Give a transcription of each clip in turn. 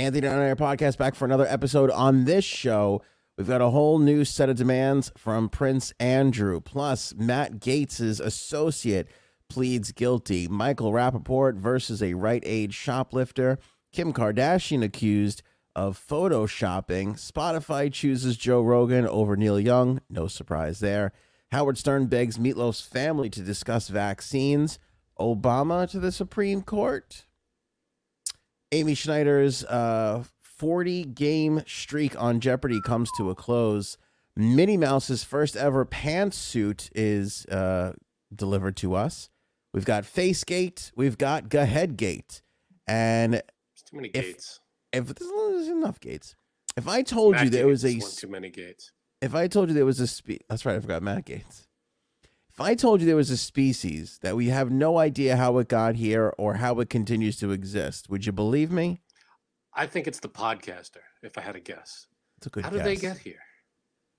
Anthony on Air podcast back for another episode on this show. We've got a whole new set of demands from Prince Andrew. Plus, Matt Gaetz' associate pleads guilty. Michael Rappaport versus a Rite Aid shoplifter. Kim Kardashian accused of photoshopping. Spotify chooses Joe Rogan over Neil Young. No surprise there. Howard Stern begs Meatloaf's family to discuss vaccines. Obama to the Supreme Court. Amy Schneider's uh, 40 game streak on Jeopardy comes to a close. Minnie Mouse's first ever pantsuit is uh, delivered to us. We've got Facegate, we've got Gate, and There's too many If- gates. if there's enough gates, if I told you Matt there was a too many gates. if I told you there was a spe- that's right, I forgot Matt Gaetz. If I told you there was a species that we have no idea how it got here or how it continues to exist, would you believe me? I think it's the podcaster. If I had to guess, It's a good how guess. did they get here?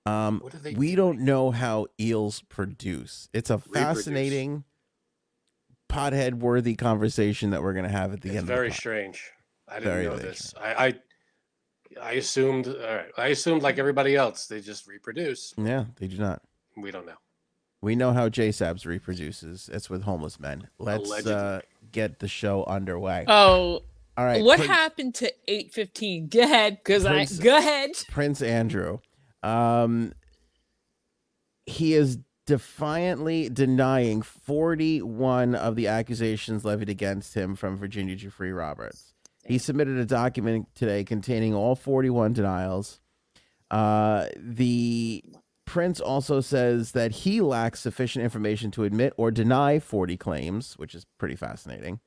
Um, What do they we do? don't know how eels produce. It's a fascinating, pothead worthy conversation that we're going to have at the It's end. very of the strange. I didn't Very, know very this. I, I I assumed. All right, I assumed like everybody else, they just reproduce. Yeah, they do not. We don't know. We know how J Sabs reproduces. It's with homeless men. Let's uh, get the show underway. Oh, All right. what Prince- happened to 815? Go ahead, because I go ahead. Prince Andrew. Um, he is defiantly denying 41 of the accusations levied against him from Virginia Giuffre Roberts. He submitted a document today containing all 41 denials. Uh, the Prince also says that he lacks sufficient information to admit or deny 40 claims, which is pretty fascinating.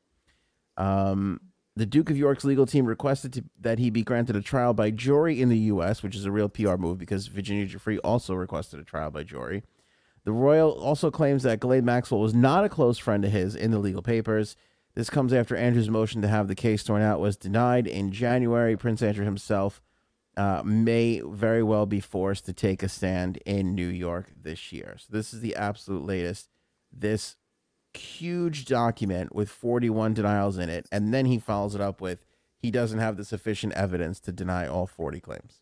Um, the Duke of York's legal team requested to, that he be granted a trial by jury in the U.S., which is a real PR move because Virginia Giuffre also requested a trial by jury. The Royal also claims that Ghislaine Maxwell was not a close friend of his in the legal papers. This comes after Andrew's motion to have the case thrown out was denied in January. Prince Andrew himself uh, may very well be forced to take a stand in New York this year. So this is the absolute latest. This huge document with 41 denials in it, and then he follows it up with he doesn't have the sufficient evidence to deny all 40 claims.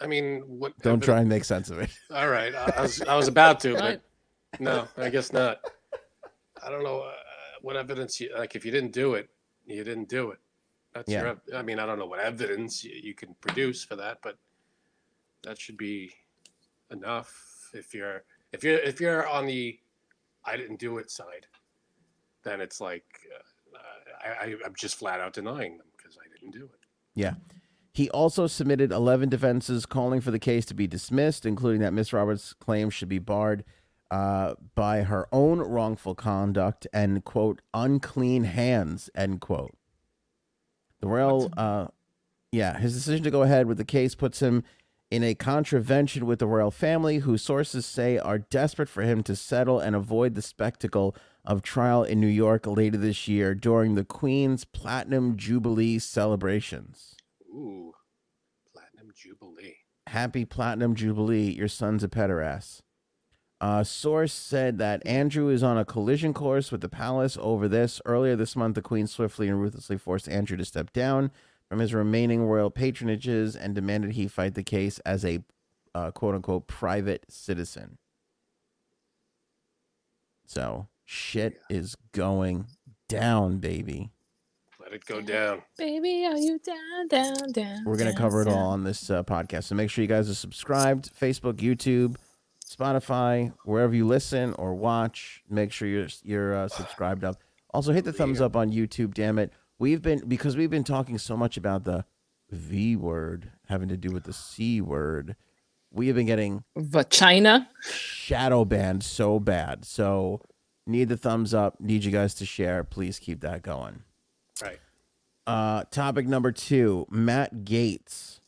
I mean, what? Don't try and make sense of it. All right, I, I was I was about to, but no, I guess not. I don't know uh, what evidence you like. If you didn't do it, you didn't do it. That's Yeah. your. I mean, I don't know what evidence you, you can produce for that, but that should be enough. If you're if you're if you're on the I didn't do it side, then it's like uh, I, I I'm just flat out denying them because I didn't do it. Yeah. He also submitted 11 defenses calling for the case to be dismissed, including that Miss Roberts' claims should be barred uh, by her own wrongful conduct and, quote, unclean hands, end quote. The royal, uh, yeah, his decision to go ahead with the case puts him in a contravention with the royal family, whose sources say are desperate for him to settle and avoid the spectacle of trial in New York later this year during the Queen's Platinum Jubilee celebrations. Ooh, platinum jubilee. Happy Platinum Jubilee. Your son's a pederast. A source said that Andrew is on a collision course with the palace over this. Earlier this month, the Queen swiftly and ruthlessly forced Andrew to step down from his remaining royal patronages and demanded he fight the case as a uh, quote unquote private citizen. So shit is going down, baby. Let it go down. Baby, are you down, down, down? We're going to cover it all on this uh, podcast. So make sure you guys are subscribed Facebook, YouTube, Spotify, wherever you listen or watch. Make sure you're you're uh, subscribed up. Also hit the thumbs up on YouTube, damn it. We've been because we've been talking so much about the V word having to do with the C word. We have been getting Vagina. shadow banned so bad. So need the thumbs up, need you guys to share. Please keep that going. Right. Uh topic number 2, Matt Gaetz.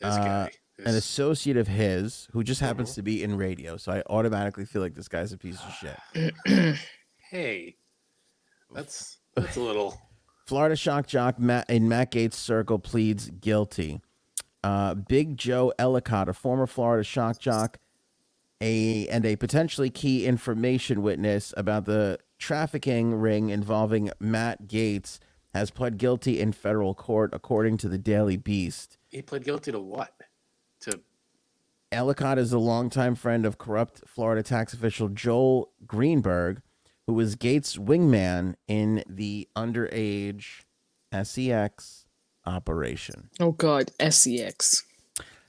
This Uh, guy. An associate of his who just happens Mhm. to be in radio. So I automatically feel like this guy's a piece of shit. hey, that's that's a little. Florida shock jock Matt in Matt Gaetz' circle pleads guilty. Uh, Big Joe Ellicott, a former Florida shock jock, a and a potentially key information witness about the trafficking ring involving Matt Gaetz, has pled guilty in federal court, according to the Daily Beast. He pled guilty to what? To Ellicott is a longtime friend of corrupt Florida tax official Joel Greenberg, who was Gaetz' wingman in the underage SEX operation. Oh God, SEX.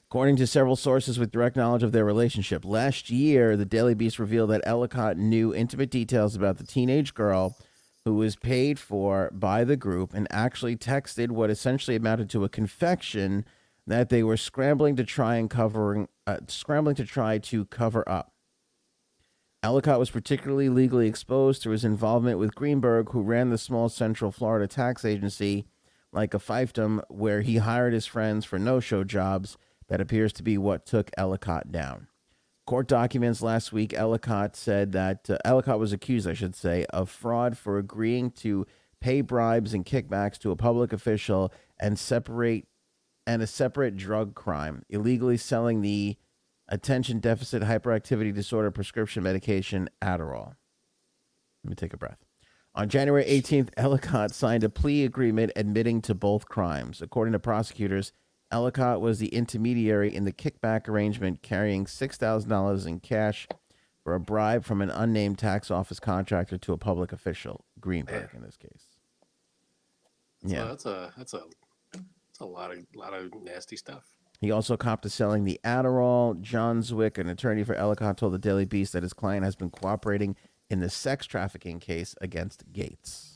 According to several sources with direct knowledge of their relationship, last year the Daily Beast revealed that Ellicott knew intimate details about the teenage girl who was paid for by the group and actually texted what essentially amounted to a confection that they were scrambling to try and covering uh, scrambling to try to cover up. Ellicott was particularly legally exposed through his involvement with Greenberg, who ran the small Central Florida tax agency like a fiefdom, where he hired his friends for no-show jobs. That appears to be what took Ellicott down. Court documents last week, Ellicott said that uh, Ellicott was accused, I should say, of fraud for agreeing to pay bribes and kickbacks to a public official and separate and a separate drug crime, illegally selling the attention deficit hyperactivity disorder prescription medication Adderall. Let me take a breath. On January 18th, Ellicott signed a plea agreement admitting to both crimes. According to prosecutors, Ellicott was the intermediary in the kickback arrangement, carrying $6,000 in cash for a bribe from an unnamed tax office contractor to a public official, Greenberg in this case. yeah, that's a that's a a lot of lot of nasty stuff. He also copped to selling the Adderall. John Zwick, an attorney for Ellicott, told the Daily Beast that his client has been cooperating in the sex trafficking case against Gaetz.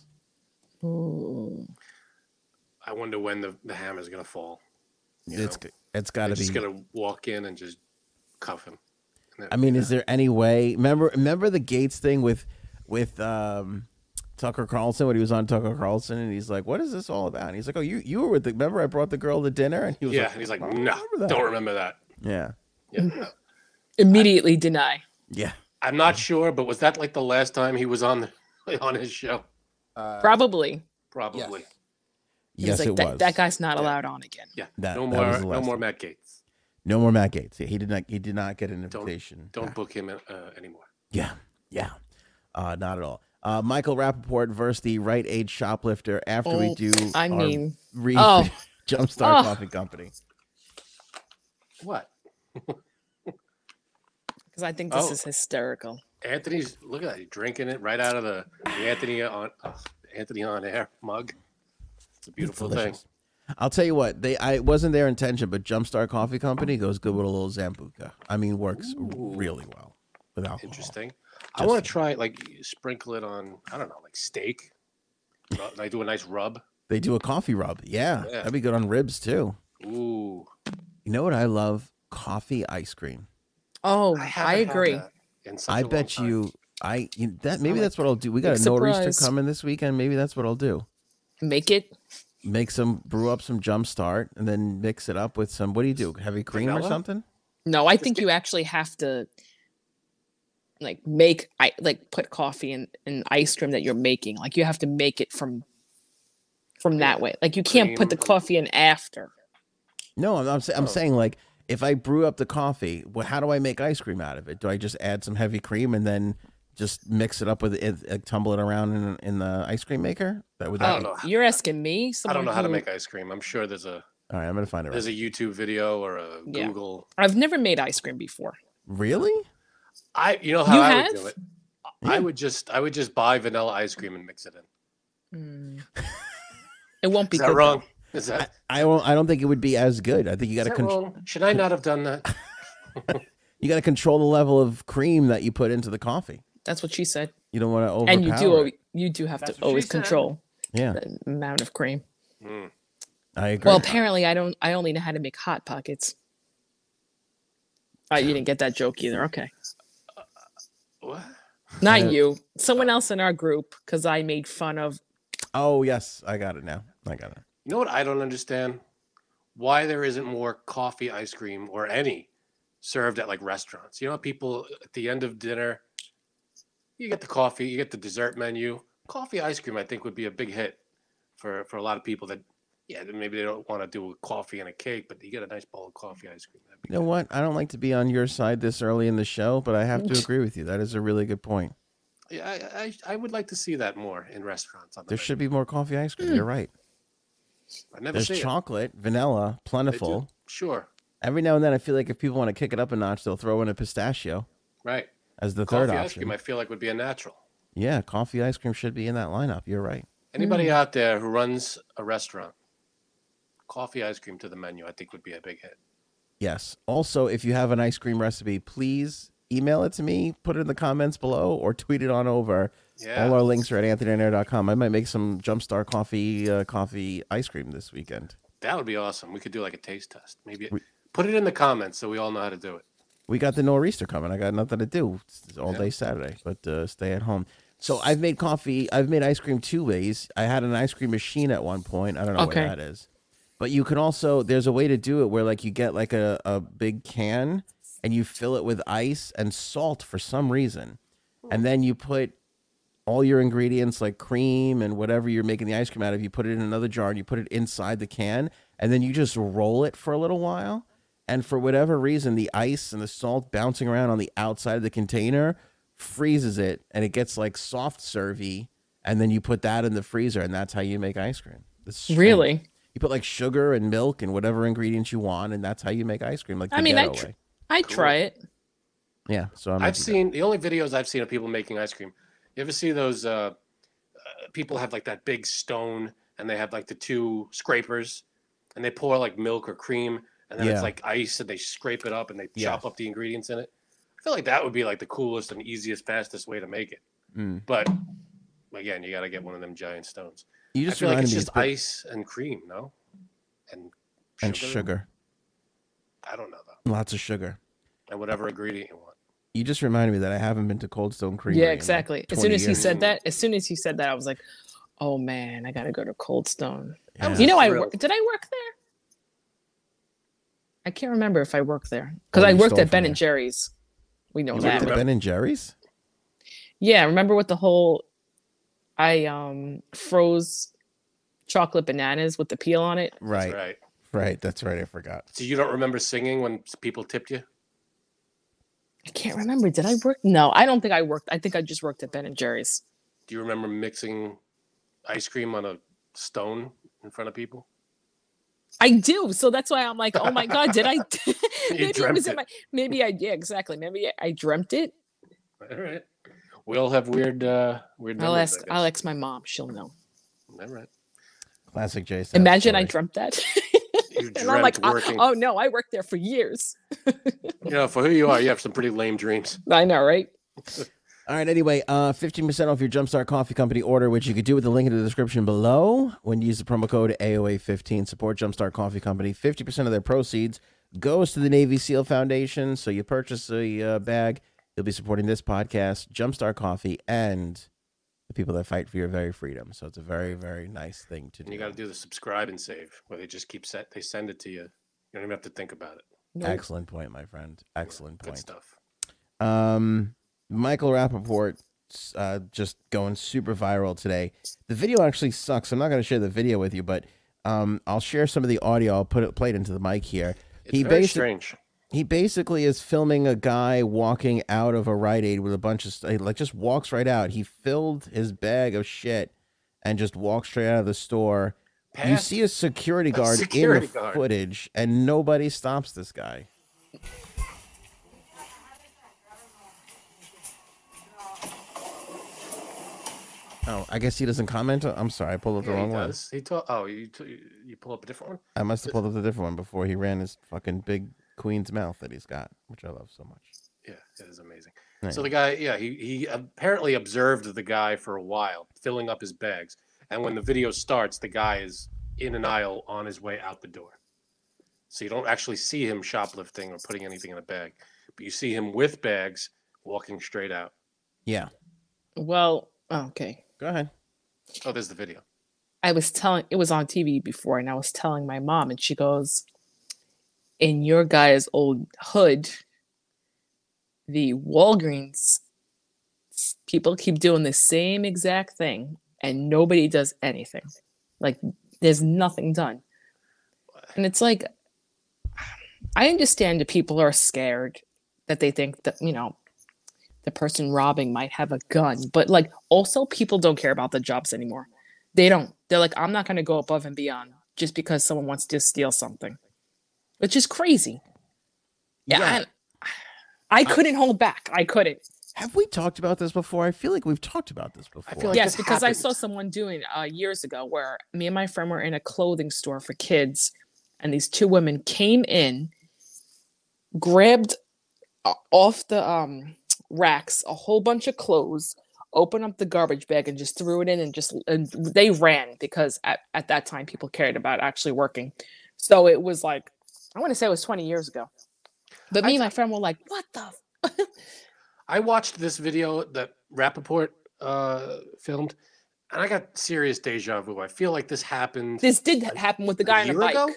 Ooh. I wonder when the, the is gonna fall. You It's know, it's got to be. just gonna walk in and just cuff him. Then- I mean, is there any way? Remember, remember the Gaetz thing with with um, Tucker Carlson when he was on Tucker Carlson, and he's like, "What is this all about?" And he's like, "Oh, you you were with the remember I brought the girl to dinner?" And he was yeah, like, and he's like, no, remember don't remember that. Yeah, Yeah. Immediately deny. yeah. I'm not sure, but was that like the last time he was on the, on his show? Probably. Probably. He's Yes, like, it that, was. That guy's not Yeah. allowed on again. Yeah. That- no more. was No last more one. Matt Gaetz. No more Matt Gaetz. Yeah, he did not. He did not get an Don't- invitation. Don't book him uh, anymore. Yeah, yeah. Uh, not at all. Uh, Michael Rappaport versus the Rite Aid shoplifter after we Oh, do. I our mean, re- oh. Jumpstart Oh. Coffee Company. What? because I think this Oh. is hysterical. Anthony's look at that. He's drinking it right out of the, the Anthony on uh, Anthony on air mug. It's a beautiful thing. I'll tell you what, they I it wasn't their intention, but Jumpstart Coffee Company goes good with a little Sambuca. I mean, works Ooh. really well with alcohol. Interesting. I want to try like sprinkle it on. I don't know, like steak. Ru- Like do a nice rub. They do a coffee rub. Yeah, Yeah. that'd be good on ribs too. Ooh, You know what I love? Coffee ice cream. Oh, I, haven't agree. that in such I a long bet time. you. I you, that maybe that's what I'll do. We got Big a nor'easter coming this weekend. Maybe that's what I'll do. Make it. Make some, brew up some Jumpstart, and then mix it up with some. What do you do? Heavy cream or something? No, I Just think get- you actually have to like make I like put coffee in in ice cream that you're making. Like you have to make it from from that way. Like you can't put the coffee in after. No, I'm I'm, I'm Oh. saying like if I brew up the coffee, well, how do I make ice cream out of it? Do I just add some heavy cream and then just mix it up with it, uh, tumble it around in in the ice cream maker? That would I don't be- know. You're asking me. I don't know how to make ice cream. I'm sure there's a All right, I'm gonna find it. there's Right. a YouTube video or a Yeah. Google. I've never made ice cream before. Really? I you know how You I have? would do it. Yeah. I would just I would just buy vanilla ice cream and mix it in. Mm. it won't be Is that good, though. wrong? Is that, I don't. I don't think it would be as good. I think you got to control. Should I not have done that? you got to control the level of cream that you put into the coffee. That's what she said. You don't want to overpower. And you do it. you do have That's to always control Yeah, the amount of cream. Mm. I agree. Well, apparently I don't I only know how to make hot pockets. Oh, you didn't get that joke either. Okay. What? Not you. Someone else in our group because I made fun of oh yes, I got it now. I got it. You know what I don't understand? Why there isn't more coffee ice cream or any served at like restaurants. You know, people at the end of dinner, you get the coffee, you get the dessert menu. Coffee ice cream, I think, would be a big hit for for a lot of people that, yeah, maybe they don't want to do a coffee and a cake, but you get a nice bowl of coffee ice cream. You know what? I don't like to be on your side this early in the show, but I have to agree with you. That is a really good point. Yeah, I, I I would like to see that more in restaurants. On the There menu. should be more coffee ice cream. Mm. You're right. I never There's see it. chocolate, vanilla, plentiful. Sure, Every now and then, I feel like if people want to kick it up a notch, they'll throw in a pistachio right. as the third Coffee ice option. cream, I feel like would be a natural. Yeah, coffee ice cream should be in that lineup. You're right. Anybody Mm. out there who runs a restaurant, coffee ice cream to the menu, I think would be a big hit. Yes. Also, if you have an ice cream recipe, please email it to me, put it in the comments below, or tweet it on over. Yeah, All our links are at anthonyair.com. I might make some Jumpstart coffee uh, coffee ice cream this weekend. that would be awesome. We could do like a taste test. Maybe We- put it in the comments so we all know how to do it. We got the nor'easter coming. I got nothing to do It's all Yeah. day Saturday, but uh, stay at home. So I've made coffee. I've made ice cream two ways. I had an ice cream machine at one point. I don't know Okay. where that is. But you can also there's a way to do it where like you get like a, a big can and you fill it with ice and salt for some reason. And then you put all your ingredients like cream and whatever you're making the ice cream out of, you put it in another jar and you put it inside the can and then you just roll it for a little while. And for whatever reason, the ice and the salt bouncing around on the outside of the container freezes it and it gets like soft servy. And then you put that in the freezer and that's how you make ice cream. Really? You put like sugar and milk and whatever ingredients you want, and that's how you make ice cream. Like the I mean, I tr- I Cool. try it. Yeah. So I'm I've into that. seen the only videos I've seen of people making ice cream. You ever see those? Uh, uh, people have like that big stone, and they have like the two scrapers, and they pour like milk or cream, and then Yeah. it's like ice, and they scrape it up and they chop Yes. up the ingredients in it. I feel like that would be like the coolest and easiest, fastest way to make it. Mm. But again, you got to get one of them giant stones. You I just feel like it's just ice and cream, no? And and sugar, I don't know though. lots of sugar. And whatever ingredient you want. You just reminded me that I haven't been to Cold Stone Creamery. Yeah, in, like, exactly. As soon as he said that, as soon as he said that, I was like, "Oh man, I gotta go to Cold Stone." Yeah. You know, I did I work there? I can't remember if I worked there because Oh, I worked at Ben from and Jerry's. We know You that. at Ben and Jerry's. Yeah, remember with the whole I um froze chocolate bananas with the peel on it. Right, That's right. right. That's right. I forgot. So you don't remember singing when people tipped you? I can't remember. Did I work? No, I don't think I worked. I think I just worked at Ben and Jerry's. Do you remember mixing ice cream on a stone in front of people? I do. So that's why I'm like, oh my god, did I? maybe it dreamt was in it. my. Maybe I. Yeah, exactly. Maybe I, I dreamt it. All right. We all have weird, uh, weird. I'll memories, ask. I I'll ask my mom. She'll know. All right. Classic Jason. Imagine I dreamt that. You and I'm like, dreamt oh, working. oh no, I worked there for years. You know, for who you are, you have some pretty lame dreams. I know, right? All right. Anyway, uh, fifteen percent off your Jumpstart Coffee Company order, which you could do with the link in the description below. When you use the promo code AOA fifteen, support Jumpstart Coffee Company. Fifty percent of their proceeds goes to the Navy SEAL Foundation. So you purchase a uh, bag, you'll be supporting this podcast, Jumpstart Coffee, and the people that fight for your very freedom. So it's a very, very nice thing to do. And you got to do the subscribe and save, where they just keep set. They send it to you. You don't even have to think about it. Nope. Excellent point, my friend. Excellent Good point. stuff. Um, Michael Rappaport uh, just going super viral today. The video actually sucks. I'm not going to share the video with you, but um, I'll share some of the audio. I'll put it played into the mic here. It's He very basic- strange. He basically is filming a guy walking out of a Rite Aid with a bunch of st- like just walks right out. He filled his bag of shit and just walks straight out of the store. You see a security guard security in the guard. footage, and nobody stops this guy. Oh, I guess he doesn't comment. I'm sorry, I pulled up the Yeah, he wrong one. does. He told. Oh, you t- you pull up a different one. I must have pulled up the different one before he ran his fucking big queen's mouth that he's got, which I love so much. Yeah, it is amazing. Right. So the guy, yeah, he he apparently observed the guy for a while, filling up his bags. And when the video starts, the guy is in an aisle on his way out the door. So you don't actually see him shoplifting or putting anything in a bag, but you see him with bags walking straight out. Yeah, Well, oh, okay. go ahead. Oh, there's the video. I was telling it was on TV before, and I was telling my mom, and she goes, "In your guy's old hood, the Walgreens people keep doing the same exact thing, and nobody does anything. Like there's nothing done, and it's like I understand that people are scared that they think that you know the person robbing might have a gun, but like also people don't care about the jobs anymore. They don't. They're like, I'm not to go above and beyond just because someone wants to steal something, which is crazy. Yeah, Yeah. I, I couldn't hold back. I couldn't. Have we talked about this before? I feel like we've talked about this before. I feel like yes, this because I saw someone doing uh, years ago where me and my friend were in a clothing store for kids, and these two women came in, grabbed uh, off the um, racks a whole bunch of clothes, opened up the garbage bag, and just threw it in, and just and they ran because at, at that time people cared about actually working. So it was like I want to say it was twenty years ago, but me I and my friend were like, "What the?" F-? I watched this video that Rappaport uh, filmed, and I got serious deja vu. I feel like this happened. This did happen with the a guy on the bike. ago?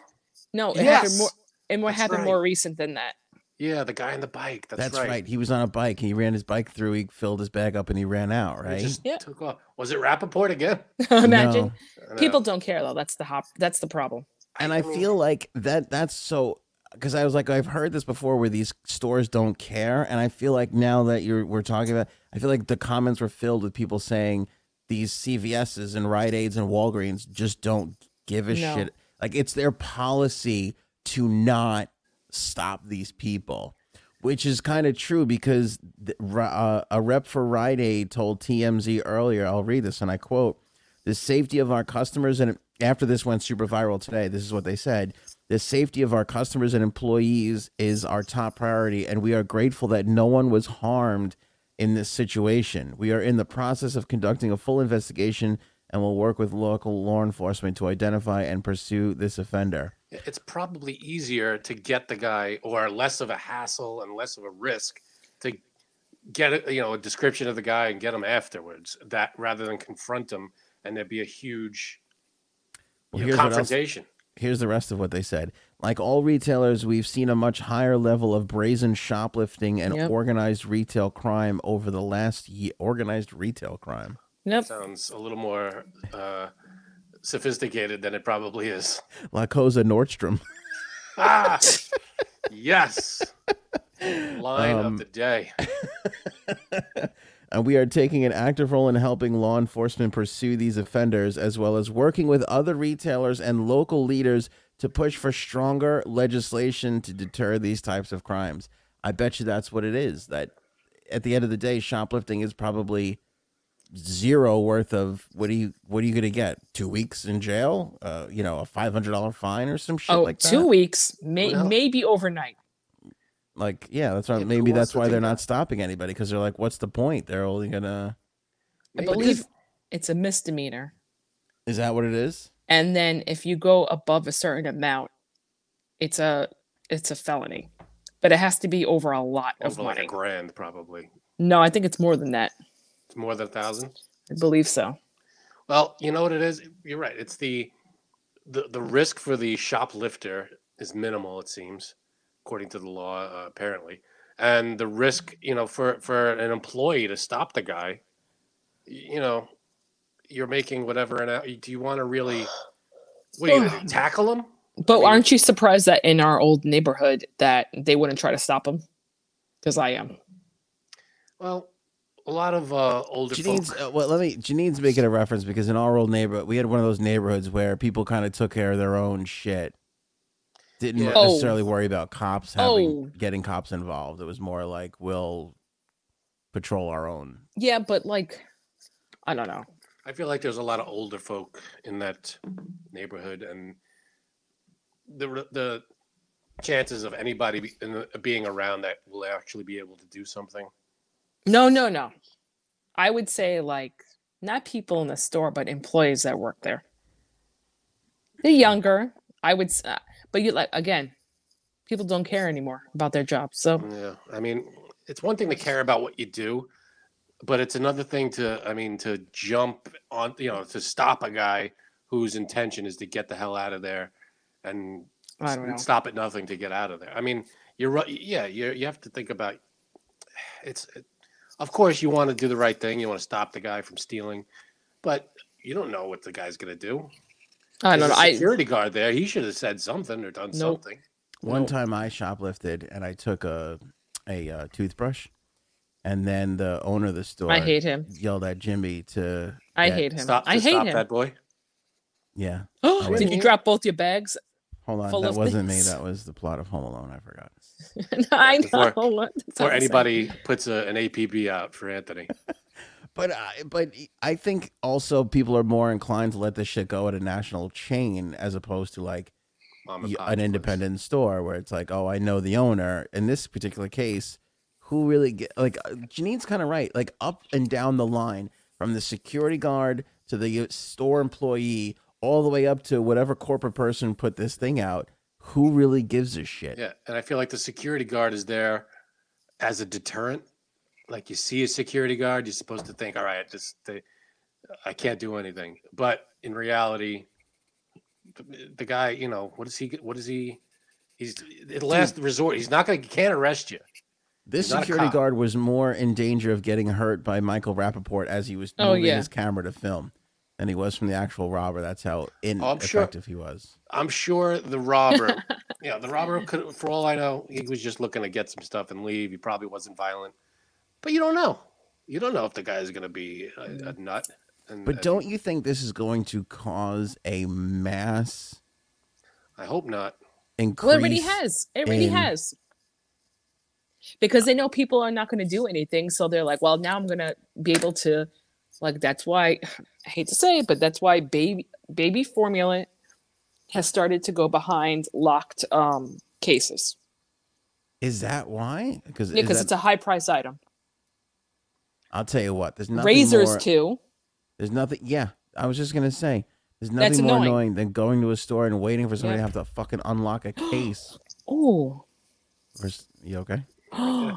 No, it happened more. Yes, what happened right. more recent than that. Yeah, the guy on the bike. That's, That's right. right. He was on a bike. He ran his bike through. He filled his bag up and he ran out. He Right. just Yeah. took off. Was it Rappaport again? Imagine No. People don't care though. That's the hop. That's the problem. And I mean, feel like that that's so because I was like I've heard this before where these stores don't care and I feel like now that you're we're talking about I feel like the comments were filled with people saying these CVS's and Rite Aids and Walgreens just don't give a No. shit like it's their policy to not stop these people which is kind of true because the, uh, a rep for Rite Aid told TMZ earlier I'll read this and I quote the safety of our customers and after this went super viral today this is what they said the safety of our customers and employees is our top priority and we are grateful that no one was harmed in this situation we are in the process of conducting a full investigation and will work with local law enforcement to identify and pursue this offender it's probably easier to get the guy, or less of a hassle and less of a risk to get a, you know a description of the guy and get him afterwards. That rather than confront him and there'd be a huge Well, here's what else- confrontation. here's the rest of what they said. Like all retailers, we've seen a much higher level of brazen shoplifting and Yep. organized retail crime over the last year. Organized retail crime. Nope. Sounds a little more uh, sophisticated than it probably is. La Cosa Nordstrom. Ah, yes. Line Um, of the day. and we are taking an active role in helping law enforcement pursue these offenders, as well as working with other retailers and local leaders to push for stronger legislation to deter these types of crimes. I bet you that's what it is. That at the end of the day, shoplifting is probably zero worth of what are you what are you gonna get? Two weeks in jail? Uh, you know, a five hundred dollar fine or some shit Oh, like that. two weeks, may, maybe overnight. Like, yeah, that's why Yeah, maybe that's why they're that? not stopping anybody because they're like, what's the point? They're only gonna. I believe this- it's a misdemeanor. Is that what it is? And then if you go above a certain amount, it's a it's a felony. But it has to be over a lot of over like money. a grand, probably. no, I think it's more than that. It's more than a thousand. I believe so. Well, you know what it is. You're right. It's the the the risk for the shoplifter is minimal. It seems, according to the law, uh, apparently, and the risk, you know, for for an employee to stop the guy, you know, you're making whatever. And out- do you want to really? What are you gonna do, tackle him? But mean- aren't you surprised that in our old neighborhood that they wouldn't try to stop him? Because I am. Well, a lot of uh, older Janine's, folk. uh, well, let me. Janine's making a reference because in our old neighborhood, we had one of those neighborhoods where people kind of took care of their own shit. Didn't Yeah. Oh. necessarily worry about cops having Oh. getting cops involved. It was more like we'll patrol our own. Yeah, but like, I don't know. I feel like there's a lot of older folk in that neighborhood, and the the chances of anybody be- in the, being around that will actually be able to do something. No, no, no. I would say like not people in the store, but employees that work there. They're younger. I would, uh, but you like again, people don't care anymore about their jobs. So Yeah, I mean, it's one thing to care about what you do, but it's another thing to, I mean, to jump on, you know, to stop a guy whose intention is to get the hell out of there, and I don't know. stop at nothing to get out of there. I mean, you're right. Yeah, you you have to think about. It's, it, of course, you want to do the right thing. You want to stop the guy from stealing, but you don't know what the guy's gonna do. I don't know. a I security guard there. He should have said something or done Nope. something. One No. time I shoplifted and I took a a uh, toothbrush and then the owner of the store I hate him. yelled at Jimmy to. I get- hate him. Stop, I hate stop him. that boy. Yeah, Oh, Did wouldn't. you drop both your bags? hold on, that wasn't me. That was the plot of Home Alone. I forgot. I know. Before- That's what Before saying. anybody puts a, an APB out for Anthony. But I but I think also people are more inclined to let this shit go at a national chain as opposed to like an place. independent store where it's like, oh, I know the owner. In this particular case, who really get like uh, Janine's kind of right. Like up and down the line, from the security guard to the uh, store employee, all the way up to whatever corporate person put this thing out. Who really gives a shit? Yeah, and I feel like the security guard is there as a deterrent. Like you see a security guard, you're supposed to think, "All right, this they, I can't do anything." But in reality, the, the guy, you know, what is he? What is he? He's at last resort. He's not going to can't arrest you. This He's security guard was more in danger of getting hurt by Michael Rappaport as he was Oh, moving yeah. his camera to film than he was from the actual robber. That's how Oh, sure- ineffective he was. I'm sure the robber, yeah, the robber could, for all I know, he was just looking to get some stuff and leave. He probably wasn't violent, but you don't know. You don't know if the guy's going to be a, a nut. And, But don't you think this is going to cause a mass I hope not. increase? Well, it already has. It already in- has. Because they know people are not going to do anything, so they're like, "Well, now I'm going to be able to." Like that's why I hate to say it, but that's why baby baby formula has started to go behind locked um, cases Is that why? Because yeah, because it's a high price item. I'll tell you what. There's nothing Razors more, too. There's nothing. Yeah, I was just gonna say. There's nothing That's more annoying. annoying than going to a store and waiting for somebody Yep. to have to fucking unlock a case. Oh, Or you okay?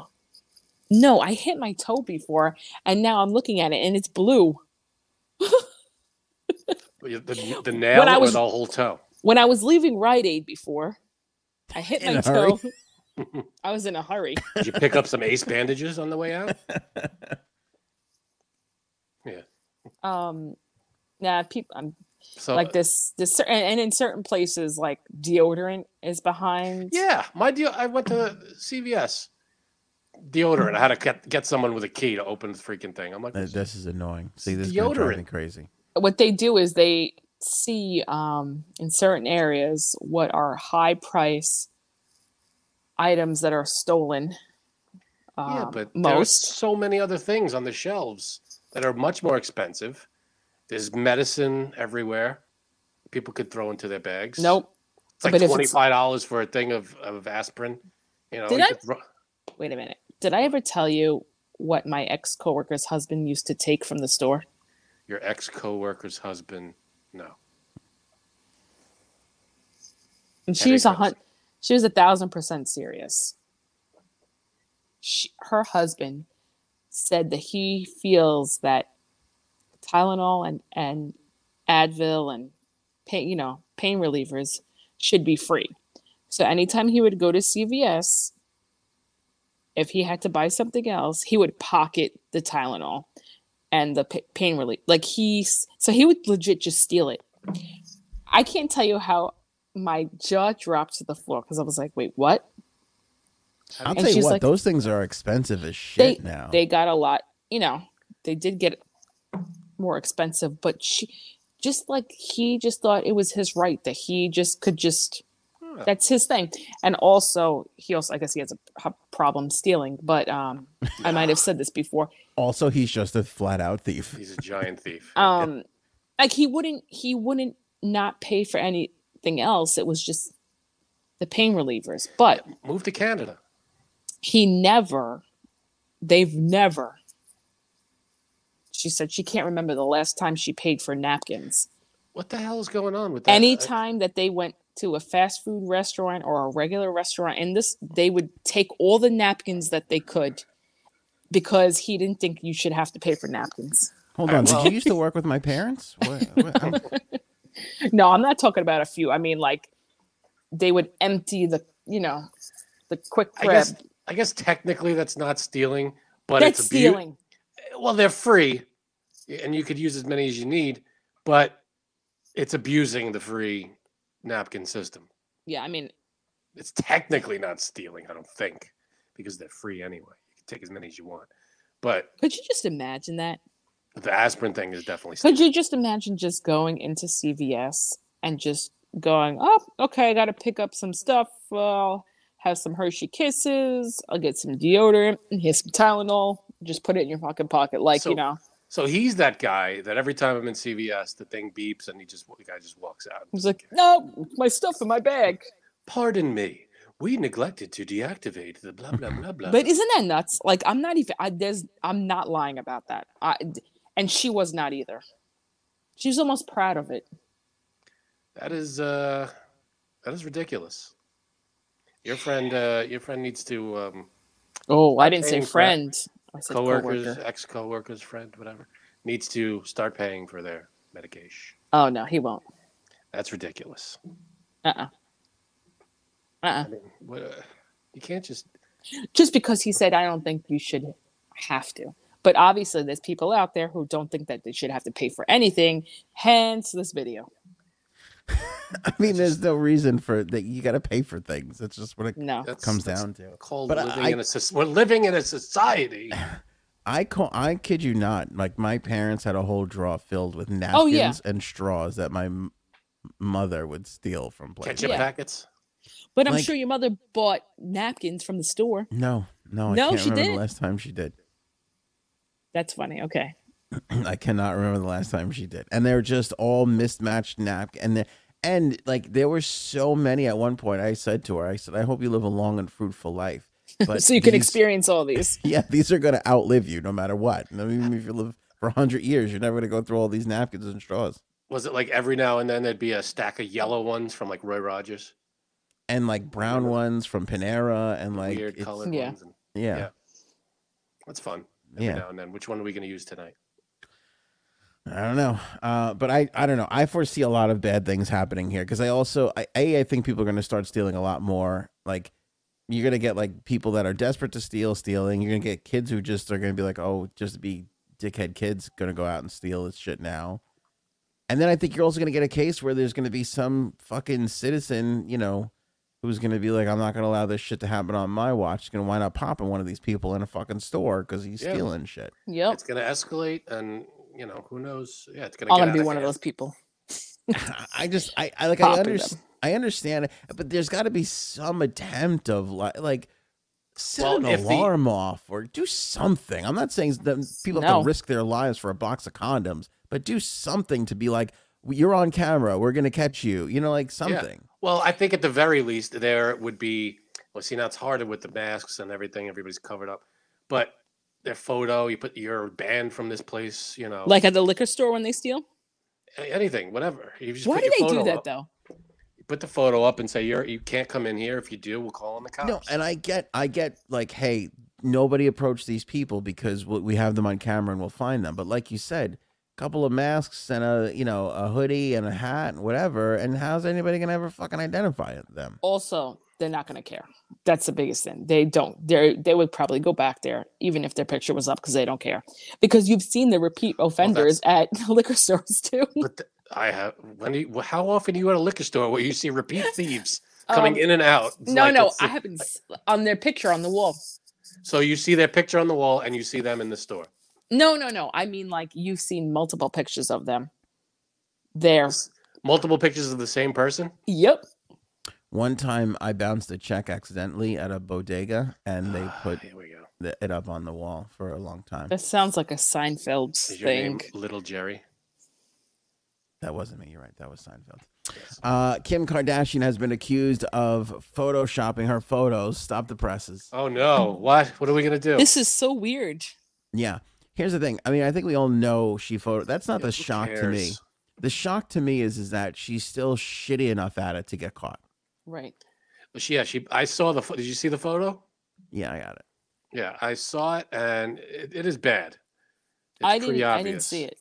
no! I hit my toe before, and now I'm looking at it, and it's blue. The, the, the nail I or was- the whole toe? When I was leaving Rite Aid before, I hit In my toe. I was in a hurry. Did you pick up some ace bandages on the way out? Yeah. Um, nah, people. I'm So like this. This cer- and, and in certain places, like deodorant is behind. Yeah, my deal. I went to CVS deodorant. I had to get, get someone with a key to open the freaking thing. I'm like, Th- This is annoying. See, this is gonna drive Deodorant. crazy. What they do is they see um, in certain areas what are high price items that are stolen. yeah, um, but there's most. so many other things on the shelves that are much more expensive. There's medicine everywhere. People could throw into their bags. Nope. It's like twenty five dollars for a thing of, of aspirin. You know, Did you I- throw- Wait a minute. Did I ever tell you what my ex coworker's husband used to take from the store? your ex coworker's husband. No. And she was a hun- she was a thousand percent serious. She, her husband said that he feels that Tylenol and, and Advil and pain, you know, pain relievers should be free. So anytime he would go to CVS, if he had to buy something else, he would pocket the Tylenol and the pa- pain relief. Like he, so he would legit just steal it. I can't tell you how my jaw dropped to the floor because I was like, "Wait, what?" I'll And tell you what. like- those things are expensive as They shit now. they got a lot, you know, they did get more expensive, but she just like he just thought it was his right that he just could just, that's his thing. And also, he also I guess he has a problem stealing, but um I might have said this before. also, he's just a flat out thief. He's a giant thief. Um like he wouldn't he wouldn't not pay for anything else. It was just the pain relievers. But Move to Canada. He never they've never she said she can't remember the last time she paid for napkins What the hell is going on with that? anytime that they went to a fast food restaurant or a regular restaurant and this they would take all the napkins that they could because he didn't think you should have to pay for napkins Hold on. right, Did you used to work with my parents? What, what, I'm- no i'm not talking about a few i mean like they would empty the you know the quick I guess I guess technically that's not stealing, but that's it's stealing Well, they're free, and you could use as many as you need, but it's abusing the free napkin system. yeah i mean It's technically not stealing, I don't think, because they're free anyway. You can take as many as you want. But Could you just imagine that? the aspirin thing is definitely. Could you just imagine just going into CVS and just going, oh, okay, I got to pick up some stuff. I'll have some Hershey Kisses. I'll get some deodorant and here's some Tylenol. Just put it in your fucking pocket, like So- you know. So he's that guy that every time I'm in CVS, the thing beeps and he just the guy just walks out. He's like, no, my stuff in my bag. "Pardon me, we neglected to deactivate the blah blah blah blah." But isn't that nuts? Like I'm not even. I, there's. I'm not lying about that. I, and she was not either. She was almost proud of it. that is uh, that is ridiculous. Your friend, uh, your friend needs to um, Oh, I didn't say paying for it. friend. I said coworkers, coworker. ex coworkers, friend, whatever, needs to start paying for their medication. Oh no, he won't. That's ridiculous. Uh. uh Uh. I mean, what, uh, you can't just. Just because he said, I don't think you should have to. But obviously, there's people out there who don't think that they should have to pay for anything. Hence this video. I mean, there's no reason for that. You got to pay for things. That's just what it No. That's, comes that's down to. Called But living I- in a we're living in a society. I call. I kid you not. Like my parents had a whole drawer filled with napkins Oh, yeah. and straws that my m- mother would steal from places. Ketchup Yeah. packets. But I'm Like- sure your mother bought napkins from the store. No, no, I No, can't she didn't? the last time she did. That's funny. Okay. I cannot remember the last time she did. And they're just all mismatched napkins. And the, and like there were so many at one point. I said to her, I said, I hope you live a long and fruitful life. But so you can these- experience all these. Yeah, these are going to outlive you no matter what. I mean, even if you live for hundred years, you're never going to go through all these napkins and straws. Was it like every now and then there'd be a stack of yellow ones from like Roy Rogers, And like brown ones from Panera, and like weird it's- colored Yeah. ones? And Yeah, Yeah. that's fun. Every yeah. now and then. Which one are we going to use tonight? I don't know, uh, but I I don't know. I foresee a lot of bad things happening here because I also I a I think people are going to start stealing a lot more. Like you're going to get like people that are desperate to steal, stealing. You're going to get kids who just are going to be like, oh, just be dickhead kids, going to go out and steal this shit now. And then I think you're also going to get a case where there's going to be some fucking citizen, you know, who's going to be like, I'm not going to allow this shit to happen on my watch. He's going to wind up popping one of these people in a fucking store because he's Yeah. stealing shit. Yep. It's going to escalate, and you know who knows? Yeah, it's going I'm to gonna get be out one of those people. I just I, I like I understand. I understand it, but there's got to be some attempt of like like set Well, an if the- alarm off or do something. I'm not saying that people have to risk their lives for a box of condoms, but do something to be like you're on camera, we're gonna catch you. You know, like something. Well, I think at the very least there would be. Well, see, now it's harder with the masks and everything. Everybody's covered up, but their photo. You put you're banned from this place. You know, Like at the liquor store when they steal. anything, whatever. You just Why put do your they do that up. though? You put the photo up and say you're you can't come in here. If you do, we'll call on the cops. No, and I get I get like, hey, nobody approach these people because we we have them on camera and we'll find them. But like you said, a couple of masks and a you know a hoodie and a hat and whatever, and how's anybody gonna ever fucking identify them? Also, they're not gonna care. That's the biggest thing. They don't. They they would probably go back there even if their picture was up because they don't care. Because you've seen the repeat offenders at liquor stores too. But th- I have when do you, how often are you at a liquor store where you see repeat thieves coming Um, in and out? It's No, like no, I haven't s- on their picture on the wall. So you see their picture on the wall and you see them in the store. No, no, no. I mean, like you've seen multiple pictures of them. There. Multiple pictures of the same person. Yep. One time I bounced a check accidentally at a bodega and they put Here we go. the, it up on the wall for a long time. That sounds like a Seinfeld Is your name thing. Little Jerry? That wasn't me. You're right. That was Seinfeld. Yes. Uh, Kim Kardashian has been accused of photoshopping her photos. Stop the presses. Oh no! What? What are we gonna do? This is so weird. Yeah. Here's the thing. I mean, I think we all know she photo. That's not Yeah, the who shock to me. The shock to me is is that she's still shitty enough at it to get caught. Right. Well, she, yeah, she. I saw the. pho- Did you see the photo? Yeah, I got it. Yeah, I saw it, and it, it is bad. It's I pretty didn't. I didn't obvious. see it.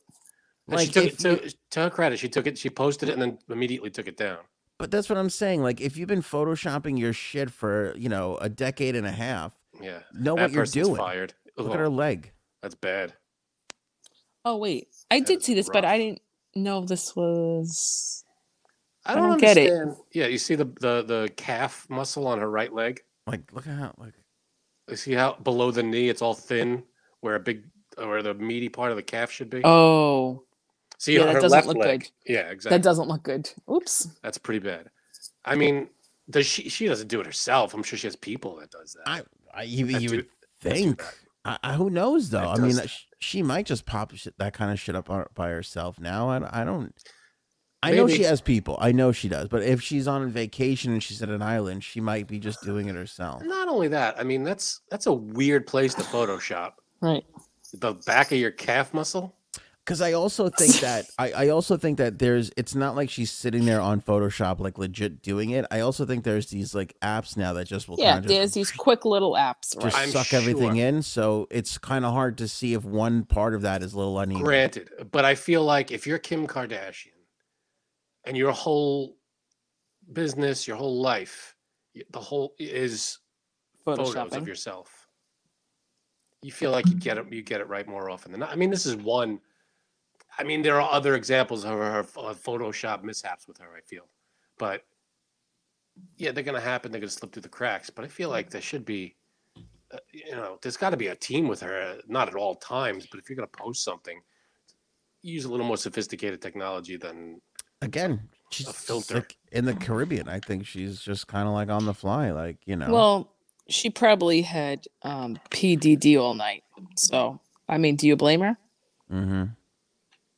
And she Like, took if it to, to her credit. She took it. She posted it and then immediately took it down. But that's what I'm saying. Like, if you've been photoshopping your shit for you know a decade and a half, Yeah, know that what you're person's doing. fired. Look Ugh, at her leg. That's bad. Oh wait, I That did is see this, but I didn't know this was. I I don't, don't get it. Yeah, you see the, the the calf muscle on her right leg. Like, look at how like You see how below the knee it's all thin where a big where the meaty part of the calf should be. Oh, See, yeah, that her doesn't left look leg. good. Yeah, exactly. that doesn't look good. Oops. That's pretty bad. I mean, does she? She doesn't do it herself. I'm sure she has people that does that. I, I you, That you would think. I, I, who knows though? That I mean, does- sh- she might just pop shit, that kind of shit up uh, by herself now. I, I don't. I know she has people. I know she does. But if she's on vacation and she's at an island, she might be just doing it herself. Not only that, I mean that's that's a weird place to Photoshop. Right. The back of your calf muscle. Because I also think that I, I also think that there's it's not like she's sitting there on Photoshop like legit doing it. I also think there's these like apps now that just will Yeah, kind of there's just, these quick little apps. just I'm suck everything sure. in. So it's kind of hard to see if one part of that is a little uneven. Granted, but I feel like if you're Kim Kardashian and your whole business, your whole life, the whole is photos of yourself. You feel like you get it, you get it right more often than not. I mean, this is one. I mean, there are other examples of her, of Photoshop mishaps with her. I feel, but yeah, they're gonna happen. They're gonna slip through the cracks. But I feel like there should be, uh, you know, there's got to be a team with her. uh, Not at all times, but if you're gonna post something, use a little more sophisticated technology than Again, she's just, filter. like in the Caribbean. I think she's just kind of like on the fly, like you know. Well, she probably had um, PDD all night. So, I mean, do you blame her? mm-hmm.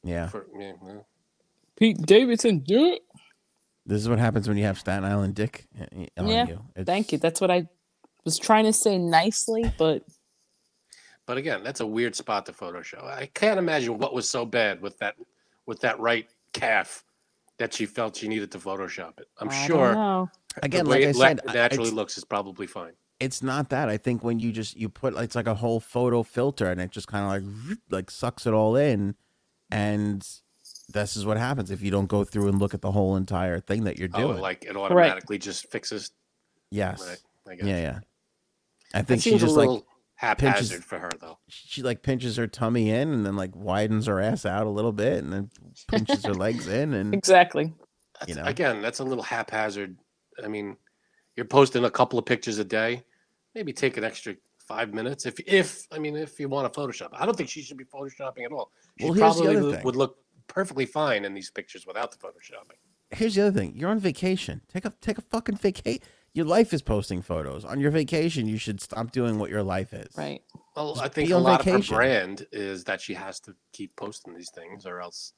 Yeah, for yeah, well, Pete Davidson, do it. this is what happens when you have Staten Island Dick uh, on Yeah, you. It's, Thank you. That's what I was trying to say nicely, but But again, that's a weird spot to photo show. I can't imagine what was so bad with that with that right calf that she felt she needed to Photoshop it. I'm I sure know. Again, the like I it la- said, I- naturally it's- looks is probably fine. it's not that. I think when you just you put it's like a whole photo filter and it just kind of like like sucks it all in, and this is what happens if you don't go through and look at the whole entire thing that you're Oh, doing. like it automatically just fixes. yes, Right, I yeah, yeah. I It think she just little like haphazard for her though. she like pinches her tummy in and then like widens her ass out a little bit and then pinches her legs in and Exactly. That's, know? Again, that's a little haphazard. I mean, you're posting a couple of pictures a day. Maybe take an extra five minutes if if I mean if you want to Photoshop. I don't think she should be photoshopping at all. She Well, probably would- would look perfectly fine in these pictures without the photoshopping. here's the other thing you're on vacation take a take a fucking vacation your life is posting photos on your vacation you should stop doing what your life is Right. Well, Just I think a lot vacation. of her brand is that she has to keep posting these things, or else,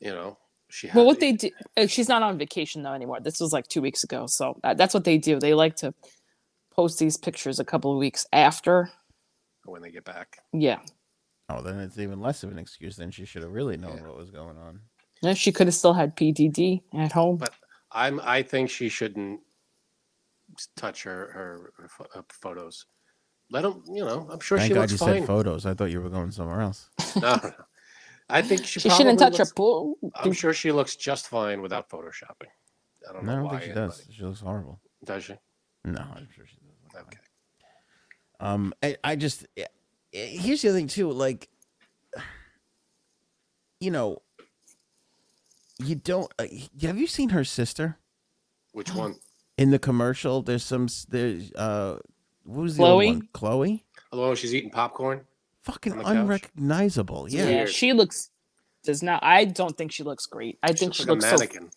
you know, she. Well, has what they do, uh, she's not on vacation though anymore. This was like two weeks ago. So uh, that's what they do. They like to post these pictures a couple of weeks after. when they get back. Yeah. oh then it's even less of an excuse then she should have really known Yeah. what was going on Yeah, she could have still had PDD at home. But I'm. I think she shouldn't s- touch her her, her pho- uh, photos. Let them. You know, I'm sure thank she god looks you fine. said photos i thought you were going somewhere else No, no, no. I think she. she shouldn't probably touch her looks- pool. I'm sure she looks just fine without photoshopping. I don't no, i know don't why. think she anybody- does she looks horrible Does she? no i'm sure she does Okay. um i, I just eh, eh, here's the other thing too like you know you don't uh, have you seen her sister Which one? In the commercial there's some there's uh what was the old Chloe? one chloe Although she's eating popcorn. fucking On the couch? unrecognizable yeah Yeah, she looks does not. I don't think she looks great. I She think looks she like a looks so.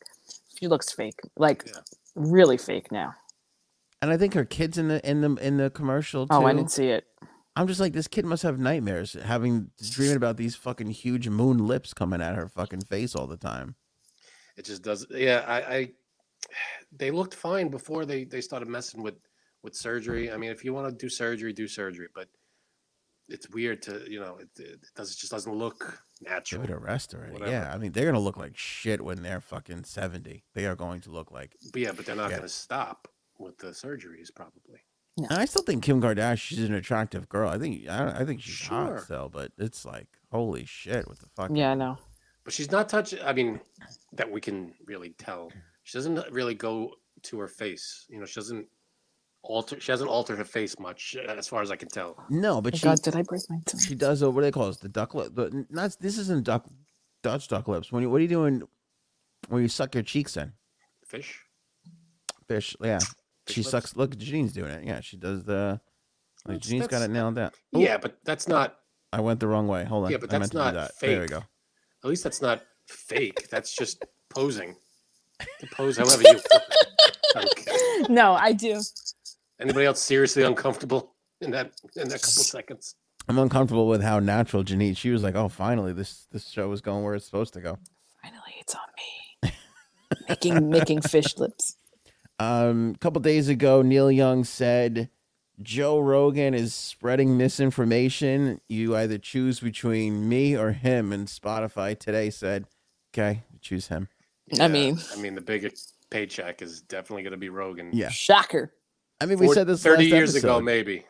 She looks fake, like Yeah. really fake now. and i think her kids in the in the in the commercial too Oh, I didn't see it. i'm just like this kid must have nightmares having dreaming about these fucking huge moon lips coming at her fucking face all the time It just does. Yeah, I, I. They looked fine before they they started messing with with surgery. I mean, if you want to do surgery, do surgery, but it's weird to you know it, it does it just doesn't look They natural. would arrest already. Whatever. Yeah, I mean they're gonna look like shit when they're fucking seventy. They are going to look like. But yeah, but they're not Yeah. going to stop with the surgeries probably. And I still think Kim Kardashian she's an attractive girl. I think I, I think she's Sure. hot still, but it's like holy shit what the fuck? Yeah, I know. But she's not touching. I mean, that we can really tell. She doesn't really go to her face. You know, she doesn't alter. She hasn't altered her face much, uh, as far as I can tell. No, but Oh, she God, did I break my tongue? she does. Uh, what do they call it? The duck lip. The, not this isn't duck Dutch duck lips. When you what are you doing when you suck your cheeks in? Fish. Fish. Yeah, she lips? sucks. Look, Janine's doing it. Yeah, she does the. Like That's- Janine's got it nailed down. Ooh, Yeah, but that's not. I went the wrong way. Hold on. Yeah, but I that's meant to do not that. There we go. At least that's not fake. That's just posing. You pose however you want. Okay. No, I do. Anybody else seriously uncomfortable in that in that couple seconds? I'm uncomfortable with how natural Janine. She was like, "Oh, finally, this this show is going where it's supposed to go." Finally, it's on me. making making fish lips. Um, a couple days ago, Neil Young said Joe Rogan is spreading misinformation. You either choose between me or him. And Spotify today said, "Okay, choose him." I mean- I mean, the biggest paycheck is definitely going to be Rogan. Yeah, Shocker. I mean, we Four- said this thirty last years ago, maybe.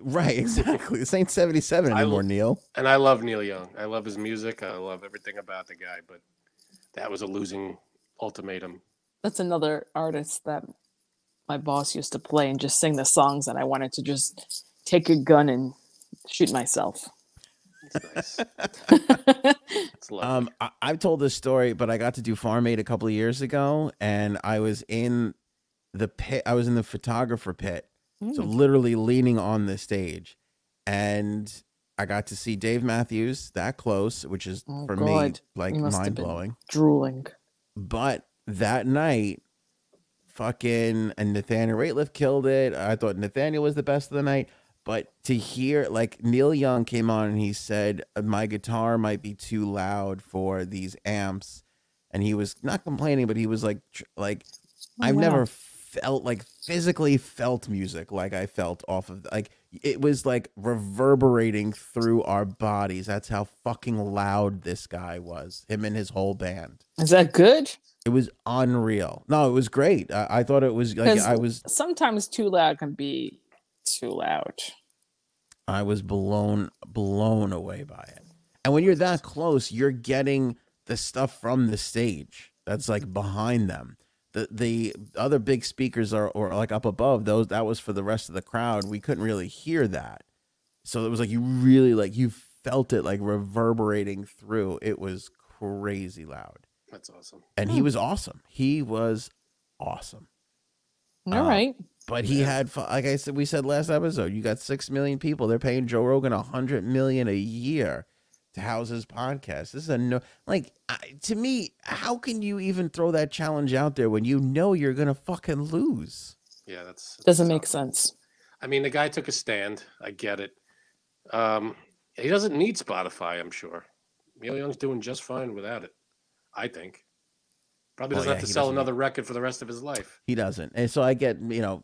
Right, exactly. This ain't 77 anymore, lo- Neil. And I love Neil Young. I love his music. I love everything about the guy. But that was a losing ultimatum. That's another artist that my boss used to play and just sing the songs, and I wanted to just take a gun and shoot myself. It's nice. Um, I, I've told this story, but I got to do Farm Aid a couple of years ago, and I was in the pit. I was in the photographer pit, so Mm. literally leaning on the stage, and I got to see Dave Matthews that close, which is Oh, for me like have mind blowing. Drooling. But that night, fucking and Nathaniel Rateliff killed it. I thought Nathaniel was the best of the night. But to hear like Neil Young came on and he said uh, my guitar might be too loud for these amps, and he was not complaining, but he was like tr- like Oh, I've wow. never felt like physically felt music like I felt off of like it was like reverberating through our bodies. That's how fucking loud this guy was. Him and his whole band. Is that good? It was unreal. No, it was great. I, I thought it was like I was Sometimes too loud can be too loud. I was blown blown away by it. And when you're that close, you're getting the stuff from the stage that's like behind them. The the other big speakers are or like up above those that was for the rest of the crowd. We couldn't really hear that. So it was like you really like you felt it like reverberating through. It was crazy loud. That's awesome. And he Hmm. was awesome. He was awesome. All Uh, right. But he Yeah. had, like I said, we said last episode, you got six million people. They're paying Joe Rogan a hundred million a year to house his podcast. This is a no, like I, to me. How can you even throw that challenge out there when you know you're gonna fucking lose? Yeah, that's Doesn't that's make sense. I mean, the guy took a stand. I get it. Um, he doesn't need Spotify. I'm sure. Neil Young's doing just fine without it. I think. Probably doesn't yeah, have to sell doesn't another record for the rest of his life. He doesn't, and so I get you know,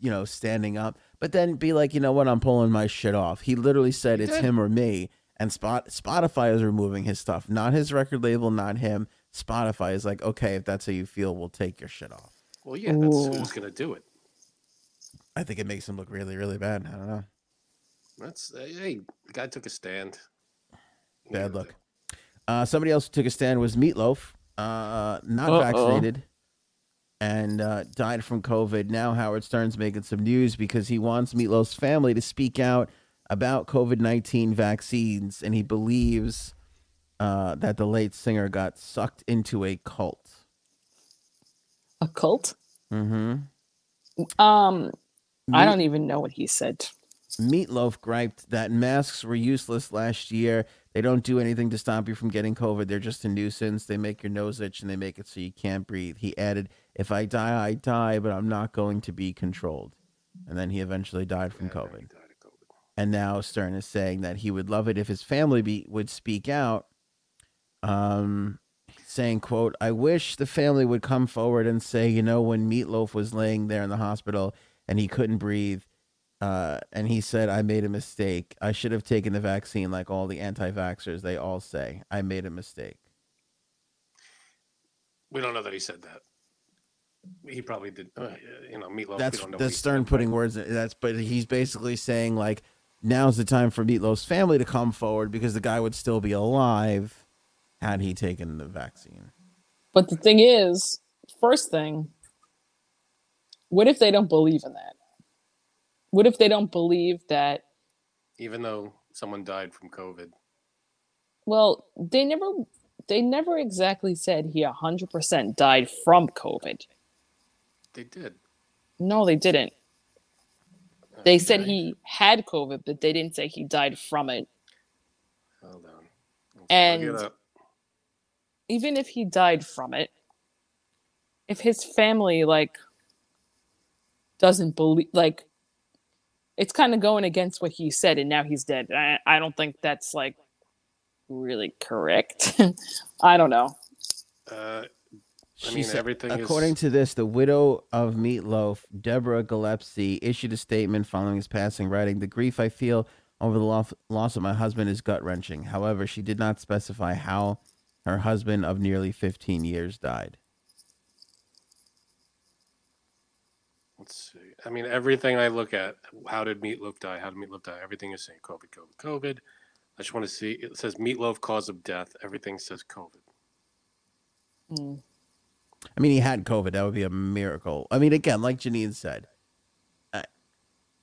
you know, standing up, but then be like, you know what, I'm pulling my shit off. He literally said He it's did. him or me, and Spot Spotify is removing his stuff, not his record label, not him. Spotify is like, okay, if that's how you feel, we'll take your shit off. Well, yeah, that's Ooh. who's gonna do it. I think it makes him look really, really bad. I don't know. That's uh, hey, the guy took a stand. Bad Yeah, look. Uh, somebody else who took a stand was Meatloaf, uh, not Uh-oh. vaccinated, and uh, died from COVID. Now Howard Stern's making some news because he wants Meatloaf's family to speak out about COVID nineteen vaccines, and he believes uh, that the late singer got sucked into a cult. A cult? Mm-hmm. Um, I don't even know what he said. Meatloaf griped that masks were useless last year. They don't do anything to stop you from getting COVID. They're just a nuisance. They make your nose itch and they make it so you can't breathe. He added, If I die, I die, but I'm not going to be controlled. And then he eventually died from Yeah, COVID. died COVID. And now Stern is saying that he would love it if his family be, would speak out. Um, saying, quote, I wish the family would come forward and say, you know, when Meatloaf was laying there in the hospital and he couldn't breathe, uh, and he said, I made a mistake. I should have taken the vaccine like all the anti vaxxers. They all say, I made a mistake. We don't know that he said that. He probably did. Uh, you know, Meatloaf. That's we don't know that's Stern said, putting words in that's but he's basically saying like now's the time for Meatloaf's family to come forward because the guy would still be alive had he taken the vaccine. But the thing is, first thing, what if they don't believe in that? What if they don't believe that? Even though someone died from COVID, Well, they never, they never exactly said he hundred percent died from COVID. they did. No, they didn't. They said he had COVID, but they didn't say he died from it. Hold on. Let's And- even if he died from it, if his family like doesn't believe like it's kind of going against what he said and now he's dead. I, I don't think that's like really correct. I don't know. Uh, I She mean, said, everything is- according to this, the widow of Meatloaf, Deborah Gillespie, issued a statement following his passing, writing, "The grief I feel over the loss, loss of my husband is gut wrenching. However, she did not specify how her husband of nearly 15 years died." Let's see. I mean, everything I look at, how did Meatloaf die? How did Meatloaf die? Everything is saying COVID, COVID, COVID. I just want to see. It says Meatloaf cause of death. Everything says COVID. Mm. I mean, he had COVID. That would be a miracle. I mean, again, like Janine said, I,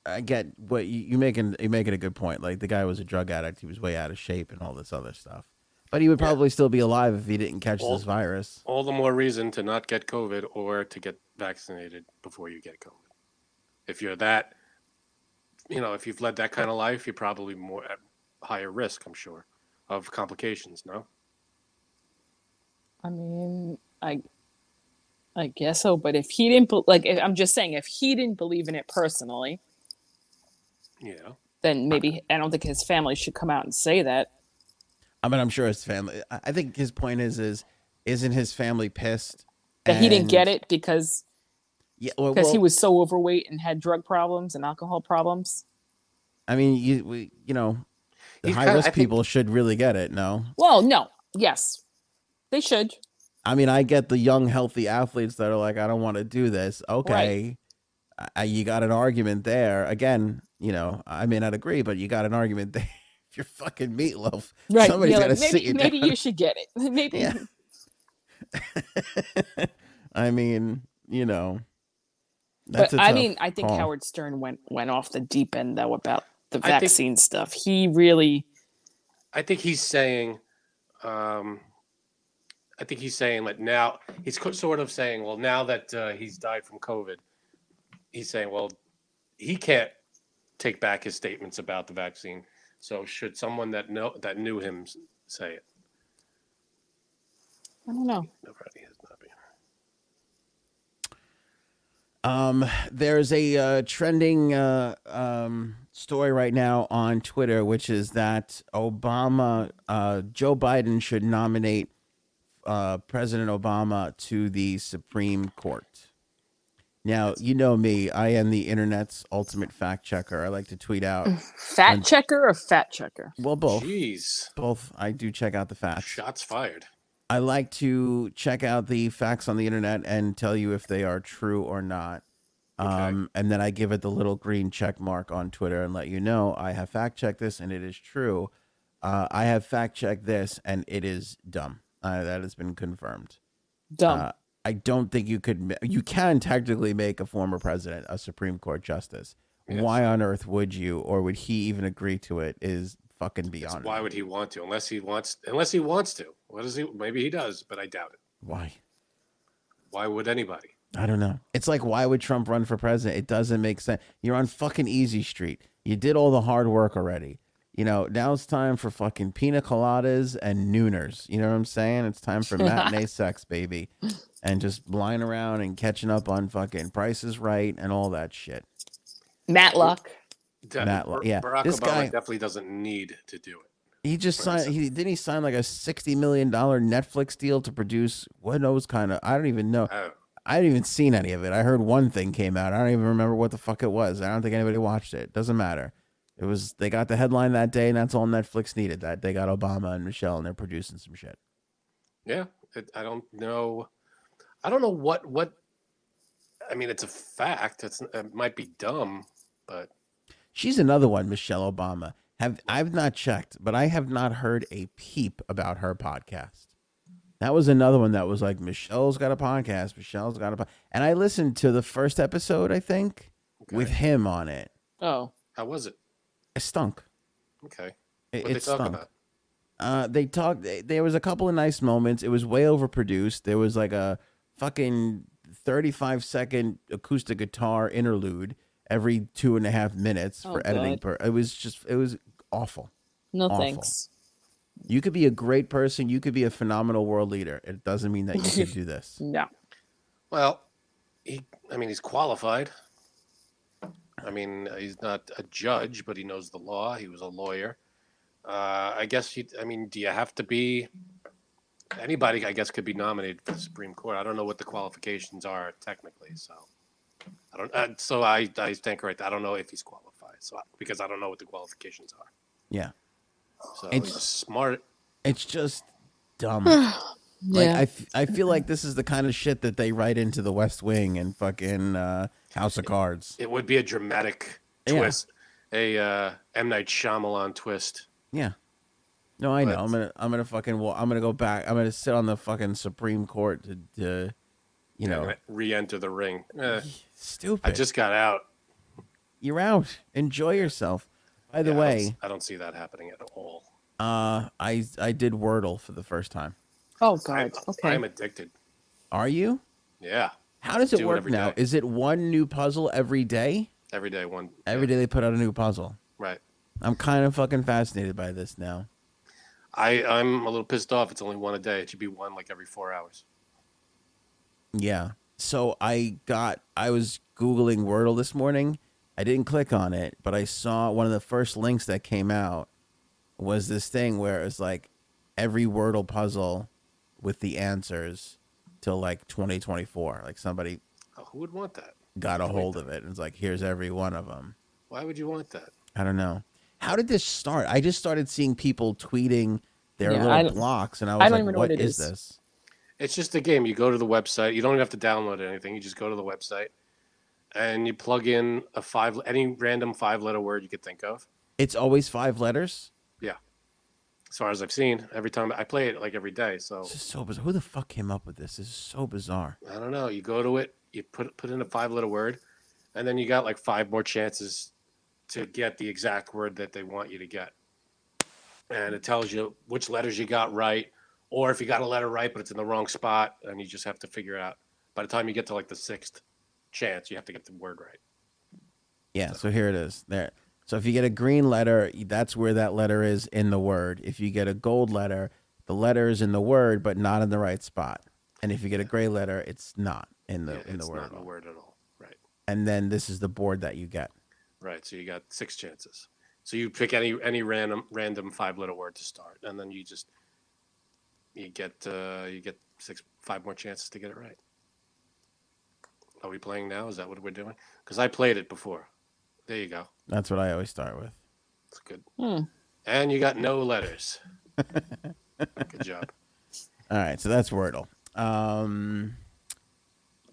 I get what you, you making. You making a good point. Like the guy was a drug addict. He was way out of shape and all this other stuff. But he would Yeah. probably still be alive if he didn't catch Well- this virus. All the more reason to not get COVID or to get vaccinated before you get COVID. If you're that, you know, if you've led that kind of life, you're probably more at higher risk, I'm sure, of complications. No. I mean, I I guess so, but if he didn't like if, I'm just saying if he didn't believe in it personally, Yeah. then maybe I don't think his family should come out and say that. I mean, I'm sure his family. I I think his point is, is isn't his family pissed That he didn't get it because Yeah, well, because he was so overweight and had drug problems and alcohol problems. I mean, you, we, you know, the He's high kinda- risk I think- people should really get it. No, Well, no, yes, they should. I mean, I get the young, healthy athletes that are like, I don't want to do this. Okay, I, you got an argument there. Again, you know, I may not agree, but you got an argument there. if you're fucking meatloaf, Right? somebody's yeah, got to like, sit maybe you maybe down. you should get it. Maybe Yeah. I mean, you know, that's but I mean, I think call. Howard Stern went went off the deep end though about the I think- vaccine stuff. He really I think he's saying, um, I think he's saying that now he's sort of saying, well, now that uh, he's died from COVID, he's saying, well, he can't take back his statements about the vaccine. So should someone that know that knew him say it? I don't know. No, Freddie has not been. Um, there's a uh, trending uh, um, story right now on Twitter, which is that Obama, uh, Joe Biden should nominate uh, President Obama to the Supreme Court. Now, you know me, I am the internet's ultimate fact checker. I like to tweet out. Fat And- checker or fat checker? Well, both. Jeez, Both. I do check out the facts. shots fired. I like to check out the facts on the internet and tell you if they are true or not. Okay. Um, and then I give it the little green check mark on Twitter and let you know I have fact checked this and it is true. Uh, I have fact checked this and it is dumb. Uh, that has been confirmed. Dumb. Uh, I don't think you could. You can technically make a former president a Supreme Court justice. Yes. Why on earth would you, or would he even agree to it? Is fucking beyond. why would he want to? Unless he wants, unless he wants to. What does he? Maybe he does, but I doubt it. Why? Why would anybody? I don't know. It's like why would Trump run for president? It doesn't make sense. You're on fucking easy street. You did all the hard work already. You know, now it's time for fucking pina coladas and nooners. You know what I'm saying? It's time for matinee sex, baby. And just lying around and catching up on fucking prices right and all that shit. Matlock. De- Matt- yeah, Barack this Obama guy- definitely doesn't need to do it. He just signed. He didn't he sign like a sixty million dollar Netflix deal to produce what knows kind of. I don't even know. Oh, I haven't even seen any of it. I heard one thing came out. I don't even remember what the fuck it was. I don't think anybody watched it. Doesn't matter. It was they got the headline that day, and that's all Netflix needed. That they got Obama and Michelle, and they're producing some shit. yeah. It, I don't know. I don't know what what. I mean, it's a fact. It's it might be dumb, but She's another one, Michelle Obama. Have I've not checked, but I have not heard a peep about her podcast. That was another one that was like Michelle's got a podcast. Michelle's got a podcast, and I listened to the first episode. I think okay. with him on it. Oh, how was it? It stunk. Okay, It, what it they talk stunk. about? Uh, they talked. There was a couple of nice moments. It was way overproduced. There was like a fucking thirty-five second acoustic guitar interlude every two and a half minutes Oh, for editing. God. Per, it was just. It was awful. no Awful. thanks. You could be a great person. You could be a phenomenal world leader. It doesn't mean that you can do this. No. Well, he. I mean, he's qualified. I mean, he's not a judge, but he knows the law. He was a lawyer. Uh, I guess. He, I mean, do you have to be? Anybody, I guess, could be nominated for the Supreme Court. I don't know what the qualifications are technically, so I don't. Uh, so I, I stand correct. I don't know if he's qualified. So because I don't know what the qualifications are. Yeah. So It's- he's smart. It's just dumb. Like yeah. I, f- I feel like this is the kind of shit that they write into the West Wing and fucking uh, House of Cards. It would be a dramatic Yeah. twist, a uh, M Night Shyamalan twist. Yeah. No, I know. But- I'm gonna I'm gonna fucking wa- I'm gonna go back. I'm gonna sit on the fucking Supreme Court to, to you know, re-enter the ring. Eh, stupid. I just got out. You're out. Enjoy yourself. By the Yeah, I don't way, s- I don't see that happening at all. uh, I I did Wordle for the first time. oh I, God. Okay. I'm addicted. Are you? Yeah, How does it Do it work every now? day. Is it one new puzzle every day? every day one. Every day they put out a new puzzle. Right. I'm kind of fucking fascinated by this now. I I'm a little pissed off. It's only one a day. It should be one like every four hours. Yeah. So I got I was googling Wordle this morning. I didn't click on it, but I saw one of the first links that came out was this thing where it was like every Wordle puzzle with the answers till like 2024. Like somebody Oh, who would want that? got a hold of it and it's like here's every one of them. Why would you want that? I don't know. How did this start? I just started seeing people tweeting their Yeah, little don't- blocks and I I was don't like even what what it is is. this? It's just a game. You go to the website. You don't even have to download anything. You just go to the website, and you plug in a five any random five letter word you could think of. It's always five letters. Yeah, as far as I've seen, every time I play it like every day. So This is so bizarre. Who the fuck came up with this? This is so bizarre. I don't know. You go to it, you put put in a five letter word, and then you got like five more chances to get the exact word that they want you to get. And it tells you which letters you got right, or if you got a letter right but it's in the wrong spot, and you just have to figure it out. By the time you get to like the sixth chance, you have to get the word right. Yeah, so here it is. There. So if you get a green letter, that's where that letter is in the word. If you get a gold letter, the letter is in the word but not in the right spot. And if you get a gray letter, it's not in the Yeah, in the it's word. not at in the word at all. Right. And then this is the board that you get. Right. So you got six chances. So you pick any any random random five letter word to start, and then you just you get uh, you get six five more chances to get it right. Are we playing now? Is that what we're doing? Because I played it before. There you go. That's what I always start with. It's good. Hmm. And you got no letters. good job. All right, so that's Wordle. Um,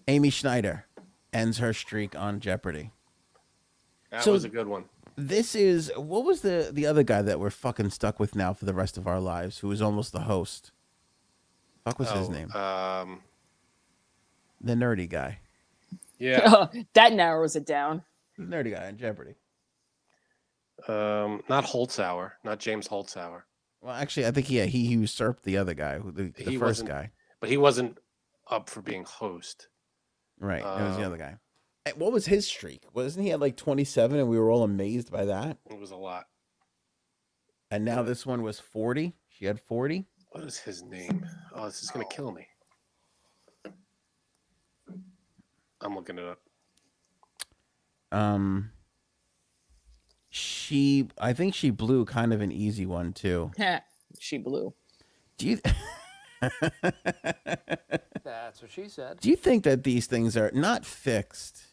Amy Schneider ends her streak on Jeopardy. That So- was a good one. This is what was the the other guy that we're fucking stuck with now for the rest of our lives, who was almost the host. Fuck was his Oh, name? Um, The nerdy guy. Yeah. that narrows it down. The nerdy guy on Jeopardy. um, not Holzhauer. Not James Holzhauer. Well, actually, I think he he usurped the other guy, who the, the He first guy. But he wasn't up for being host. Right, it was the um, other guy. What was his streak? Wasn't he at like twenty seven, and we were all amazed by that? It was a lot. And now this one was forty. She had forty. What is his name? Oh, this is gonna kill me. I'm looking it up. Um, she, I think she blew kind of an easy one too. Yeah, she blew. Do you? That's what she said. Do you think that these things are not fixed?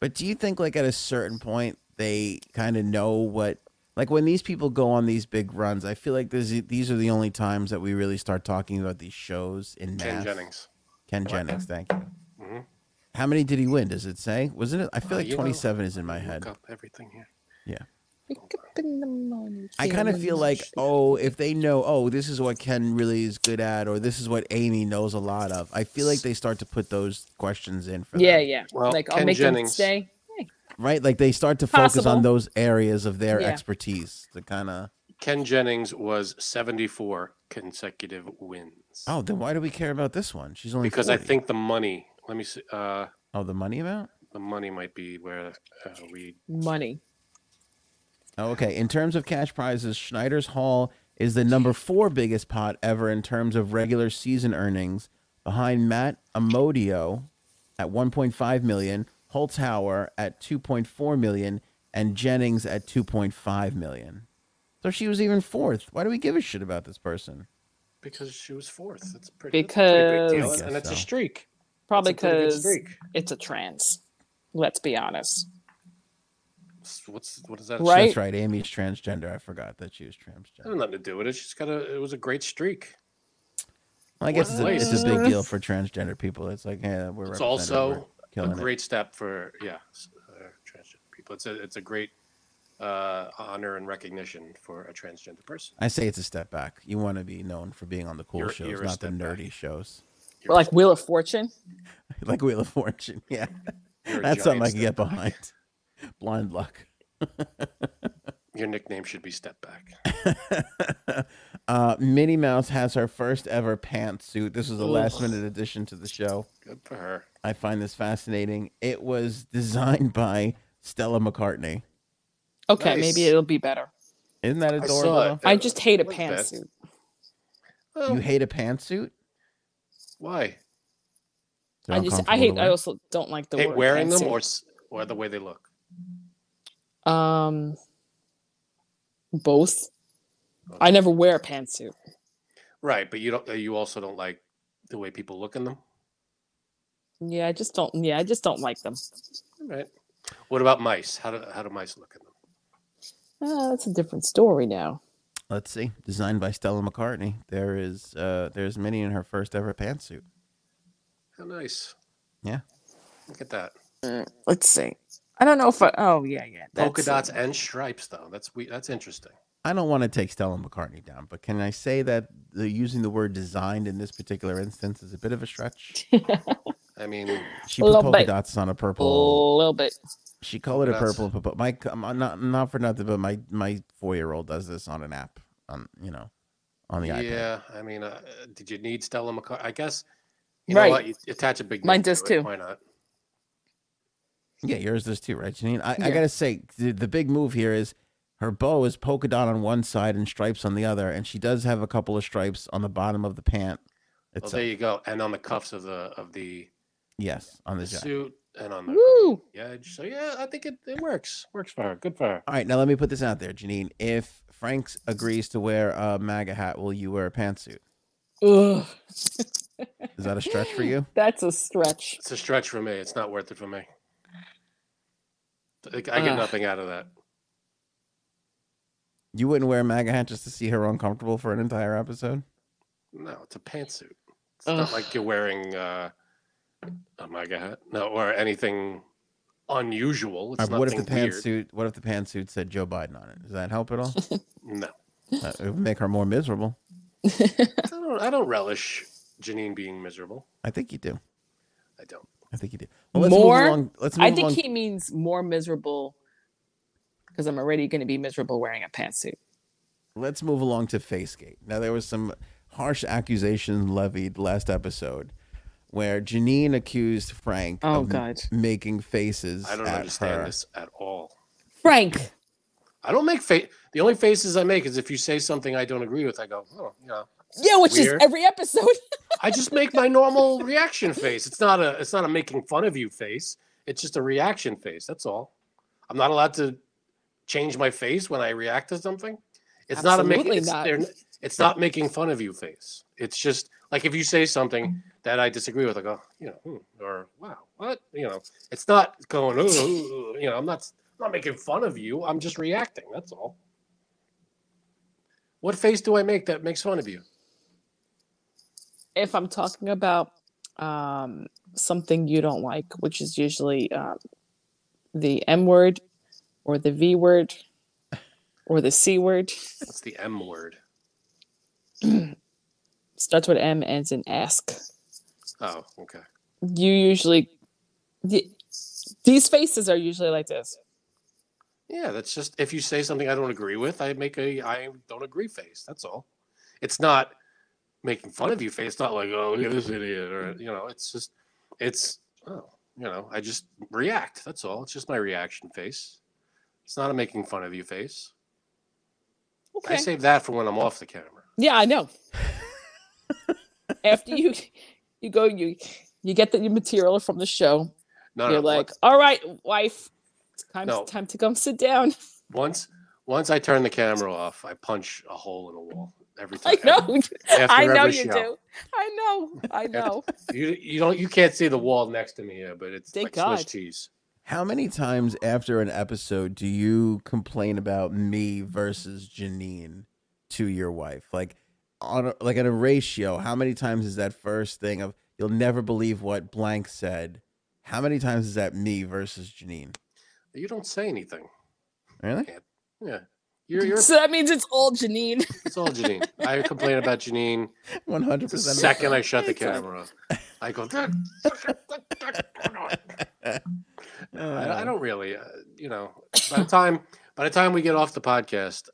But do you think like at a certain point they kind of know what like when these people go on these big runs, I feel like this, these are the only times that we really start talking about these shows in Ken. Jennings. Ken Jennings, thank you. How many did he win? Does it say? Wasn't it? I feel Uh, like you know, 27 is in my head. up everything here. Wake up in the morning, I kind of feel like, oh, if they know, oh, this is what Ken really is good at, or this is what Amy knows a lot of. I feel like they start to put those questions in for yeah, them. yeah. Well, like I'll Ken make Jennings- them stay. Hey, right? Like they start to focus Possible. on those areas of their Yeah. expertise to kind of. Ken Jennings was 74 consecutive wins. Oh, then why do we care about this one? She's only because I think the money. Let me see. Uh, Oh, the money amount. the money might be where uh, we. money. Oh, okay. In terms of cash prizes, Schneider's Hall is the number four biggest pot ever in terms of regular season earnings, behind Matt Amodio at 1.5 million, Holzhauer at 2.4 million, and Jennings at 2.5 million. So she was even fourth. Why do we give a shit about this person? Because she was fourth. That's pretty. that's a pretty big deal, Because- and it's a I guess so. streak. Probably That's a pretty good because it's a trans. Let's be honest. What's what is that? Right. That's right. Amy's transgender. I forgot that she was That had transgender. nothing to do with it. She's got a. It was a great streak. Well, I guess it's a, it's a big deal for transgender people. It's like, yeah, we're It's represented, also we're a killing it. great step for yeah s- uh, transgender people. It's a it's a great uh, honor and recognition for a transgender person. I say it's a step back. You want to be known for being on the cool You're- shows, you're not the step back. nerdy shows. You're, like Wheel of Fortune. like Wheel of Fortune. Yeah, that's something I can get back. behind. Blind luck. Your nickname should be Step Back. uh, Minnie Mouse has her first ever pantsuit. This was a last minute addition to the show. Good for her. I find this fascinating. It was designed by Stella McCartney. Okay, Nice. maybe it'll be better. Isn't that adorable? saw it. I just hate a pantsuit. Well, You hate a pantsuit? Why? I just I hate. I also don't like the Hate word wearing them or or the way they look. Um, both. I never wear a pantsuit. Right, but you don't. You also don't like the way people look in them. Yeah, I just don't. Yeah, I just don't like them. Right. What about mice? How do how do mice look in them? Uh, that's a different story now. Let's see. Designed by Stella McCartney. There is uh there's Minnie in her first ever pantsuit. How nice. Yeah. Look at that. Let's see. I don't know if I. Oh yeah, yeah. Polka that's, uh, dots and stripes, though. That's we. That's interesting. I don't want to take Stella McCartney down, but can I say that the using the word designed in this particular instance is a bit of a stretch? I mean, She put polka bit. dots on a purple. A purple. little bit. She colored it Polka dots. purple, but my not not for nothing, but my my four year old does this on an app on you know on the iPad. yeah. I mean, uh, did you need Stella McCartney? I guess. You know Right. what? You attach a big. Mine name to does it. too. Why not? Yeah, yours does too, right, Janine? I, I gotta say, the, the big move here is her bow is polka dot on one side and stripes on the other, and she does have a couple of stripes on the bottom of the pant. Well, It's there you go. And on the cuffs of the of the yes on the jacket. suit and on the Woo! yeah. So yeah, I think it, it works. Works for her. Good for her. All right, now let me put this out there, Janine. If Franks agrees to wear a MAGA hat, will you wear a pantsuit? Ugh. Is that a stretch for you? That's a stretch. It's a stretch for me. It's not worth it for me. I I get Ugh. nothing out of that. You wouldn't wear a MAGA hat just to see her uncomfortable for an entire episode? No, it's a pantsuit. It's not like you're wearing uh, a MAGA hat. No, or anything unusual. It's All right, what if the nothing weird. pantsuit? What if the pantsuit said Joe Biden on it? Does that help at all? No, Uh, it would make her more miserable. I don't. I don't relish Janine being miserable. I think you do. I don't. I think you do. Well, let's move More? along. Let's move I think along. he means more miserable because I'm already going to be miserable wearing a pantsuit. let's move along to Facegate. Now, there was some harsh accusations levied last episode where Janine accused Frank Oh, of God. making faces I don't at understand her. this at all. Frank, I don't make face. The only faces I make is if you say something I don't agree with. I go, oh, yeah. yeah, which Weird. is every episode. I just make my normal reaction face. It's not a. It's not a making fun of you face. It's just a reaction face. That's all. I'm not allowed to change my face when I react to something. It's not a making. Absolutely It's, not. they're- it's not making fun of you face. It's just like if you say something that I disagree with, I go, you know, hmm, or wow, what, you know. It's not going, ooh, ooh, you know. I'm not. I'm not making fun of you. I'm just reacting. That's all. What face do I make that makes fun of you? if I'm talking about um, something you don't like, which is usually um, the M word or the V word or the C word, That's the M word. starts with M, ends in ask. Oh, okay. You usually, the, these faces are usually like this. Yeah, that's just if you say something I don't agree with, I make a I don't agree face. That's all. It's not making fun of you face. Not like oh look at this idiot or you know. It's just it's oh you know I just react. That's all. It's just my reaction face. It's not a making fun of you face. Okay. I save that for when I'm off the camera. Yeah, I know. After you you go you you get the material from the show. No, you're no. like, once- all right, wife, it's time, No. time to come sit down. once, once I turn the camera off, I punch a hole in a wall every time. I know. After I know every you show. do. I know. I know. You you don't you can't see the wall next to me here, but it's Thank like Swiss God. cheese. How many times after an episode do you complain about me versus Janine to your wife? Like on a, like in a ratio, how many times is that first thing of you'll never believe what blank said? How many times is that me versus Janine? You don't say anything. Really? Yeah, you're you're So that means it's all Janine. it's all Janine. I complain about Janine One hundred the percent. second I shut the camera off. I go. I, Uh, I don't really, uh, you know. By the time by the time we get off the podcast,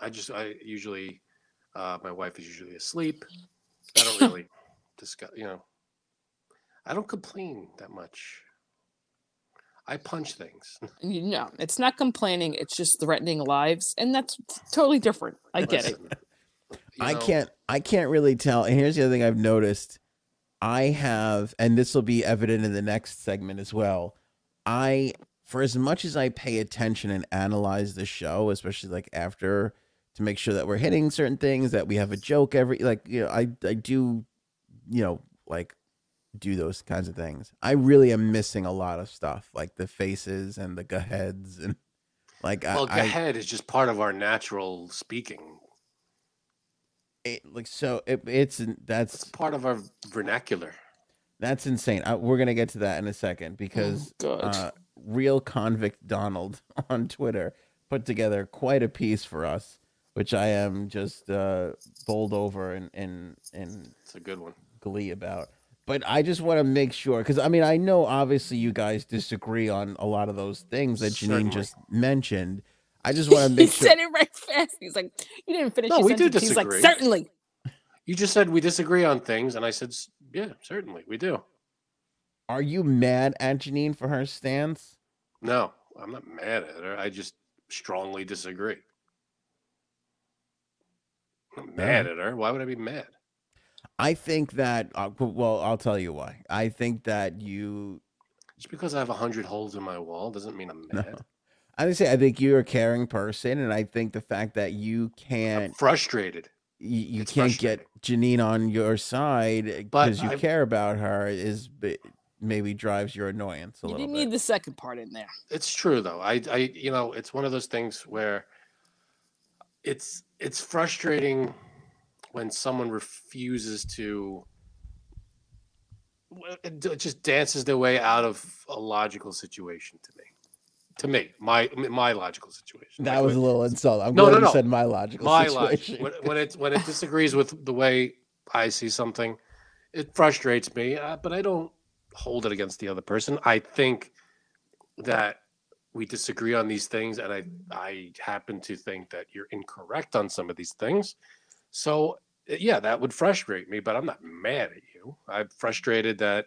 I just I usually uh, my wife is usually asleep. I don't really discuss, you know. I don't complain that much. I punch things. You know, it's not complaining, it's just threatening lives, and that's totally different. I get it. Listen, you I know, can't I can't really tell. And here's the other thing I've noticed. I have, and this will be evident in the next segment as well. I, for as much as I pay attention and analyze the show, especially like after to make sure that we're hitting certain things, that we have a joke every like you know, I I do, you know, like do those kinds of things. I really am missing a lot of stuff, like the faces and the go heads and like Well, I, I is just part of our natural speaking. it, like so it, it's that's It's part of our vernacular. That's insane. I, we're gonna get to that in a second because God. uh, real convict Donald on Twitter put together quite a piece for us, which I am just uh, bowled over and in, in It's a good one. glee about. But I just want to make sure because I mean I know obviously you guys disagree on a lot of those things that Janine Certainly. just mentioned. I just want to he make sure. He said it right fast. He's like, you didn't finish No, your we do sentence. He's like, disagree. certainly. You just said we disagree on things, and I said, yeah, certainly we do. Are you mad at Janine for her stance? No, I'm not mad at her. I just strongly disagree. I'm not mad at her. Why would I be mad? I think that. Uh, well, I'll tell you why. I think that you Just because I have a hundred holes in my wall doesn't mean I'm No. mad. I would say I think you're a caring person, and I think the fact that you I'm can't frustrated. you, you can't get Janine on your side because you I've- care about her is maybe drives your annoyance a You little didn't bit. need the second part in there. It's true though. I, I, you know, it's one of those things where it's it's frustrating when someone refuses to. It just dances their way out of a logical situation to me. To me, my my logical situation. that Like, was a little insult. I'm No, glad no, you no. said my logical my situation. logic. When, when it when it disagrees with the way I see something, it frustrates me. Uh, but I don't hold it against the other person. I think that we disagree on these things, and I I happen to think that you're incorrect on some of these things. So uh, yeah, that would frustrate me. But I'm not mad at you. I'm frustrated that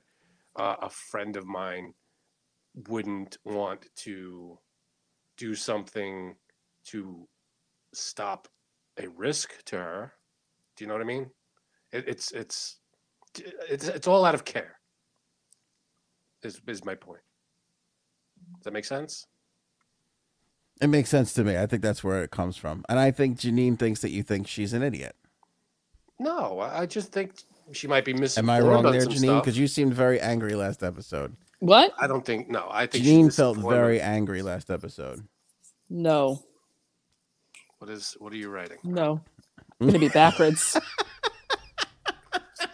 uh, a friend of mine wouldn't want to do something to stop a risk to her. Do you know what I mean? It, it's it's it's it's all out of care. Is is my point? Does that make sense? It makes sense to me. I think that's where it comes from, and I think Janine thinks that you think she's an idiot. No, I I just think she might be missing. Am I wrong there, Janine? Because you seemed very angry last episode. What? I don't think. No, I think she's Janine felt misinformed. very angry last episode. No, What is? What are you writing? no. I'm gonna be backwards.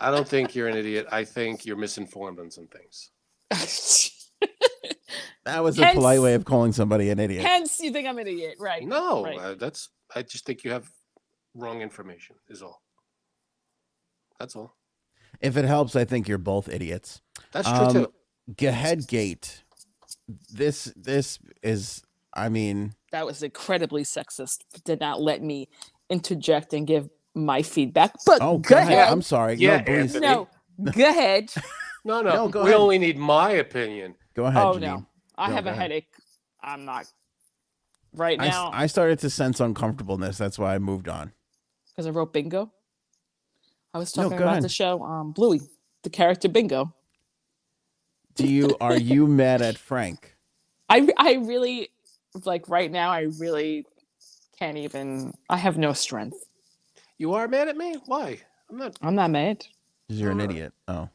I don't think you're an idiot. I think you're misinformed on some things. That was a polite way of calling somebody an idiot. Hence, you think I'm an idiot, right? No, Right. uh, that's. I just think you have wrong information. Is all. That's all. If it helps, I think you're both idiots. That's true Um, too. Gahead Gate. This this is I mean That was incredibly sexist. Did not let me interject and give my feedback. But oh go go ahead. ahead. I'm sorry. Yeah, no, please no, go ahead. No, no, no, go we ahead. only need my opinion. go ahead. oh Janine. no, I No, have a ahead. headache. I'm not. right I, s- now I started to sense uncomfortableness. That's why I moved on. because I wrote Bingo. I was talking go about ahead. the show um Bluey, the character Bingo. Do you are you mad at Frank? I I really like right now. I really can't even. I have no strength. You are mad at me? Why? I'm not. I'm not mad. Because you're an idiot. Oh,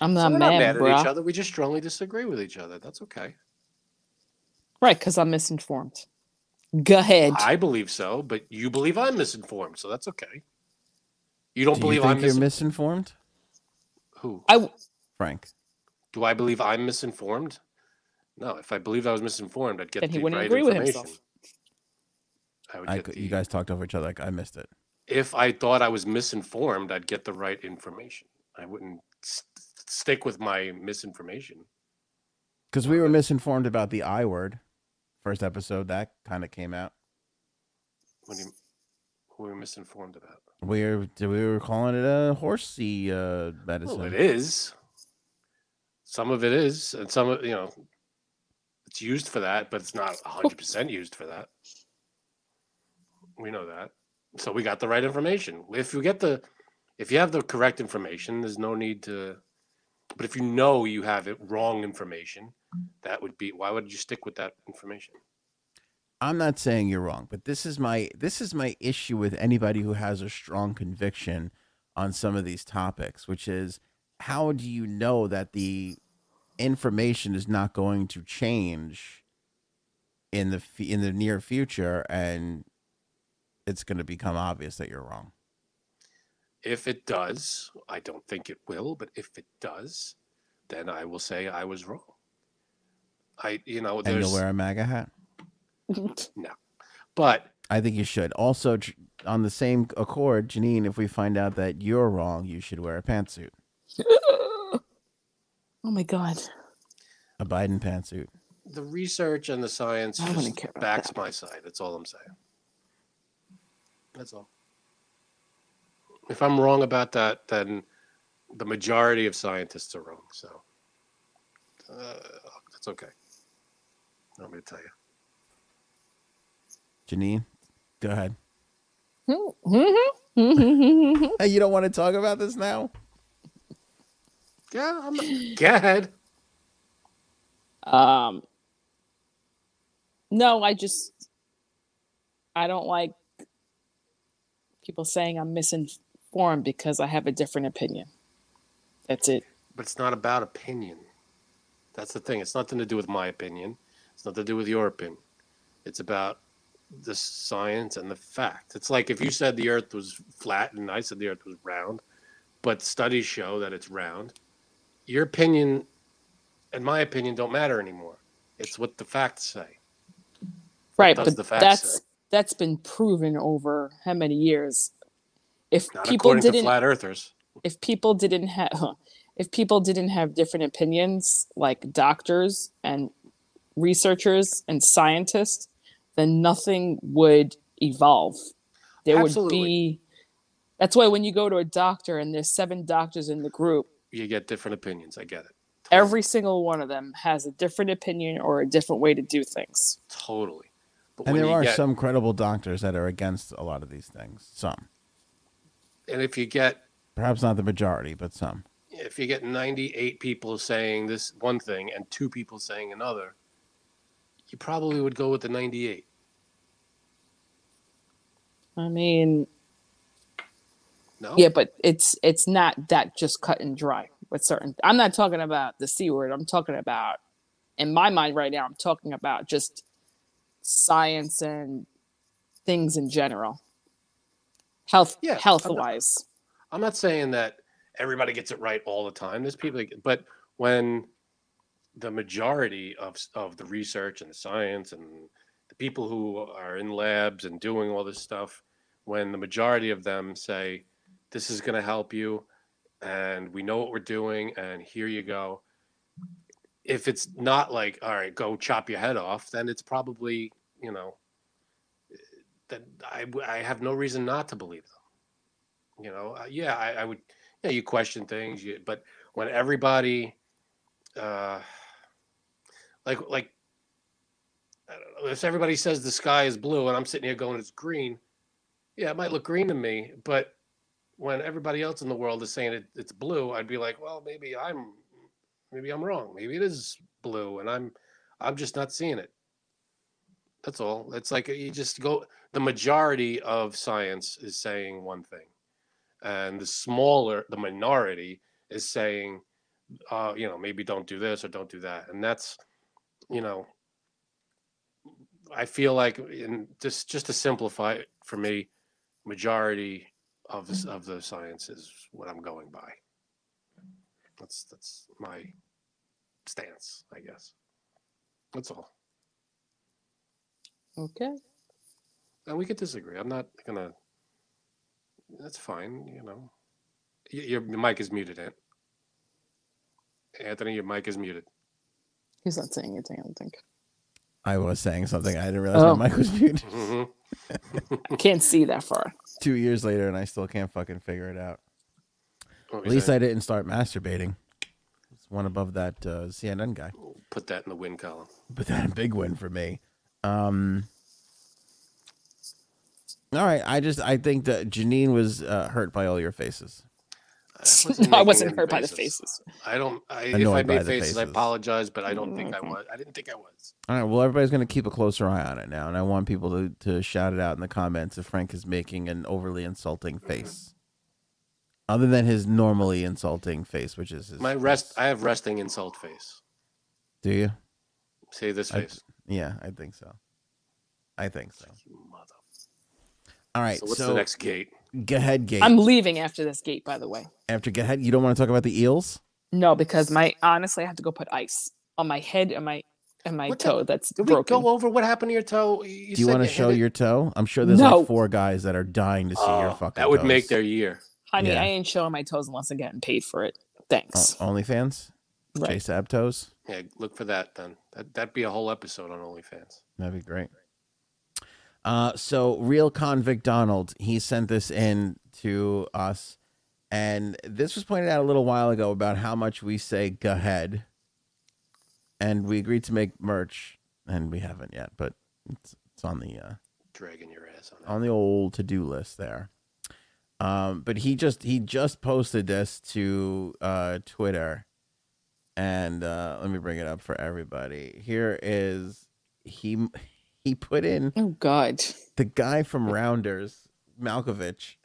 I'm so not we're mad, not mad at bruh. each other. We just strongly disagree with each other. That's okay. Right, because I'm misinformed. Go ahead. I believe so, but you believe I'm misinformed, so that's okay. You don't do you believe think I'm you're mis- misinformed, who? I w- Frank? Do I believe I'm misinformed? No. If I believed I was misinformed, I'd get Then he the wouldn't right agree with information. himself. I would I get cou- the, you guys talked over each other. Like I missed it. if I thought I was misinformed, I'd get the right information. I wouldn't st- stick with my misinformation. Because we were misinformed about the I word. First episode that kind of came out. What do you, who were we misinformed about? We were we were calling it a horsey uh, medicine. Well, it is. Some of it is, and some of you know, it's used for that, but it's not hundred percent used for that. We know that, so we got the right information. If you get the, if you have the correct information, there's no need to. But if you know you have it wrong information, that would be why would you stick with that information? I'm not saying you're wrong, but this is my this is my issue with anybody who has a strong conviction on some of these topics, which is how do you know that the information is not going to change in the in the near future and it's going to become obvious that you're wrong. If it does, I don't think it will, but if it does, then I will say I was wrong. I, you know, And you'll wear a MAGA hat. No. But I think you should. Also, on the same accord, Janine, if we find out that you're wrong, you should wear a pantsuit, oh my god. a Biden pantsuit. the research and the science just backs that. my side. That's all I'm saying. That's all. If I'm wrong about that, then the majority of scientists are wrong. So uh, that's okay. I'm going to tell you. Janine, go ahead. Hey, you don't want to talk about this now? Yeah, I'm, go ahead. um no i just i don't like people saying i'm misinformed because i have a different opinion that's it But it's not about opinion. That's the thing. It's nothing to do with my opinion. It's nothing to do with your opinion. It's about the science and the fact. It's like if you said the earth was flat and I said the earth was round, but studies show that it's round, your opinion and my opinion don't matter anymore. It's what the facts say. right but the facts that's say? that's been proven over how many years if Not people didn't flat earthers. if people didn't have if people didn't have different opinions like doctors and researchers and scientists then nothing would evolve there would be that's why when you go to a doctor and there's seven doctors in the group You get different opinions. I get it. every single one of them has a different opinion or a different way to do things Totally. But And there are get, some credible doctors that are against a lot of these things. Some, and if you get perhaps not the majority, but some. if you get 98 people saying this one thing and two people saying another, you probably would go with the 98. i mean No? Yeah, but it's it's not that just cut and dry with certain. I'm not talking about the c word. I'm talking about, in my mind right now, I'm talking about just science and things in general, health Yeah, I'm health not- wise. I'm not saying that everybody gets it right all the time. There's people, that, but when the majority of of the research and the science and the people who are in labs and doing all this stuff, when the majority of them say, "This is going to help you," and we know what we're doing, and here you go. If it's not like, "All right, go chop your head off," then it's probably you know. That I, I have no reason not to believe them you know uh, yeah I, I would yeah you question things you, but when everybody uh like like I don't know. If everybody says the sky is blue and I'm sitting here going it's green, yeah, it might look green to me. But when everybody else in the world is saying it, it's blue, I'd be like, well, maybe I'm, maybe I'm wrong. Maybe it is blue, and I'm, I'm just not seeing it. That's all. It's like you just go. The majority of science is saying one thing, and the smaller, the minority is saying, uh, you know, maybe don't do this or don't do that, and that's, you know, I feel like, in just just to simplify it for me, majority of s- of the science is what I'm going by. That's that's my stance, I guess. That's all. Okay. And we could disagree. I'm not gonna. That's fine. You know, Y- your, your mic is muted, Ant. Anthony, your mic is muted. He's not saying anything, I don't think. I was saying something. I didn't realize Oh. my mic was muted. hmm I can't see that far. Two years later, and I still can't fucking figure it out. At least I didn't start masturbating. It's one above that uh, CNN guy. put that in the win column. but that a big win for me. Um, all right, I just I think that Janine was uh, hurt by all your faces. no, I wasn't any hurt by the faces. I don't. I, if I by made the faces, I apologize, but I don't think I was. I didn't think I was. All right, well everybody's going to keep a closer eye on it now, and I want people to to shout it out in the comments if Frank is making an overly insulting face, other than his normally insulting face, which is his My rest. I have resting insult face. Do you? Say this I- face. Yeah, I think so. I think so. All right, So what's so the next gate? go ahead, Gate. I'm leaving after this gate, by the way. After go ahead, you don't want to talk about the eels? No, because my honestly, I have to go put ice on my head and my and my What the- toe. That's Did we broken. go over what happened to your toe? You Do you want to show your toe? I'm sure there's No. like four guys that are dying to see your Oh, fucking. that would make their year. Honey, Yeah. I ain't showing my toes unless I'm getting paid for it. Thanks. Thanks. OnlyFans. Right. Chase Ab. Yeah, look for that then. That that'd be a whole episode on OnlyFans. That'd be great. Uh, so real convict Donald, he sent this in to us, and this was pointed out a little while ago about how much we say "go ahead," and we agreed to make merch, and we haven't yet, but it's it's on the uh, Dragging your ass on that. on the old to do list there. Um, but he just he just posted this to uh, Twitter, and uh, let me bring it up for everybody. Here is he he put in Oh God. the guy from Rounders, Malkovich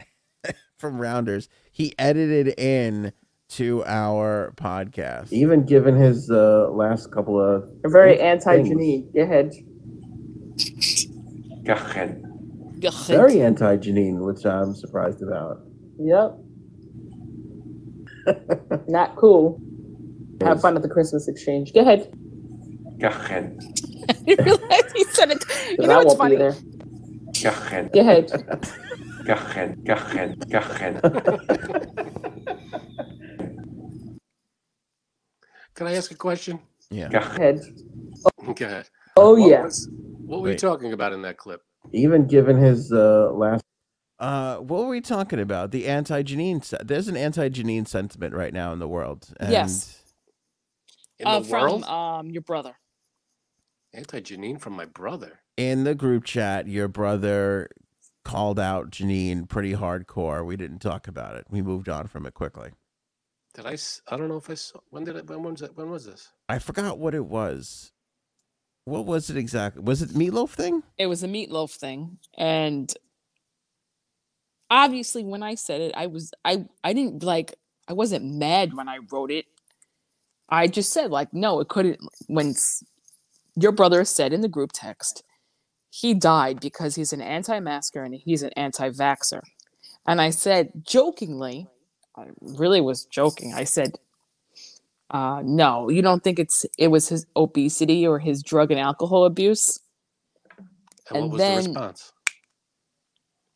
from Rounders. He edited in to our podcast. Even given his uh, last couple of You're very anti things. Janine. Go ahead. God, Go very anti Janine, which I'm surprised about. Yep. Not cool. Have fun at the Christmas exchange. Go ahead. you realize he said it. You know I what's won't be funny? there. Go ahead. go ahead. Can I ask a question? Yeah. Go ahead. Go ahead. Oh What yeah. was- What were you talking about in that clip? Even given his uh, last Uh, what were we talking about? The anti Janine. Se- There's an anti Janine sentiment right now in the world. And Yes. In Uh, the from world? um your brother. Anti Janine from my brother. In the group chat, your brother called out Janine pretty hardcore. We didn't talk about it. We moved on from it quickly. Did I? I don't know if I saw. When did it? When was it? When was this? I forgot what it was. What was it exactly? Was it meatloaf thing? It was a meatloaf thing, and obviously, when I said it, I was I I didn't like I wasn't mad when I wrote it. I just said like, no, it couldn't. When your brother said in the group text, he died because he's an anti-masker and he's an anti-vaxer, and I said jokingly, I really was joking. I said. Uh, no, you don't think it's it was his obesity or his drug and alcohol abuse? And, And what was then- the response?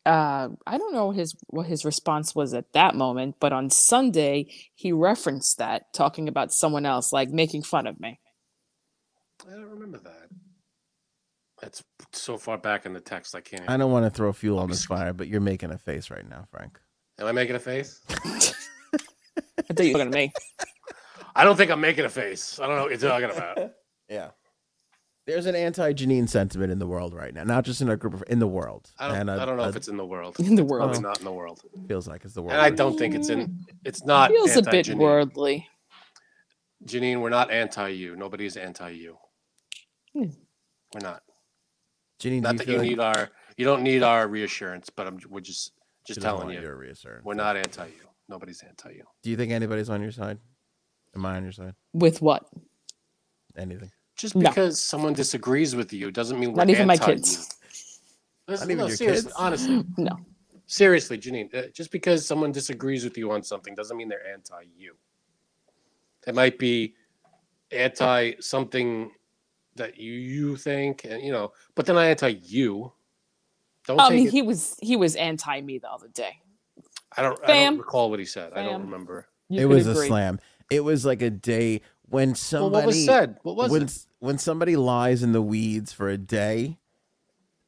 Uh, I don't know his what his response was at that moment, but on Sunday he referenced that, talking about someone else, like making fun of me. I don't remember that. That's so far back in the text. I can't. I don't want to throw fuel on this fire, but you're making a face right now, Frank. am I making a face? I thought you were looking at me. I don't think I'm making a face. I don't know what you're talking about. Yeah. There's an anti Janine sentiment in the world right now, not just in our group of in the world. I don't, and I don't know a- if it's in the world. In the Probably world. not in the world. feels like it's the world. And I don't think it's in. It's not Feels a bit Janine. worldly. Janine, we're not anti you. Nobody's anti you. Hmm. We're not. Janine, do Not you that feel you like need our. You don't need our reassurance, but I'm. We're just just doesn't telling want you. your reassurance? We're not anti you. Nobody's anti you. Do you think anybody's on your side? Am I on your side? With what? Anything? Just No. because someone disagrees with you doesn't mean we're Not even my anti kids. You. Listen, Not even no, your seriously, kids? honestly, No. seriously, Janine. uh, Just because someone disagrees with you on something doesn't mean they're anti you. It might be anti something that you you think, and you know, but they're not anti you. Don't I take mean, it. he was he was anti me the other day. I don't. I don't recall what he said. I don't remember. You it was agree. a slam. It was like a day when Well, somebody what was said? What was when it? when somebody lies in the weeds for a day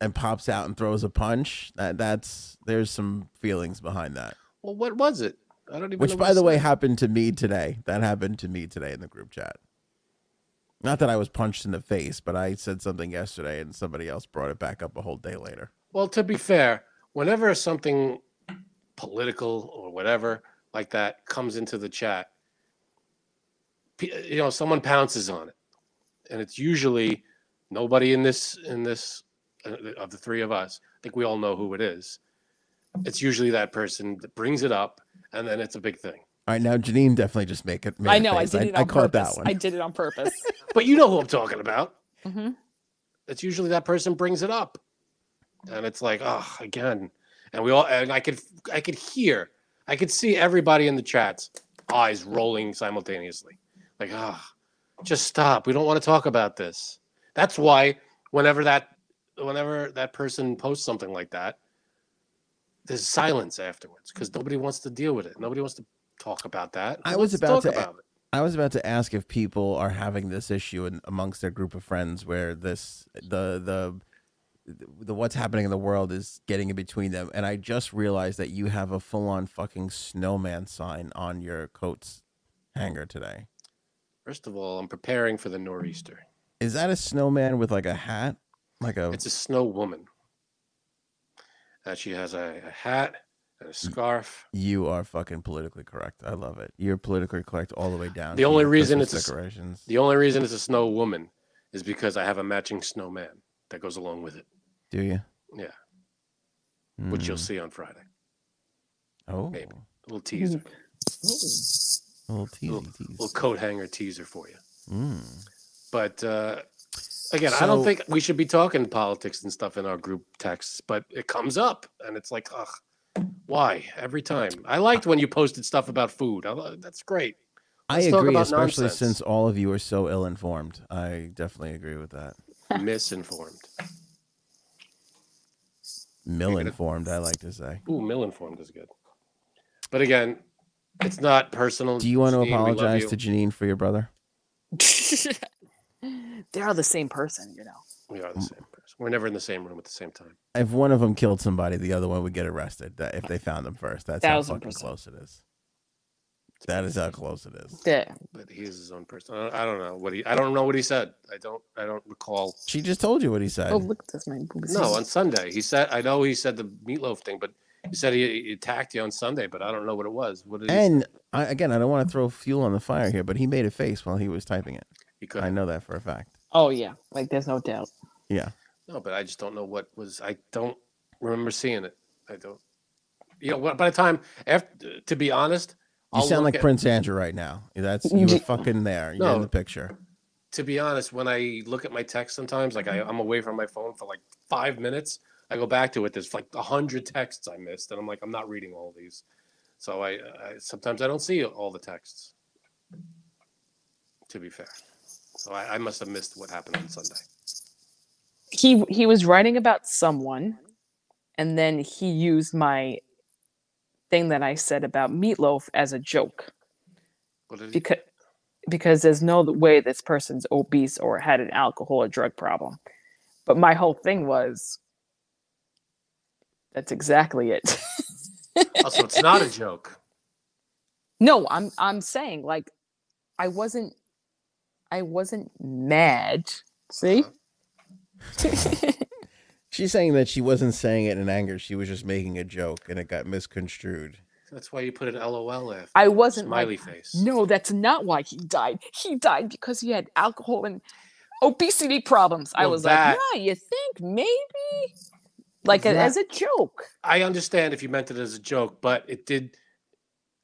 and pops out and throws a punch. That that's there's some feelings behind that. Well, what was it? I don't even. Which, by the way, said. happened to me today. That happened to me today in the group chat. Not that I was punched in the face, but I said something yesterday and somebody else brought it back up a whole day later. Well, to be fair, whenever something political or whatever like that comes into the chat, you know, someone pounces on it, and it's usually nobody in this in this uh, of the three of us. I think we all know who it is. It's usually that person that brings it up, and then it's a big thing. All right, now Janine definitely just make it. I I a know. I did it on I caught that one. I did it on purpose. But you know who I'm talking about. hmm it's usually that person brings it up and it's like oh again and we all and i could i could hear i could see everybody in the chats eyes rolling simultaneously like ah just stop. We don't want to talk about this. That's why whenever that whenever that person posts something like that there's silence afterwards because nobody wants to deal with it. Nobody wants to talk about that. I was about talk to about it? I was about to ask if people are having this issue in, amongst their group of friends where this the the the what's happening in the world is getting in between them, and I just realized that you have a full on fucking snowman sign on your coat's hanger today. First of all i'm preparing for the nor'easter Is that a snowman with like a hat, like a? It's a snow woman. Uh, she has a, a hat and a scarf. you are fucking politically correct. I love it. You're politically correct all the way down. The to only reason Christmas it's a s- decorations. The only reason it's a snow woman is because I have a matching snowman that goes along with it, Do you? Yeah. which you'll Mm. see on Friday. Oh, maybe. A little teaser, a little teasy little, tease. little coat hanger teaser for you. Mm. But uh, again, I don't think we should be talking politics and stuff in our group texts, but it comes up and it's like, ugh, why every time? I liked when you posted stuff about food. I, that's great. I Let's talk agree, especially nonsense. since all of you are so ill informed. I definitely agree with that. Misinformed. Mill informed, I like to say. Ooh, mill-informed is good. But again, it's not personal. Do you want to Janine, apologize to Janine for your brother? they are the same person, you know. We are the same person. We're never in the same room at the same time. If one of them killed somebody, the other one would get arrested. That if they found them first, that's how fucking percent. close it is. That is how close it is. Yeah. But he is his own person. I don't, I don't know what he. I don't know what he said. I don't. I don't recall. She just told you what he said. Oh, look at this man. No, on Sunday he said. I know he said the meatloaf thing, but he said he, he attacked you on Sunday. But I don't know what it was. What did he? and I, again, I don't want to throw fuel on the fire here, but he made a face while he was typing it. He could. I know that for a fact. Oh yeah, like there's no doubt. Yeah. No, but I just don't know what was. I don't remember seeing it. I don't. You know, what- by the time after, to be honest, You I'll sound like at- Prince Andrew right now. That's you were fucking there. You're in the picture. to be honest, when I look at my text sometimes, like I, I'm away from my phone for like five minutes, I go back to it. There's like a hundred texts I missed, and I'm like, I'm not reading all these. So I, I sometimes I don't see all the texts. To be fair, so I, I must have missed what happened on Sunday. He he was writing about someone, and then he used my thing that I said about meatloaf as a joke What did he, because because there's no way this person's obese or had an alcohol or drug problem. But my whole thing was that's exactly it. also, it's not a joke. No, I'm I'm saying like I wasn't I wasn't mad. See? Uh-huh. She's saying that she wasn't saying it in anger. She was just making a joke, and it got misconstrued. That's why you put an LOL after. I wasn't smiley like, face. no, that's not why he died. He died because he had alcohol and obesity problems. I was that- like, yeah, you think maybe? Like a, as a joke. I understand if you meant it as a joke, but it did.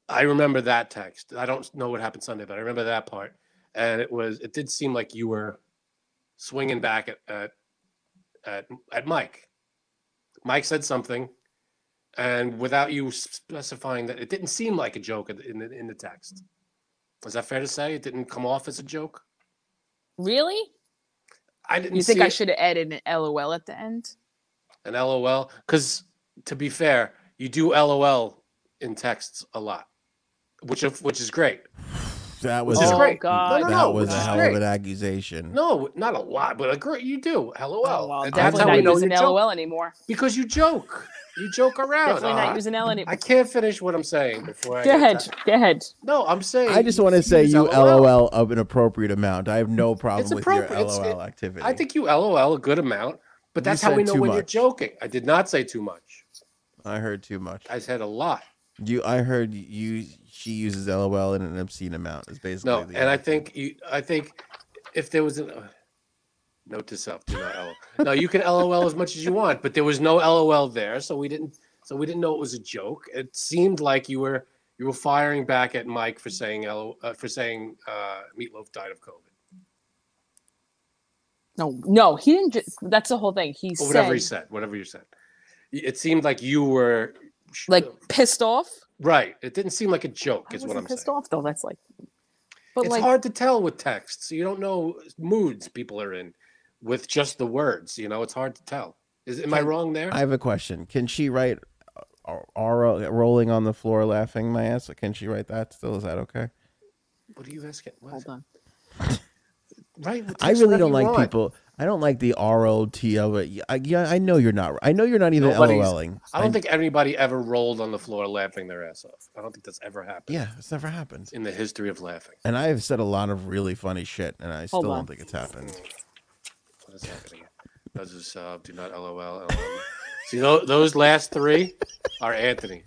I remember that text. I don't know what happened Sunday, but I remember that part, and it was. It did seem like you were swinging back at at at, at Mike. Mike said something, and without you specifying that, it didn't seem like a joke in the in the, text. Is that fair to say? It didn't come off as a joke. Really? I didn't. You think I should have added an LOL at the end? An LOL? Because to be fair, you do LOL in texts a lot, which of which is great. That was a, oh great. God! No, that no, was a hell great. of an accusation. No, not a lot, but a great. You do LOL. Oh, well, that's definitely how we not know using you joke LOL anymore. because you joke. You joke around. Definitely Ah, not using L anymore. I can't finish what I'm saying before I Go get ahead. that. Go ahead. No, I'm saying. I just want to say you LOL of an appropriate amount. I have no problem with your appropriate. It's- LOL activity. I think you LOL a good amount, but that's how we know when you're joking. I did not say too much. I heard too much. I said a lot. You, I heard you. She uses LOL in an obscene amount. Is basically No, the and I think you. I think if there was an uh, note to self, do not LOL. No, you can LOL as much as you want, but there was no LOL there, so we didn't. So we didn't know it was a joke. It seemed like you were you were firing back at Mike for saying uh, for saying uh, Meatloaf died of COVID No, no, he didn't. Ju- that's the whole thing. He or said, whatever he said. Whatever you said. It seemed like you were like pissed off. right. It didn't seem like a joke. I Is wasn't what I'm pissed saying. off though. That's like, but it's like, hard to tell with texts. You don't know moods people are in with just the words. You know, it's hard to tell. Is am I wrong there? I have a question. Can she write uh, rolling on the floor laughing my ass? Can she write that still? Is that okay? what are you asking? What? hold on. Right. with I really don't like want. people. I don't like the R O T L. I, yeah, I know you're not. I know you're not even Nobody's- LOLing. I don't think anybody ever rolled on the floor laughing their ass off. I don't think that's ever happened Yeah, it's never happened. in the history of laughing. And I have said a lot of really funny shit, and I still don't think it's happened. What is happening? Those is uh, do not LOL. LOL. See those, those last three are Anthony.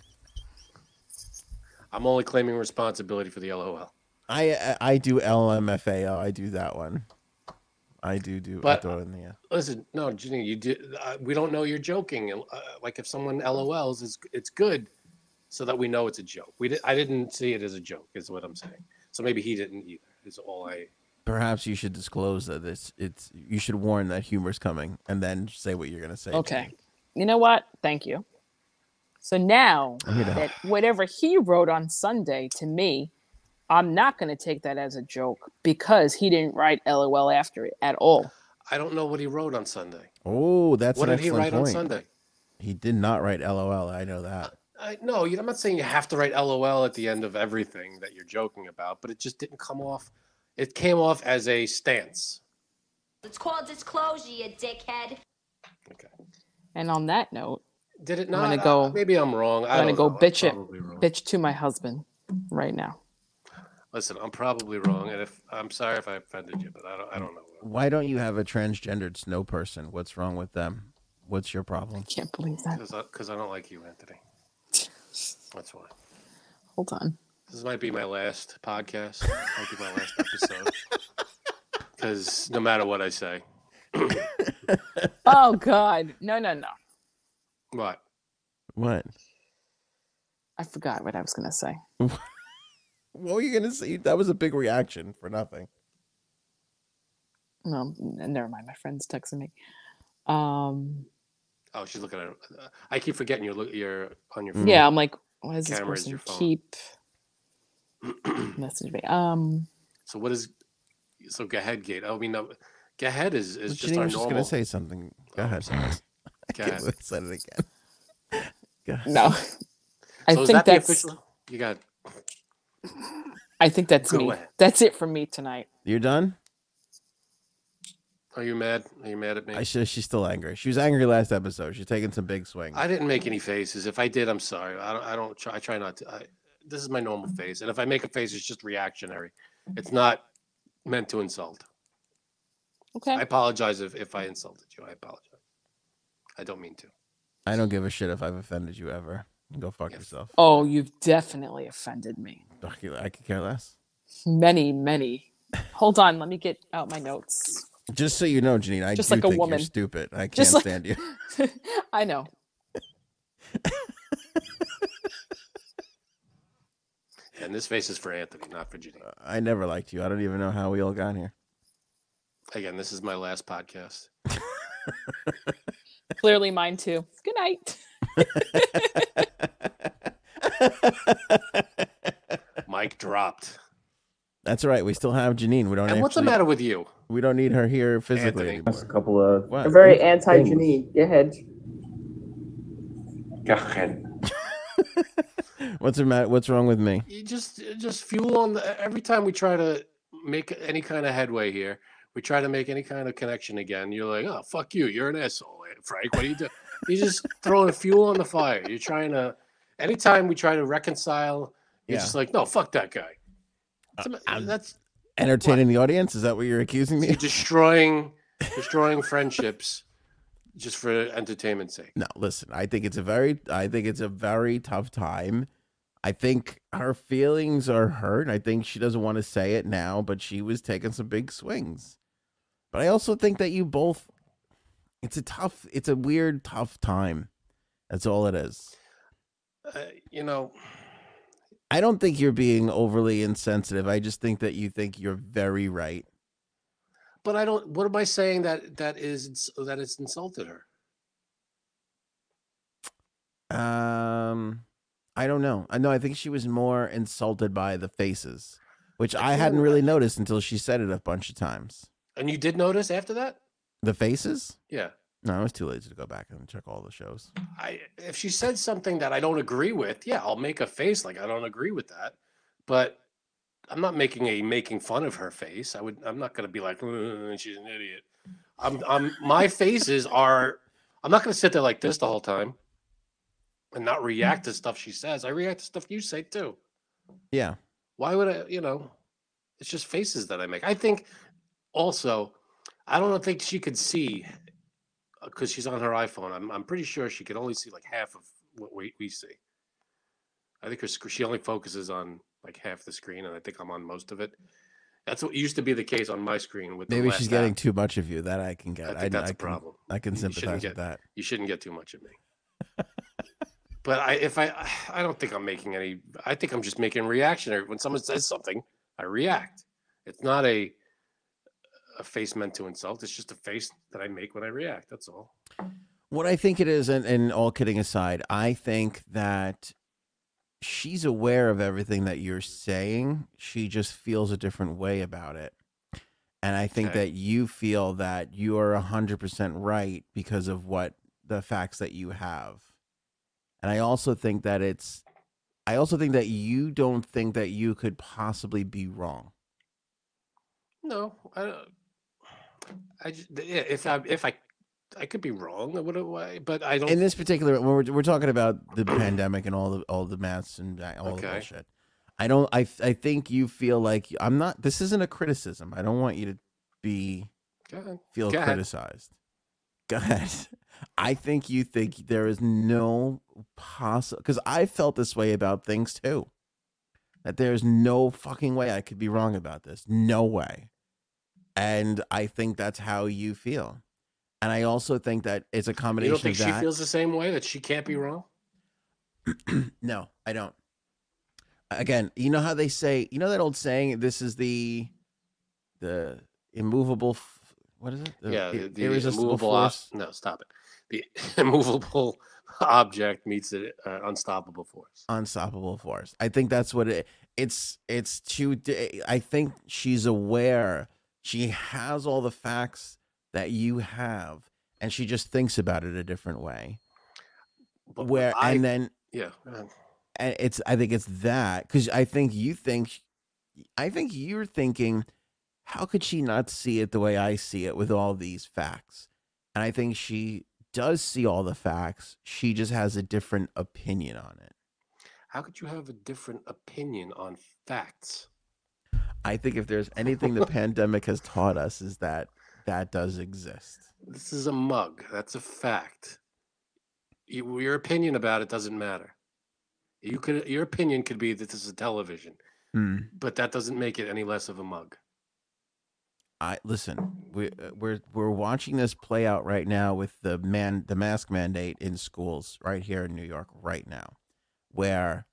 I'm only claiming responsibility for the LOL. I I, I do LMFAO. I do that one. I do do. I But- throw it in the air. Listen, no, Ginny, you do. Uh, we don't know you're joking. Uh, like if someone LOLs, is it's good, so that we know it's a joke. We did, I didn't see it as a joke, is what I'm saying. So maybe he didn't either. Is all I. Perhaps you should disclose that it's it's. You should warn that humor's coming, and then say what you're gonna say. Okay. You know what? Thank you. So now I'm here to that whatever he wrote on Sunday to me, I'm not going to take that as a joke because he didn't write LOL after it at all. I don't know what he wrote on Sunday. Oh, that's what an did he excellent write point. on Sunday? He did not write LOL. I know that. I, no, you- I'm not saying you have to write LOL at the end of everything that you're joking about, but it just didn't come off. It came off as a stance. It's called disclosure, you dickhead. Okay. And on that note, Did it not? I'm not? gonna Uh, go- maybe I'm wrong. I I'm going to go know. Bitch it, wrong. bitch to my husband right now. Listen, I'm probably wrong, and if I'm sorry if I offended you, but I don't. I don't know. Why don't you have a transgendered snow person? What's wrong with them? What's your problem? I can't believe that. Because I, 'cause I don't like you, Anthony. That's why. Hold on. This might be my last podcast. Might be my last episode. Because no matter what I say, Oh God. No, no, no. what? What? I forgot what I was going to say. What were you gonna say? That was a big reaction for nothing. No, n- never mind. My friend's texting me. Um, Oh, she's looking at. it. Uh, I keep forgetting you're look. You're on your. Phone. yeah, I'm like, why does this Camera person your phone. keep messaging me? Um, So what is? So go ahead, Gate. I mean, no, go ahead is is just Janine our was just normal. gonna say something. Go Oh, ahead. sorry. I Go can't ahead. said it again. Go ahead. no. I So is think that the that's official? You got. I think that's Go me. ahead. That's it for me tonight. You're done. Are you mad? Are you mad at me? I should, she's still angry. She was angry last episode. She's taking some big swings. I didn't make any faces. If I did, I'm sorry. I don't. I don't try. I try not to. I, this is my normal face, and if I make a face, it's just reactionary. It's not meant to insult. Okay. I apologize if, if I insulted you. I apologize. I don't mean to. I don't give a shit if I've offended you ever. Go fuck Yes. yourself. Oh, you've definitely offended me. Fuck you, I could care less. Many, many. Hold on, let me get out my notes. Just so you know, Janine, I Just do like a think woman. you're stupid. I can't Just like- stand you. I know. And this face is for Anthony, not for Janine. I never liked you. I don't even know how we all got here. Again, this is my last podcast. Clearly mine too. Good night. Mike dropped. That's all right. We still have Janine. We don't. And what's the matter with you? We don't need her here physically Anthony. anymore. Couple of What? You're Very anti Janine. Go ahead. Go ahead. What's the matter? What's wrong with me? You just just fuel on the every time we try to make any kind of headway here. We try to make any kind of connection again. You're like, oh fuck you, you're an asshole, eh, Frank. What are you doing? You're just throwing fuel on the fire. You're trying to. Anytime we try to reconcile, you're Yeah. just like, no, fuck that guy. Uh, That's Entertaining the audience? Is that what you're accusing me? you're destroying destroying friendships just for entertainment's sake. No, listen. I think it's a very. I think it's a very tough time. I think her feelings are hurt. I think she doesn't want to say it now, but she was taking some big swings. But I also think that you both. It's a tough. It's a weird, tough time. That's all it is. Uh, you know, I don't think you're being overly insensitive. I just think that you think you're very right. but I don't. What am I saying that that is that it's insulted her? Um, I don't know. I know. I think she was more insulted by the faces, which I Yeah, hadn't I- really noticed until she said it a bunch of times. And you did notice after that? The faces? Yeah. No, I was too lazy to go back and check all the shows. I if she said something that I don't agree with, yeah, I'll make a face like I don't agree with that. But I'm not making a making fun of her face. I would I'm not gonna be like "Uh, she's an idiot. I'm I'm my faces are I'm not gonna sit there like this the whole time and not react to stuff she says. I react to stuff you say too. Yeah. Why would I, you know, it's just faces that I make. I think also, I don't think she could see Uh, because she's on her iPhone. I'm, I'm pretty sure she could only see like half of what we, we see. I think her, she only focuses on like half the screen, and I think I'm on most of it. That's what used to be the case on my screen with Maybe she's getting app. too much of you. That I can I get. think that's I a can, problem. I can sympathize get- with that. You shouldn't get too much of me. but I, if I, I don't think I'm making any. I think I'm just making reactionary. When someone says something, I react. It's not a a face meant to insult. It's just a face that I make when I react. That's all. What I think it is, and, and all kidding aside, I think that she's aware of everything that you're saying. She just feels a different way about it. And I think Okay. that you feel that you are 100% right because of what the facts that you have. And I also think that it's, I also think that you don't think that you could possibly be wrong. No, I. I just, yeah, if I if I I could be wrong. I? But I don't. in this particular when we're, we're talking about the pandemic and all the all the masks and all the Okay. bullshit i don't i i think you feel like i'm not this isn't a criticism i don't want you to be feel Go criticized go ahead i think you think there is no possible because i felt this way about things too that there's no fucking way i could be wrong about this no way and i think that's how you feel and i also think that it's a You combination don't think she feels the same way that she can't be wrong? no, I don't. Again, you know how they say, you know that old saying, this is the the immovable f- what is it? The yeah, the, the irresistible ob- force. no, stop it. The immovable object meets the uh, unstoppable force. unstoppable force. I think that's what it it's it's too I think she's aware she has all the facts that you have and she just thinks about it a different way. But Where I, and then yeah, and it's I think it's that because I think you think I think you're thinking how could she not see it the way I see it with all these facts? And I think she does see all the facts. She just has a different opinion on it. how could you have a different opinion on facts? I think if there's anything the pandemic has taught us is that that does exist. This is a mug. That's a fact. You, your opinion about it doesn't matter. You could your opinion could be that this is television, Hmm. but that doesn't make it any less of a mug. I listen. We uh, we're we're watching this play out right now with the man the mask mandate in schools right here in New York right now, where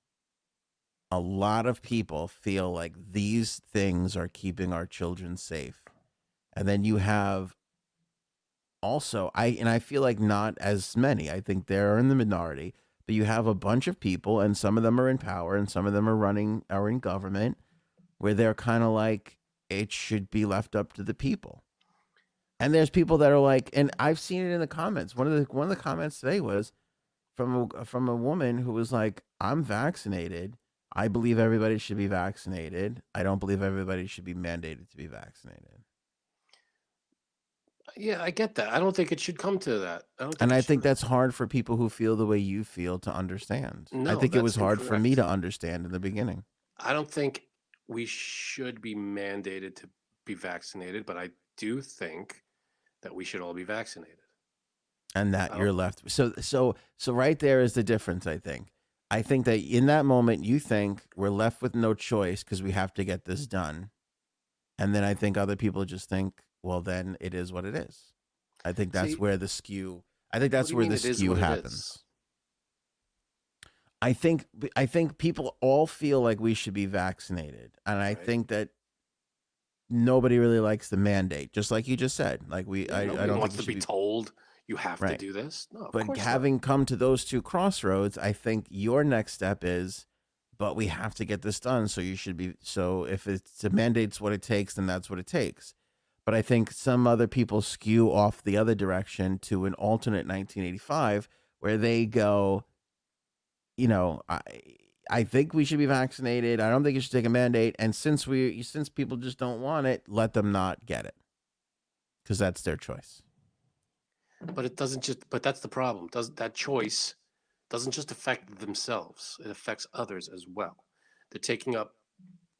a lot of people feel like these things are keeping our children safe, and then you have also I and I feel like not as many. I think they're in the minority, but you have a bunch of people, and some of them are in power, and some of them are running are in government, where they're kind of like it should be left up to the people. And there's people that are like, and I've seen it in the comments. One of the one of the comments today was from a, from a woman who was like, "I'm vaccinated. I believe everybody should be vaccinated. I don't believe everybody should be mandated to be vaccinated." Yeah, I get that. I don't think it should come to that. I don't And I think that's hard for people who feel the way you feel to understand. I think it was hard for me to understand in the beginning. I don't think we should be mandated to be vaccinated, but I do think that we should all be vaccinated. and that you're left so so so right there is the difference i think i think that in that moment you think we're left with no choice because we have to get this done. And then i think other people just think well then it is what it is. I think that's See- where the skew i think that's where the skew happens. i think i think people all feel like we should be vaccinated and i Right. think that nobody really likes the mandate just like you just said like we I, I don't wants think to it be told you have Right. to do this. No, but course not. having come to those two crossroads, I think your next step is, but we have to get this done. So you should be. So if it's a mandate's what it takes, then that's what it takes. But I think some other people skew off the other direction to an alternate 1985 where they go, you know, I I think we should be vaccinated. I don't think you should take a mandate. And since we since people just don't want it, let them not get it because that's their choice. But it doesn't just. But that's the problem. Does that choice doesn't just affect themselves? It affects others as well. They're taking up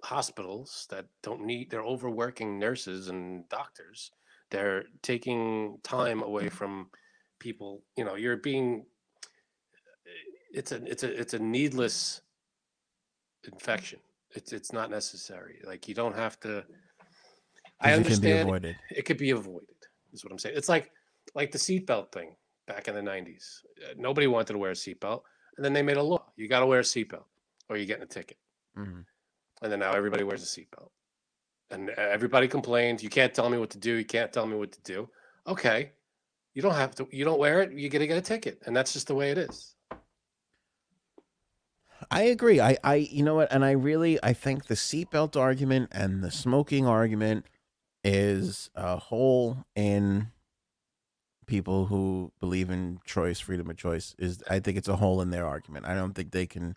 hospitals that don't need. They're overworking nurses and doctors. They're taking time away from people. You know, you're being. It's a it's a it's a needless infection. It's it's not necessary. Like you don't have to. I 'Cause it can be understand avoided. it could be avoided is what i'm saying it's like like the seatbelt thing back in the 90s Uh, nobody wanted to wear a seatbelt and then they made a law you got to wear a seatbelt or you're getting a ticket Mhm. and then now everybody wears a seatbelt and everybody complains you can't tell me what to do you can't tell me what to do okay you don't have to you don't wear it you're going to get a ticket and that's just the way it is I agree. I, I, you know what? And I really, I think the seatbelt argument and the smoking argument is a hole in people who believe in choice, freedom of choice. Is I think it's a hole in their argument. I don't think they can,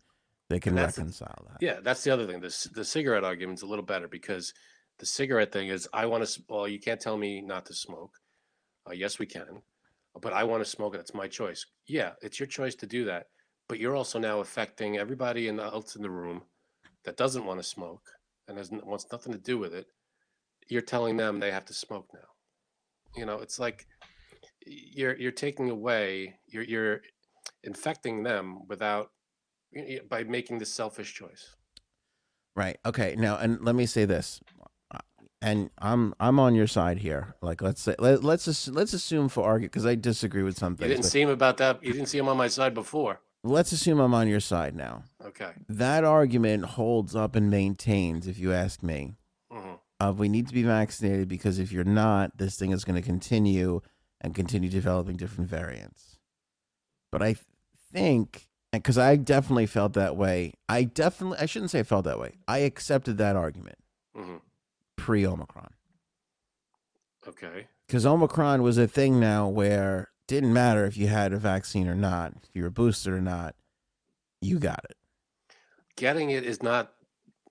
they can And that's the- reconcile that. Yeah, that's the other thing. The the cigarette argument's a little better because the cigarette thing is I want to. Well, you can't tell me not to smoke. Uh, yes, we can, but I want to smoke. That's my choice. Yeah, it's your choice to do that, but you're also now affecting everybody in the, else in the room that doesn't want to smoke and has, wants nothing to do with it. You're telling them they have to smoke now. You know, it's like you're you're taking away. You're you're infecting them without by making this selfish choice. Right. Okay. Now, and let me say this, uh, and I'm I'm on your side here. Like, let's say let, let's let's assume for argument because I disagree with something. You didn't see him about that. You didn't see him on my side before. let's assume I'm on your side now. Okay. that argument holds up and maintains, if you ask me, hmm of we need to be vaccinated because if you're not, this thing is going to continue and continue developing different variants. But I think, because I definitely felt that way, I definitely, I shouldn't say I felt that way. I accepted that argument hmm pre Omicron. Okay. Because Omicron was a thing now where didn't matter if you had a vaccine or not, if you were boosted or not, you got it. Getting it is not.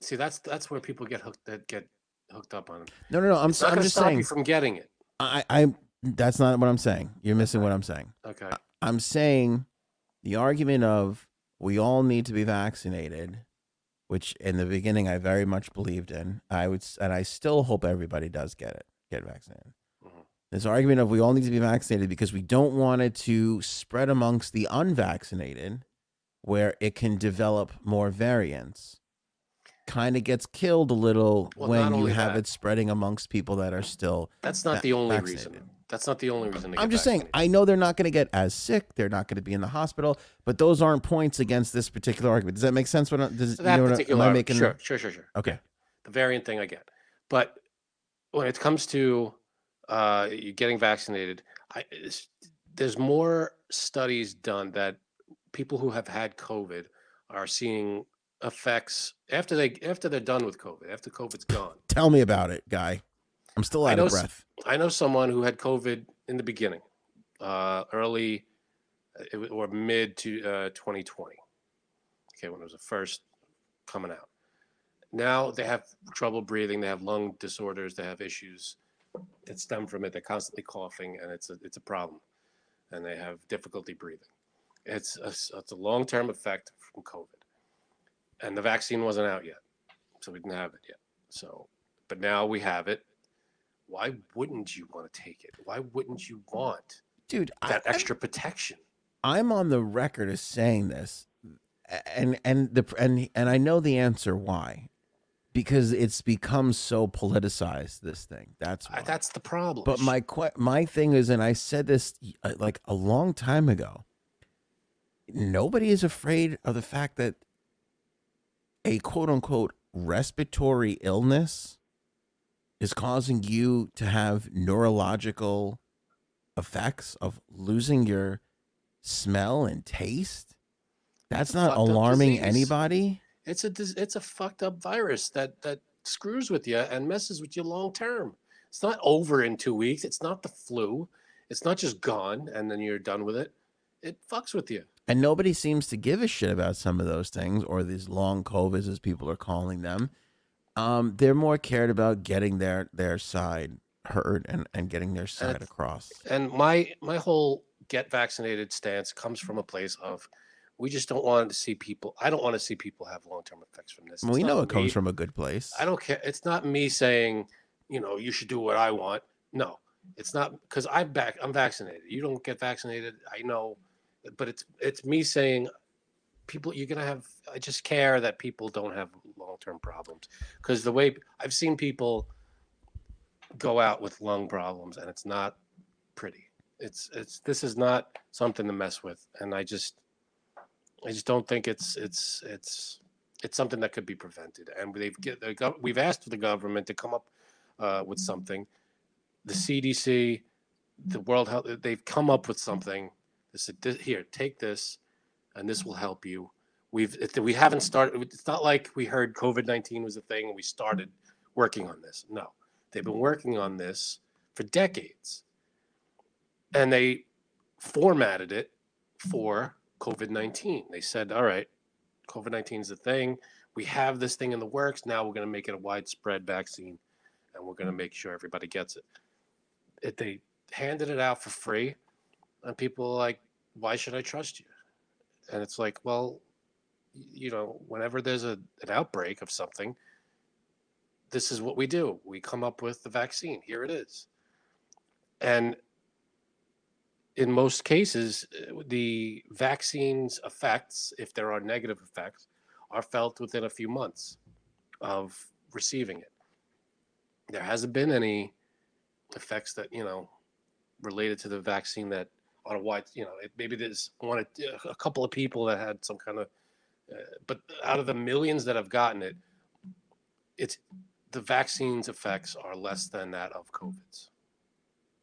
See, that's that's where people get hooked. That get hooked up on it. No, no, no. I'm, It's not I'm just stop saying. you from getting it. I, I, that's not what I'm saying. You're missing what I'm saying. Okay. I'm saying the argument of we all need to be vaccinated, which in the beginning I very much believed in. I would, and I still hope everybody does get it, get vaccinated. Mhm. This argument of we all need to be vaccinated because we don't want it to spread amongst the unvaccinated, where it can develop more variants, kind of gets killed a little Well, when you have that. it spreading amongst people that are still. That's not va- the only vaccinated. reason. That's not the only reason. I'm just saying. I know they're not going to get as sick. They're not going to be in the hospital, but those aren't points against this particular argument. Does that make sense? What I- does, So you that know what particular, am I making? sure, sure, sure, sure. Okay. The variant thing I get, but when it comes to uh, you getting vaccinated, I, there's more studies done that people who have had COVID are seeing effects after they after they're done with COVID, after COVID's gone. Tell me about it, guy. I'm still I out know of breath. I know someone who had COVID in the beginning, uh, early uh, or mid to uh, 2020. Okay, when it was the first coming out. Now they have trouble breathing. They have lung disorders. They have issues that stem from it. They're constantly coughing, and it's a it's a problem. And they have difficulty breathing. It's a, it's a long term effect from COVID, and the vaccine wasn't out yet, so we didn't have it yet. So, but now we have it why wouldn't you want to take it? Why wouldn't you want Dude, I- that I'm- extra protection? I'm on the record as saying this, and and the and and I know the answer why, because it's become so politicized. This thing. That's why. That's the problem. But my my thing is, and I said this uh, like a long time ago. Nobody is afraid of the fact that a quote unquote respiratory illness is causing you to have neurological effects of losing your smell and taste. That's not alarming anybody. it's a it's a fucked up virus that that screws with you and messes with you long term. It's not over in two weeks. It's not the flu. It's not just gone and then you're done with it. It fucks with you. And nobody seems to give a shit about some of those things or these long COVIDs as people are calling them. Um, they're more cared about getting their their side heard and, and getting their side it's- across. And my my whole get vaccinated stance comes from a place of we just don't want to see people. I don't want to see people have long term effects from this. we know it comes from a good place. I don't care. It's not me saying, you know, you should do what I want. No, it's not because I'm back. I'm vaccinated. You don't get vaccinated. I know, but it's it's me saying, people, you're gonna have. I just care that people don't have long term problems because the way I've seen people go out with lung problems and it's not pretty. It's it's this is not something to mess with, and I just I just don't think it's it's it's it's something that could be prevented. And they've get we've asked the government to come up uh, with something. The CDC, the World Health, they've come up with something. They said, "This- "Here, take this, and this will help you." We've we haven't started. It's not like we heard COVID nineteen was a thing and we started working on this. No, they've been working on this for decades, and they formatted it for COVID nineteen. They said, "All right, COVID 19 is a thing. We have this thing in the works. Now we're going to make it a widespread vaccine and we're going to make sure everybody gets it. They handed it out for free, and people are like, why should I trust you? And it's like, well, you know, whenever there's a, an outbreak of something, this is what we do. We come up with the vaccine. Here it is. And in most cases, uh, the vaccine's effects, if there are negative effects, are felt within a few months of receiving it. There hasn't been any effects that, you know, related to the vaccine that on a wide, you know, it, maybe there's one, or- a couple of people that had some kind of, uh, but out of the millions that have gotten it, it's the vaccine's effects are less than that of COVID's,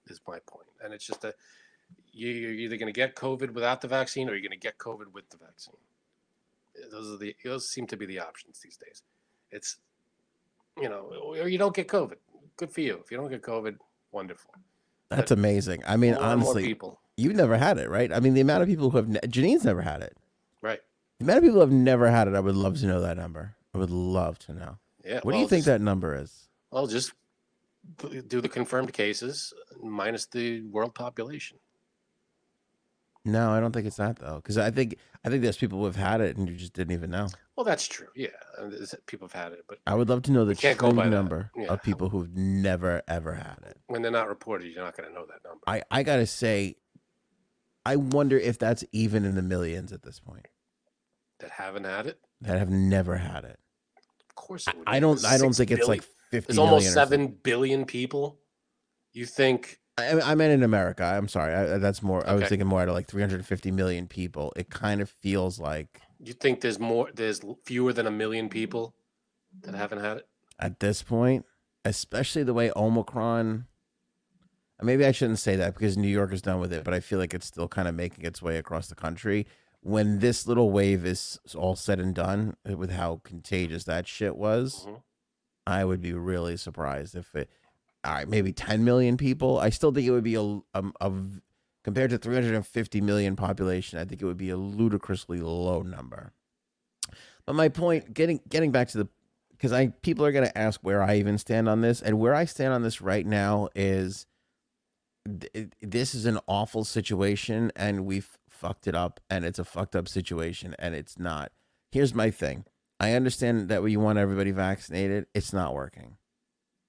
is my point. And it's just that you- you're either going to get COVID without the vaccine or you're going to get COVID with the vaccine. Those are the those seem to be the options these days. It's you know, or you don't get COVID. Good for you. If you don't get COVID, wonderful. That's amazing. I mean, More and more honestly, you've never had it, right? I mean, the amount of people who have ne- Janine's never had it. The amount of people who have never had it, I would love to know that number. I would love to know. Yeah. What do you think that number is? Well, just do the confirmed cases minus the world population. No, I don't think it's that though, because I think I think there's people who have had it and you just didn't even know. Well, that's true. Yeah, people have had it, but I would love to know the can't true go by number Yeah. of people who've never ever had it. when they're not reported, you're not going to know that number. I I gotta say, I wonder if that's even in the millions at this point that haven't had it. that have never had it. Of course, I, it would. I be. don't I don't think it's like fifty. There's almost million or something. seven billion people. You think? I, I meant in America. I'm sorry. I, that's more. I was thinking more out of like 350 million people. It kind of feels like You think there's more? There's fewer than a million people that haven't had it. at this point, especially the way Omicron. Maybe I shouldn't say that because New York is done with it, but I feel like it's still kind of making its way across the country. When this little wave is all said and done, uh, with how contagious that shit was, Mhm. I would be really surprised if it. All right, maybe 10 million people. I still think it would be a, a, a compared to 350 million population. I think it would be a ludicrously low number. But my point, getting getting back to the, because I people are going to ask where I even stand on this, and where I stand on this right now is, th- this is an awful situation, and we've fucked it up, and it's a fucked up situation, and it's not. Here's my thing. I understand that you want everybody vaccinated. It's not working.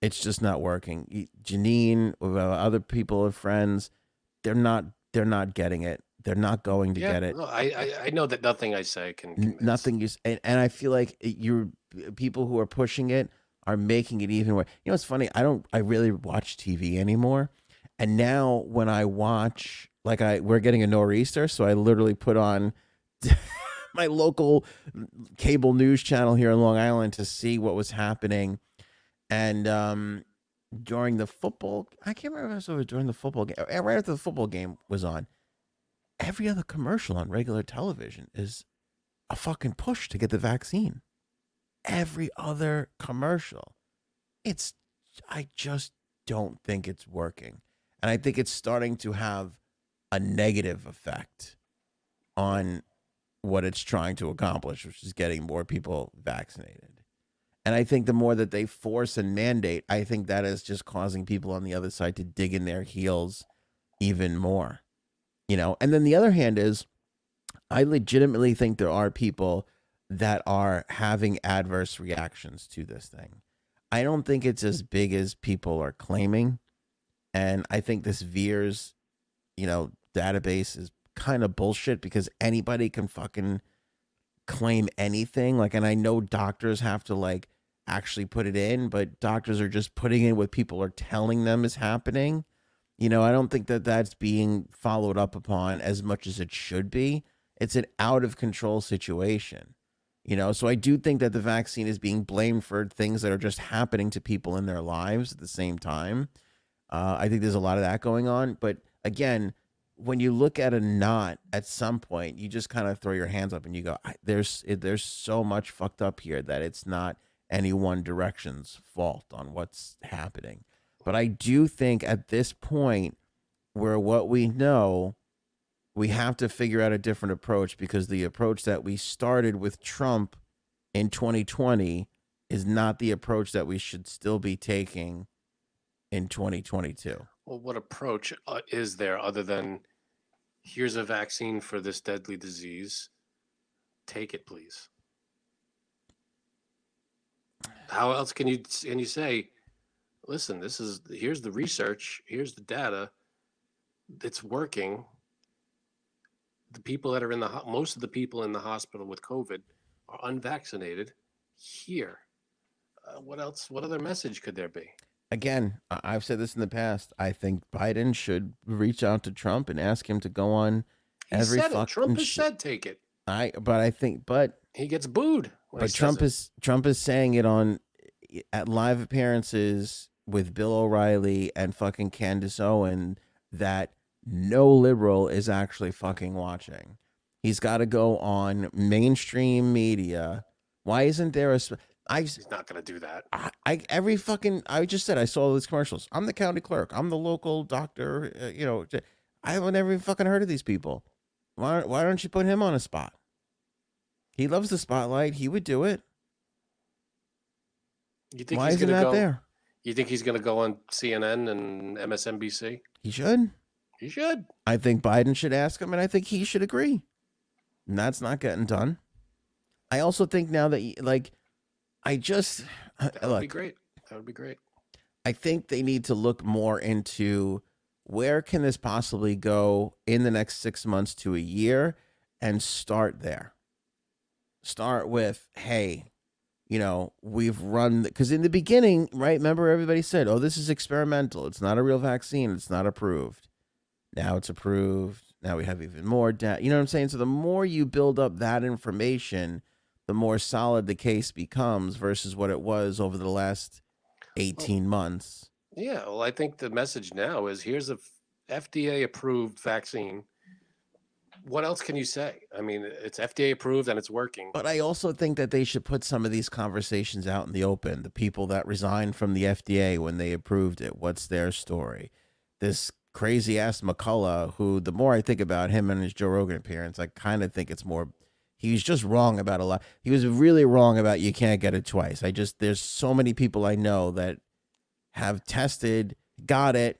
It's just not working. Janine, uh, other people and friends, they're not. They're not getting it. They're not going to yeah, get it. no, I, I I know that nothing I say can. Convince. nothing is and, and i feel like you're people who are pushing it are making it even worse you know it's funny i don't i really watch tv anymore and now when i watch like i we're getting a nor'easter so i literally put on my local cable news channel here in long island to see what was happening and um during the football i can't remember if it was during the football game right after the football game was on every other commercial on regular television is a fucking push to get the vaccine. Every other commercial. It's I just don't think it's working. And I think it's starting to have a negative effect on what it's trying to accomplish, which is getting more people vaccinated. And I think the more that they force and mandate, I think that is just causing people on the other side to dig in their heels even more. You know, and then the other hand is I legitimately think there are people that are having adverse reactions to this thing. I don't think it's as big as people are claiming. And I think this veers, you know, database is kind of bullshit because anybody can fucking claim anything. Like, and I know doctors have to like actually put it in, but doctors are just putting in what people are telling them is happening. You know, I don't think that that's being followed up upon as much as it should be. It's an out of control situation. You know, so I do think that the vaccine is being blamed for things that are just happening to people in their lives at the same time. Uh, I think there's a lot of that going on. But again, when you look at a knot at some point, you just kind of throw your hands up and you go, "There's there's so much fucked up here that it's not any one direction's fault on what's happening." But I do think at this point, where what we know, we have to figure out a different approach because the approach that we started with Trump in 2020 is not the approach that we should still be taking in 2022. Well, what approach uh, is there other than here's a vaccine for this deadly disease? Take it, please. How else can you can you say, listen, this is here's the research, here's the data, it's working. The people that are in the most of the people in the hospital with COVID are unvaccinated. Here, uh, what else? What other message could there be? Again, I've said this in the past. I think Biden should reach out to Trump and ask him to go on He every said it. Trump has shit. said take it. I but I think but He gets booed. but Trump it. is Trump is saying it on at live appearances with Bill O'Reilly and fucking Candace Owen that no liberal is actually fucking watching. He's got to go on mainstream media. Why isn't there a? sp- I He's not going to do that. I, I every fucking I just said I saw all these commercials. I'm the county clerk. I'm the local doctor. Uh, you know, I haven't ever even fucking heard of these people. Why why don't you put him on a spot? He loves the spotlight. He would do it. You think Why he's isn't that go? there? You think he's going to go on CNN and MSNBC? He should. He should. I think Biden should ask him, and I think he should agree. And that's not getting done. I also think now that, like, I just uh, That would look. be great. That would be great. I think they need to look more into where can this possibly go in the next six months to a year, and start there. Start with, hey, you know, we've run because in the beginning, right? Remember, everybody said, "Oh, this is experimental. It's not a real vaccine. It's not approved." Now it's approved. Now we have even more data. You know what I'm saying? So the more you build up that information, the more solid the case becomes versus what it was over the last 18 months. Yeah. Well, I think the message now is here's a FDA approved vaccine. What else can you say? I mean, it's FDA approved and it's working. But I also think that they should put some of these conversations out in the open. The people that resigned from the FDA when they approved it, what's their story? This crazy ass McCullough, who the more I think about him and his Joe Rogan appearance, I kind of think it's more. He was just wrong about a lot. He was really wrong about you can't get it twice. I just there's so many people I know that have tested, got it,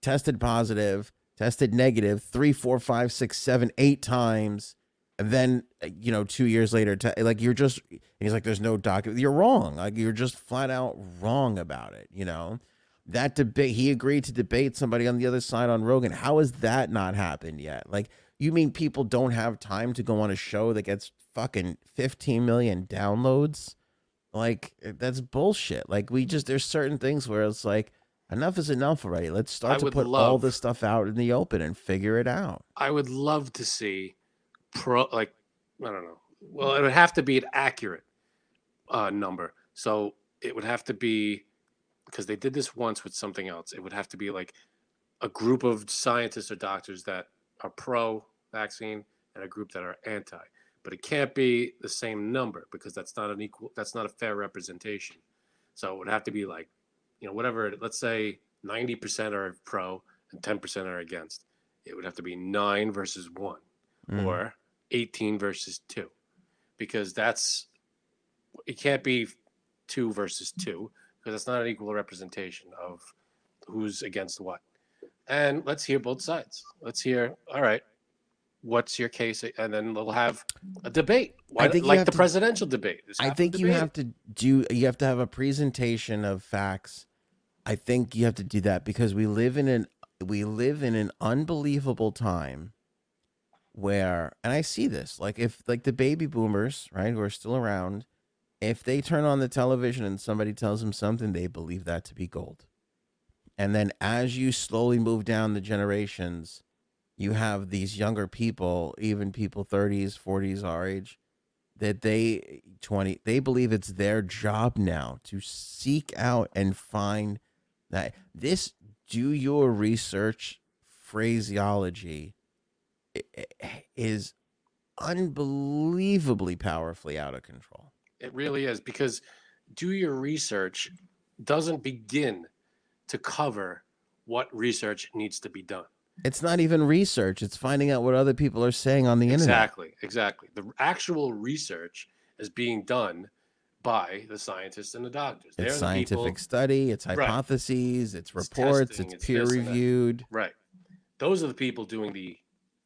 tested positive, tested negative three, four, five, six, seven, eight times, and then you know two years later, te- like you're just he's like, there's no document. You're wrong. Like you're just flat out wrong about it. You know that debate. He agreed to debate somebody on the other side on Rogan. How has that not happened yet? Like you mean people don't have time to go on a show that gets fucking 15 million downloads? Like that's bullshit. Like we just there's certain things where it's like enough is enough already. Let's I start to would put all love- this stuff out in the open and figure it out. I would love to see pro like I don't know. Well, it would have to be an accurate uh, number. So it would have to be because they did this once with something else. It would have to be like a group of scientists or doctors that are pro vaccine and a group that are anti. But it can't be the same number because that's not an equal that's not a fair representation. So it would have to be like, you know, whatever let's say 90% are pro and 10% are against. It would have to be 9 versus 1 Mm. or 18 versus 2 because that's it can't be 2 versus 2 because that's not an equal representation of who's against what and let's hear both sides let's hear all right what's your case and then they'll have a debate Why, think like the to- presidential debate I think you debate. have to do you have to have a presentation of facts. I think you have to do that because we live in an we live in an unbelievable time where and I see this like if like the baby boomers, right, who are still around, if they turn on the television and somebody tells them something, they believe that to be gold. And then as you slowly move down the generations, you have these younger people, even people 30s, 40s our age, that they 20 they believe it's their job now to seek out and find that this do your research phraseology is unbelievably powerfully out of control It really is because do your research doesn't begin to cover what research needs to be done. It's not even research it's finding out what other people are saying on the internet Exactly, exactly. The actual research is being done by the scientists and the doctors. They're it's scientific people- study it's hypotheses it's It's reports testing, it's it's peer this and that. reviewed right. Those are the people doing the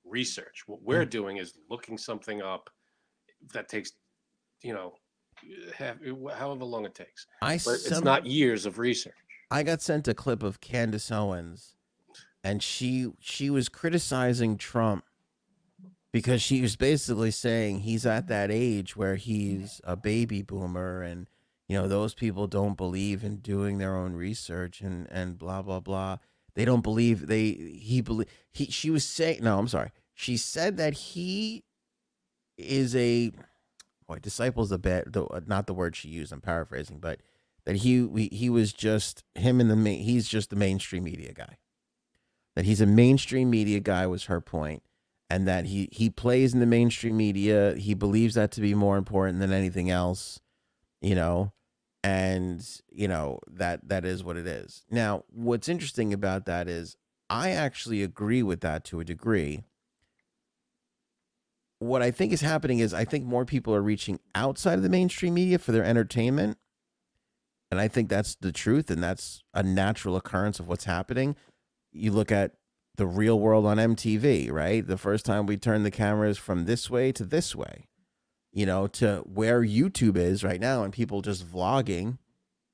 research. What we're Mm. doing is looking something up that takes, you know, however long it takes. i But it's not years of research. I got sent a clip of Candace Owens, and she she was criticizing Trump because she was basically saying he's at that age where he's a baby boomer, and you know those people don't believe in doing their own research and and blah blah blah. They don't believe they he believe he. She was saying no, I'm sorry. She said that he is a boy disciples the bad the not the word she used. I'm paraphrasing, but that he he, was just him in the main he's just the mainstream media guy that he's a mainstream media guy was her point and that he he plays in the mainstream media. He believes that to be more important than anything else you know? And you know that that is what it is. Now what's interesting about that is i actually agree with that to a degree. What i think is happening is i think more people are reaching outside of the mainstream media for their entertainment. And I think that's the truth, and that's a natural occurrence of what's happening. You look at the real world on MTV, right? The first time we turned the cameras from this way to this way, you know, to where YouTube is right now and people just vlogging,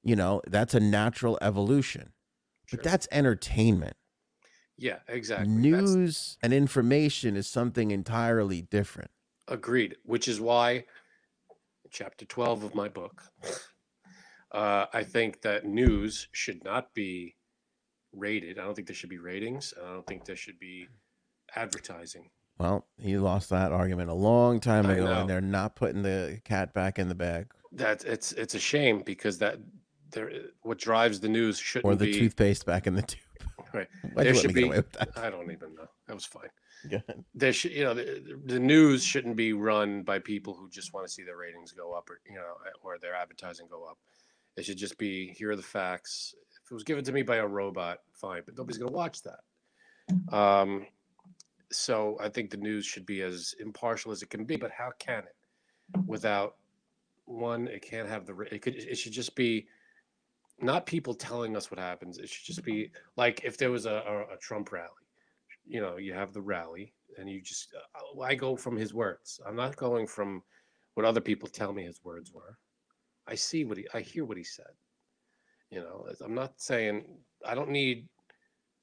you know, that's a natural evolution. Sure. But that's entertainment. yeah, exactly. That's- News and information is something entirely different. Agreed. Which is why, chapter 12 of my book, uh, I think that news should not be rated. I don't think there should be ratings. I don't think there should be advertising. Well, he lost that argument a long time ago, and they're not putting the cat back in the bag That it's it's a shame because that there what drives the news shouldn't or the be. toothpaste back in the tube. Right. Why'd There should be- away with that? I don't even know. That was fine. Ahead. There should you know the, the news shouldn't be run by people who just want to see their ratings go up or you know or their advertising go up. It should just be here are the facts. If it was given to me by a robot, fine, but nobody's going to watch that. Um, so I think the news should be as impartial as it can be. But how can it without one? It can't have the. It could. It should just be not people telling us what happens. It should just be like if there was a, a, a Trump rally. You know, you have the rally, and you just. Uh, I go from his words. I'm not going from what other people tell me his words were. I see what he. I hear what he said. You know, I'm not saying I don't need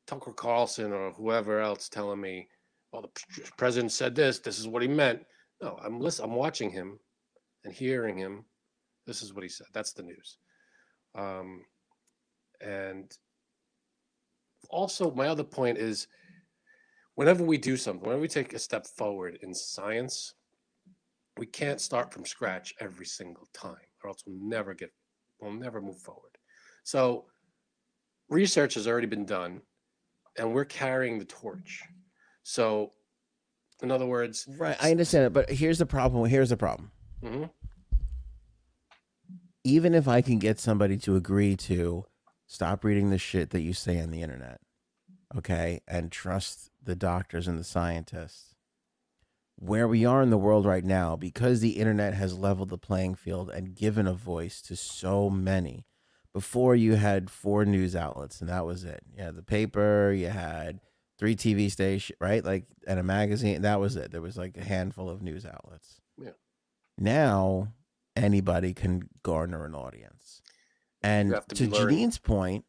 Tucker Carlson or whoever else telling me, "Well, the president said this. This is what he meant." No, I'm listening. I'm watching him and hearing him. This is what he said. That's the news. Um, and also, my other point is, whenever we do something, whenever we take a step forward in science, we can't start from scratch every single time, or else we'll never get, we'll never move forward. So, research has already been done, and we're carrying the torch. So, in other words, Right, I understand it, but here's the problem. Here's the problem. Mhm. Even if I can get somebody to agree to stop reading the shit that you say on the internet, okay, and trust the doctors and the scientists, where we are in the world right now, because the internet has leveled the playing field and given a voice to so many. Before you had four news outlets, and that was it. You had the paper, you had three TV stations, right? Like and a magazine. That was it. There was like a handful of news outlets. Yeah. Now anybody can garner an audience. And to to. Janine's point,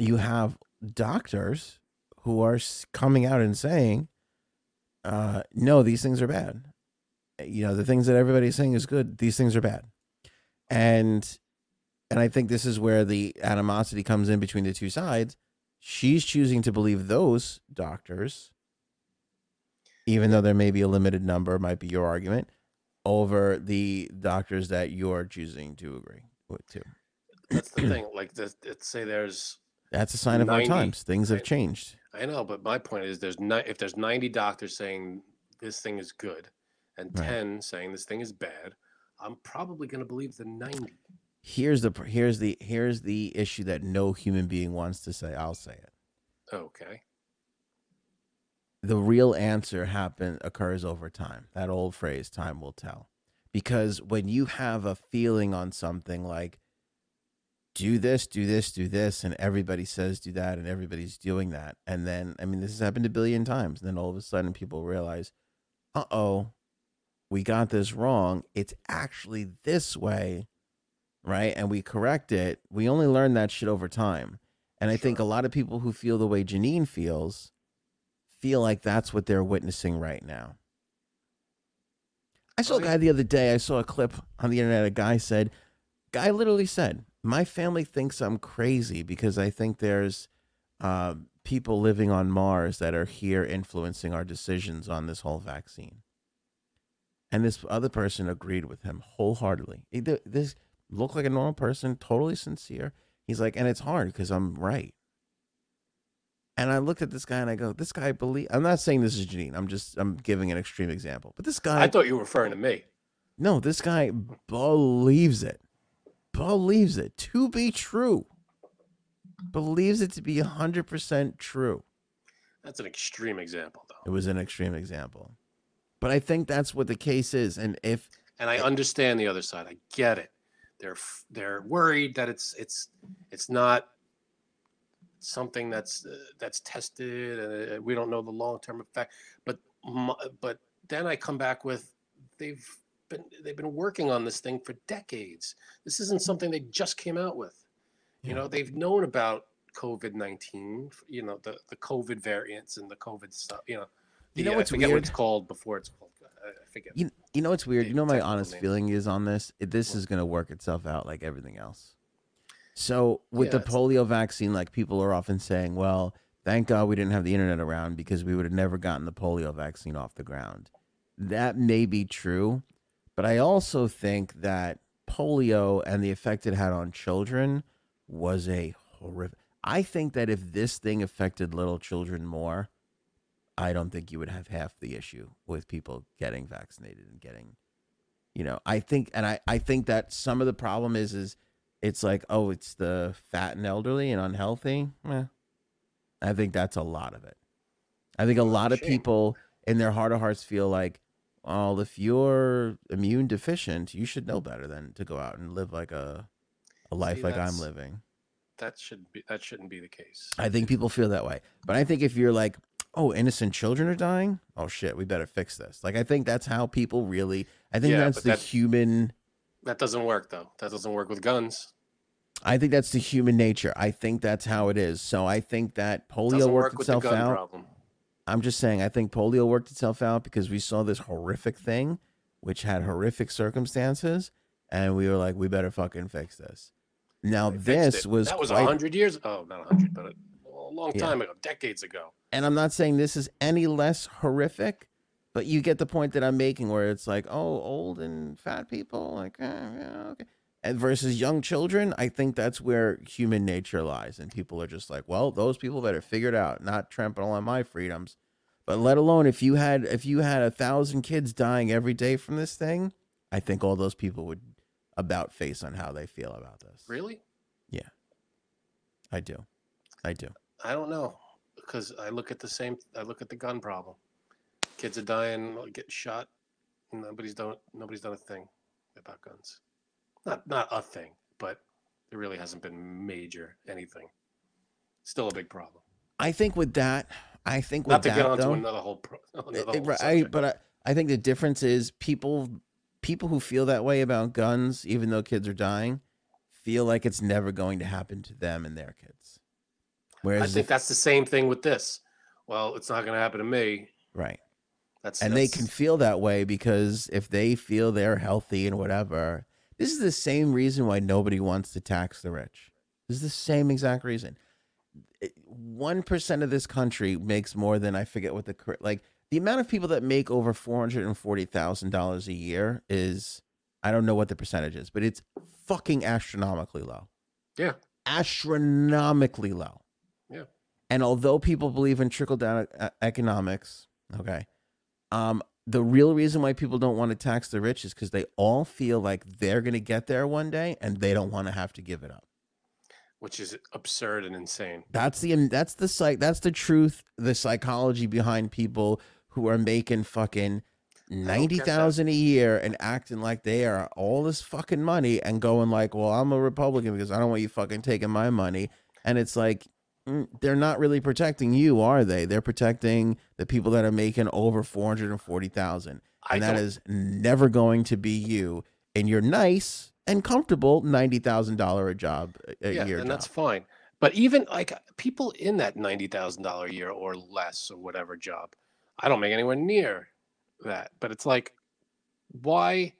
you have doctors who are coming out and saying, uh, no, these things are bad. You know, the things that everybody's saying is good, these things are bad. And and I think this is where the animosity comes in between the two sides. She's choosing to believe those doctors, even though there may be a limited number, might be your argument, over the doctors that you're choosing to agree with too. that's the thing. Like, this, let's say there's That's a sign of our times. Things have changed. I know, but my point is, there's ni- if there's 90 doctors saying this thing is good, and Right. 10 saying this thing is bad, I'm probably going to believe the 90. Here's the here's the here's the issue that no human being wants to say. I'll say it. Okay. the real answer happen occurs over time. That old phrase, time will tell. Because when you have a feeling on something like do this, do this, do this, and everybody says do that, and everybody's doing that. And then, I mean, this has happened a billion times. And then all of a sudden people realize, uh oh, we got this wrong. It's actually this way, right? And we correct it. We only learn that shit over time. And I think a lot of people who feel the way Janine feels feel like that's what they're witnessing right now. I saw a guy the other day. I saw a clip on the internet. A guy said, guy literally said, "My family thinks I'm crazy because I think there's uh, people living on Mars that are here influencing our decisions on this whole vaccine." And this other person agreed with him wholeheartedly. This looked like a normal person, totally sincere. He's like, and it's hard because I'm right. And I looked at this guy and I go, this guy believe. I'm not saying this is Janine. I'm just I'm giving an extreme example. But this guy, I thought you were referring to me. no, this guy believes it. Believes it to be true. Believes it to be 100% true. That's an extreme example, though. It was an extreme example. But I think that's what the case is. And if And I understand the other side. I get it. They're they're worried that it's it's it's not something that's uh, that's tested and uh, we don't know the long term effect. But but then I come back with they've been they've been working on this thing for decades. This isn't something they just came out with. You know, they've known about COVID nineteen. You know, the the COVID variants and the COVID stuff. You know, You the, know I what's forget what it's called before it's called. I I forget. You, you know what's weird? the You know my honest name. feeling is on this. This is going to work itself out like everything else. So with the Yeah, it's- polio vaccine, like people are often saying, well, thank God we didn't have the internet around because we would have never gotten the polio vaccine off the ground. That may be true, but I also think that polio and the effect it had on children was a horrific. I think that if this thing affected little children more, I don't think you would have half the issue with people getting vaccinated and getting, you know, I think, and I, I think that some of the problem is, is it's like, oh, it's the fat and elderly and unhealthy. Eh. I think that's a lot of it. I think a lot of people in their heart of hearts feel like, well, if you're immune deficient, you should know better than to go out and live like a, a life See, like I'm living. that should be that shouldn't be the case. I think people feel that way. But I think if you're like, oh, innocent children are dying, oh shit, we better fix this. Like I think that's how people really I think Yeah, that's the that- human That doesn't work though. That doesn't work with guns. I think that's the human nature. I think that's how it is. So I think that polio worked work with the itself out. problem. I'm just saying I think polio worked itself out because we saw this horrific thing which had horrific circumstances and we were like we better fucking fix this. Now this it. was that was a quite- hundred years. Oh, not a hundred, but a, long Yeah. time ago, decades ago. And I'm not saying this is any less horrific, but you get the point that I'm making where it's like, oh, old and fat people, like, eh, yeah, okay. And versus young children, I think that's where human nature lies. And people are just like, well, those people better figure it out, not trampling on my freedoms. But let alone if you had if you had a thousand kids dying every day from this thing, I think all those people would about face on how they feel about this. Really? Yeah. I do. I do. I don't know because I look at the same. I look at the gun problem. Kids are dying, getting shot. Nobody's done. Nobody's done a thing about guns. Not not a thing, but there really hasn't been major anything. Still a big problem. I think with that, I think with Not to that get onto though, another whole. Pro, eh, another It- whole it- I, subject. but I, I think the difference is people people who feel that way about guns, even though kids are dying, feel like it's never going to happen to them and their kids. Whereas, I think that's the same thing with this. Well, it's not going to happen to me. right, That's and they can feel that way because if they feel they're healthy and whatever, this is the same reason why nobody wants to tax the rich. This is the same exact reason. One percent of this country makes more than I forget what the like the amount of people that make over four hundred and forty thousand dollars a year is I don't know what the percentage is, but it's fucking astronomically low. Yeah. astronomically low. And although people believe in trickle down economics, okay, um, the real reason why people don't want to tax the rich is because they all feel like they're going to get there one day and they don't want to have to give it up. which is absurd and insane. That's the that's the psych that's the truth, the psychology behind people who are making fucking ninety thousand a year and acting like they are all this fucking money and going like, well, I'm a Republican because I don't want you fucking taking my money. And it's like Mm, they're not really protecting you, are they? They're protecting the people that are making over four hundred and forty thousand, and forty thousand, and that is never going to be you. And you're nice and comfortable ninety thousand dollar a job a yeah, year. and that's fine. But even like uh, people in that ninety thousand dollar a year or less or whatever job, I don't make anywhere near that. But it's like, why?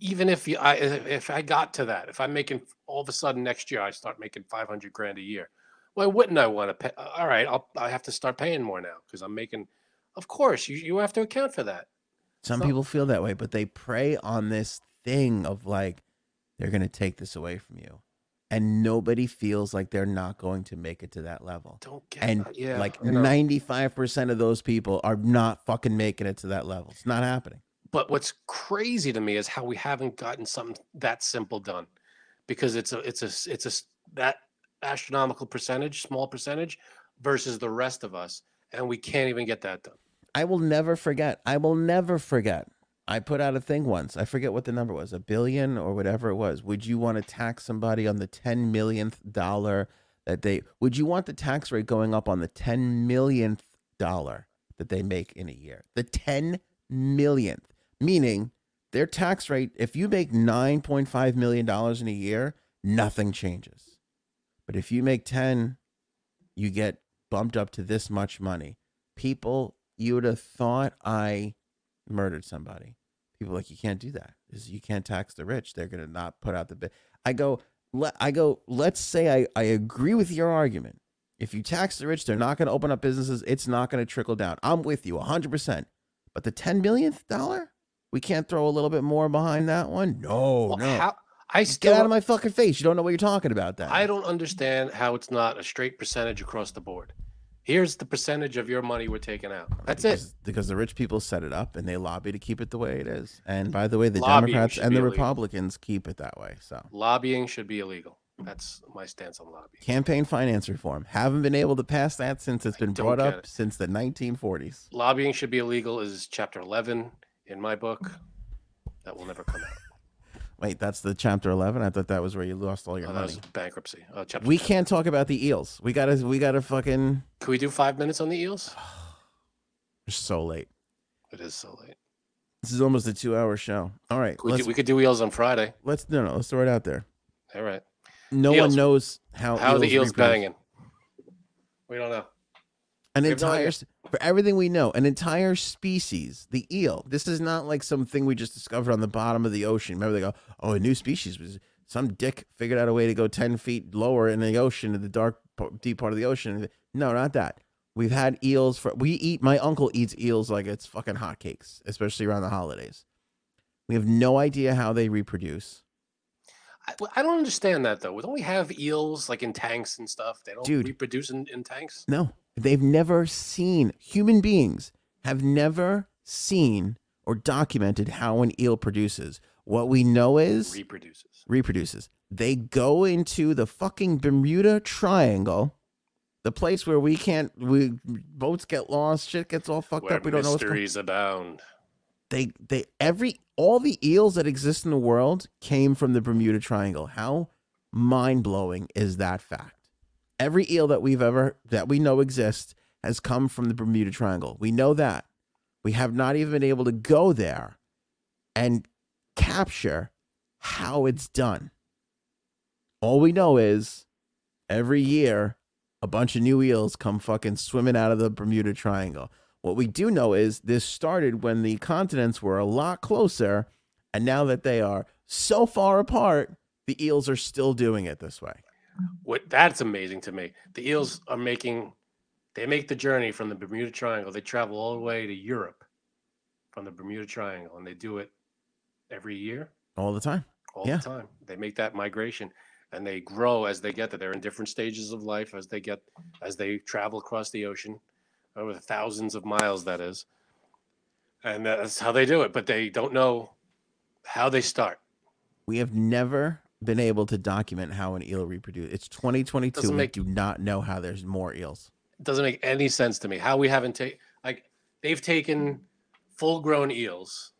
Even if you, I if I got to that, if I'm making all of a sudden next year I start making five hundred grand a year, why wouldn't I want to pay? Uh, all right, I'll I have to start paying more now because I'm making. Of course, you you have to account for that. Some So- people feel that way, but they prey on this thing of like they're going to take this away from you. And nobody feels like they're not going to make it to that level. Don't get And that. yeah, like 95% of those people are not fucking making it to that level. It's not happening. But what's crazy to me is how we haven't gotten something that simple done, because it's a it's a it's a that astronomical percentage, small percentage, versus the rest of us, and we can't even get that done. I will never forget. I will never forget. I put out a thing once. I forget what the number was, a billion or whatever it was. Would you want to tax somebody on the 10 millionth dollar that they would you want the tax rate going up on the 10 millionth dollar that they make in a year? The 10 millionth, meaning their tax rate, if you make 9.5 million dollars in a year, nothing changes. But if you make 10, you get bumped up to this much money. People, you would have thought I murdered somebody. People like you can't do that. You can't tax the rich. They're gonna not put out the bid. I go, let I go. Let's say I I agree with your argument. If you tax the rich, they're not gonna open up businesses. It's not gonna trickle down. I'm with you hundred percent. But the ten millionth dollar, we can't throw a little bit more behind that one. No, Well, no. how, I still Get out of my fucking face. You don't know what you're talking about. That I don't understand how it's not a straight percentage across the board. Here's the percentage of your money we're taking out. That's it. because, because the rich people set it up and they lobby to keep it the way it is. And by the way, the Lobbying Democrats and the illegal. Republicans keep it that way. So Lobbying should be illegal. That's my stance on lobbying. campaign finance reform haven't been able to pass that since it's been brought up it. since the 1940s. Lobbying should be illegal is chapter 11 in my book. That will never come out. Wait, that's the chapter 11. I thought that was where you lost all your Oh, that money. was bankruptcy. Uh, chapter We 10. can't talk about the eels. We gotta. We gotta fucking. Can we do five minutes on the eels? We're so late. It is so late. This is almost a two-hour show. All right, We, do, we could do eels on Friday. let's no no let's throw it out there. All right. No Eels. one knows how How are the eels reproduce. banging? We don't know. An We no entire, for everything we know, an entire species, the eel. This is not like something we just discovered on the bottom of the ocean. Remember, they go, "Oh, a new species was some dick figured out a way to go ten feet lower in the ocean, in the dark, deep part of the ocean." No, not that. We've had eels for. We eat. My uncle eats eels like it's fucking hotcakes, especially around the holidays. We have no idea how they reproduce. I, I don't understand that though. Don't we have eels like in tanks and stuff? They don't Dude. reproduce in, in tanks. No, they've never seen human beings have never seen or documented how an eel produces. What we know is Reproduces. reproduces. They go into the fucking Bermuda Triangle, the place where we can't, we boats get lost, shit gets all fucked Where up. We don't know what's going. mysteries abound. They, they, every, all the eels that exist in the world came from the Bermuda Triangle. How mind blowing is that fact? Every eel that we've ever, that we know exists has come from the Bermuda Triangle. We know that. We have not even been able to go there and capture how it's done. All we know is every year a bunch of new eels come fucking swimming out of the Bermuda Triangle. What we do know is this started when the continents were a lot closer, and now that they are so far apart, the eels are still doing it this way. What that's amazing to me. The eels are making they make the journey from the Bermuda Triangle. They travel all the way to Europe from the Bermuda Triangle and they do it every year, All the time. all Yeah. the time. They make that migration and they grow as they get there. They're in different stages of life as they get as they travel across the ocean uh, over thousands of miles that is. And that's how they do it, but they don't know how they start. We have never been able to document how an eel reproduces. It's 2022. Doesn't we make- do not know how there's more eels. It doesn't make any sense to me how we haven't taken like they've taken full grown eels,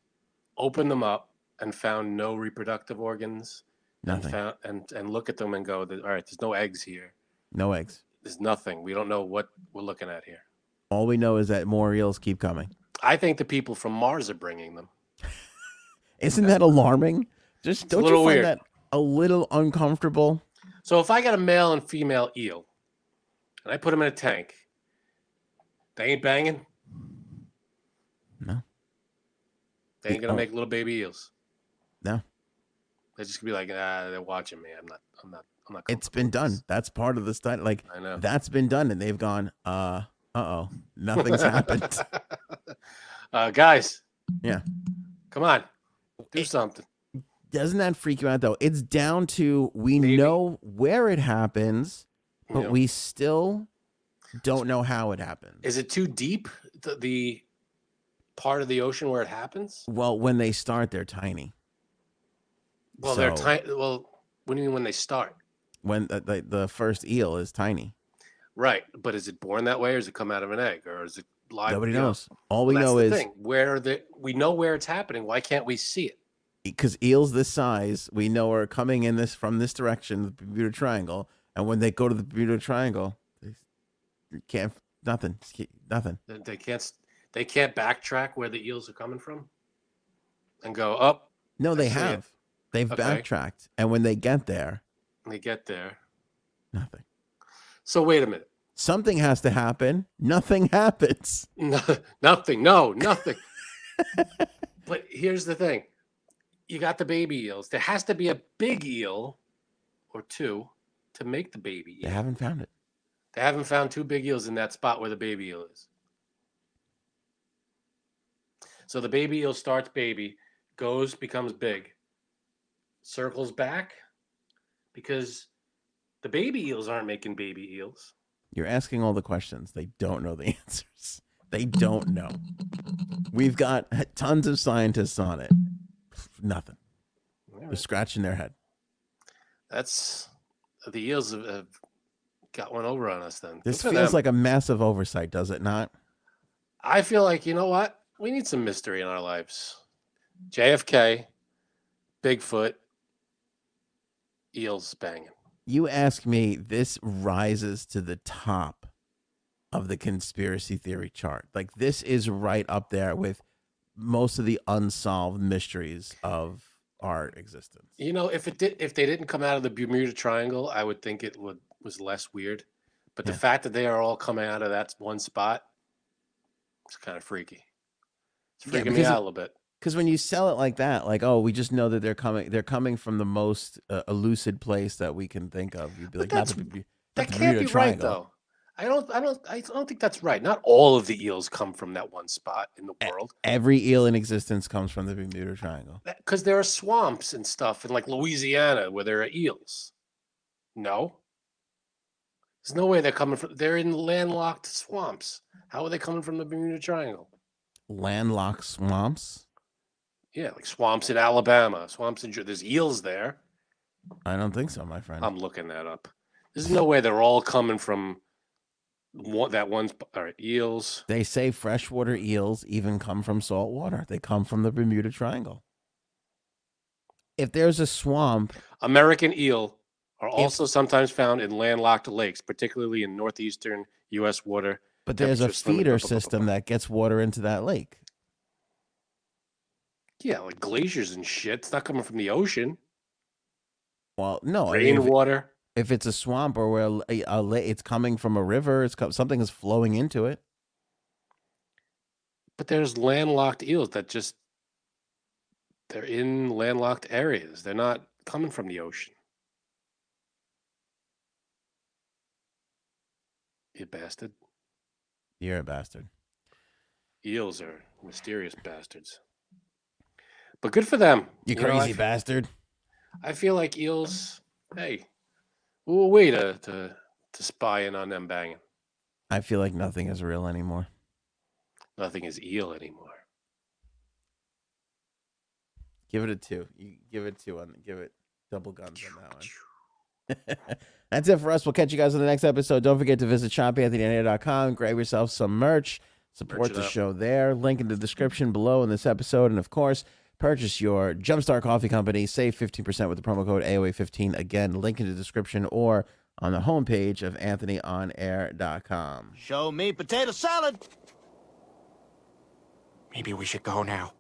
opened them up, and found no reproductive organs. And, Nothing. found, and and look at them and go, all right, there's no eggs here. No eggs. There's nothing. We don't know what we're looking at here. All we know is that more eels keep coming. I think the people from Mars are bringing them. Isn't that alarming? Just a don't you find weird. that a little uncomfortable? So if I got a male and female eel, and I put them in a tank, they ain't banging. No. They ain't gonna Oh. make little baby eels. No. They're just gonna be like, ah, they're watching me. I'm not. I'm not. I'm not. It's been done. this." That's part of the study. Like I know. that's been done, and they've gone. Uh, uh oh, nothing's happened. uh, guys. Yeah. Come on, do It- something. Doesn't that freak you out though? It's down to we Maybe. know where it happens, but know? we still don't know how it happens. Is it too deep? The, the part of the ocean where it happens? well, when they start, they're tiny. Well, they're tiny. Well, what do you mean when they start? When the, the the first eel is tiny, Right, but is it born that way, or does it come out of an egg, or is it live? nobody knows. All we Well, know is thing. where the we know where it's happening. Why can't we see it? Because eels this size we know are coming in this from this direction, the Bermuda Triangle, And when they go to the Bermuda Triangle, they they can't nothing, nothing. They- They can't they can't backtrack where the eels are coming from, and go up. No, they see it. have. They've Okay. backtracked, and when they get there, they get there. nothing. So wait a minute. Something has to happen. Nothing happens. No, nothing. No, nothing. but here's the thing: you got the baby eels. There has to be a big eel or two to make the baby They haven't found it. They haven't found two big eels in that spot where the baby eel is. So the baby eel starts baby, goes, becomes big, circles back because the baby eels aren't making baby eels. You're asking all the questions. They don't know the answers. They don't know. We've got tons of scientists on it. Nothing. All They're scratching their head. That's the eels have, have got one over on us then. This feels them. like a massive oversight, does it not? I feel like you know what? We need some mystery in our lives. JFK, Bigfoot, eels banging. You ask me, this rises to the top of the conspiracy theory chart. Like this is right up there with most of the unsolved mysteries of our existence. You know, if it did, if they didn't come out of the Bermuda Triangle, I would think it would was less weird. But the Yeah. fact that they are all coming out of that one spot, it's kind of freaky. It's Yeah, freaking me out it- a little bit. Because when you sell it like that, like oh, we just know that they're coming, they're coming from the most uh, elucid place that we can think of. You'd be But like, that's- Bermu- That can't Bermuda be right though. I don't. I don't. I don't think that's right. Not all of the eels come from that one spot in the world. Every eel in existence comes from the Bermuda Triangle. Because there are swamps and stuff in like Louisiana where there are eels. No. There's no way they're coming from. They're in landlocked swamps. How are they coming from the Bermuda Triangle? Landlocked swamps. Yeah, like swamps in Alabama, swamps in. There's eels there. I don't think so, my friend. I'm looking that up. There's no way they're all coming from one, that one. sp- All right, eels. They say freshwater eels even come from salt water. They come from the Bermuda Triangle. If there's a swamp, American eel are also sometimes found in landlocked lakes, particularly in northeastern U.S. water. but there's a limit, feeder blah, blah, blah, blah, system that gets water into that lake. Yeah, like glaciers and shit. It's not coming from the ocean. Well, no, I mean, if, it's a swamp or where a, a, la- it's coming from a river, it's co- something is flowing into it. But there's landlocked eels that just they're in landlocked areas. They're not coming from the ocean. You bastard. You're a bastard. Eels are mysterious bastards. But good for them. You know, I crazy f- bastard. I feel like eels, hey, ooh, way to, to to spy in on them banging. I feel like nothing is real anymore. Nothing is eel anymore. Give it a two. You give it two on. Give it double guns on that one. That's it for us. We'll catch you guys on the next episode. Don't forget to visit shopanthonyonair.com. Grab yourself some merch. Support it the up. show there. Link in the description below in this episode. And of course, purchase your Jumpstart Coffee Company. Save 15% with the promo code AOA15. Again, link in the description or on the homepage of anthonyonair.com. Show me potato salad. Maybe we should go now.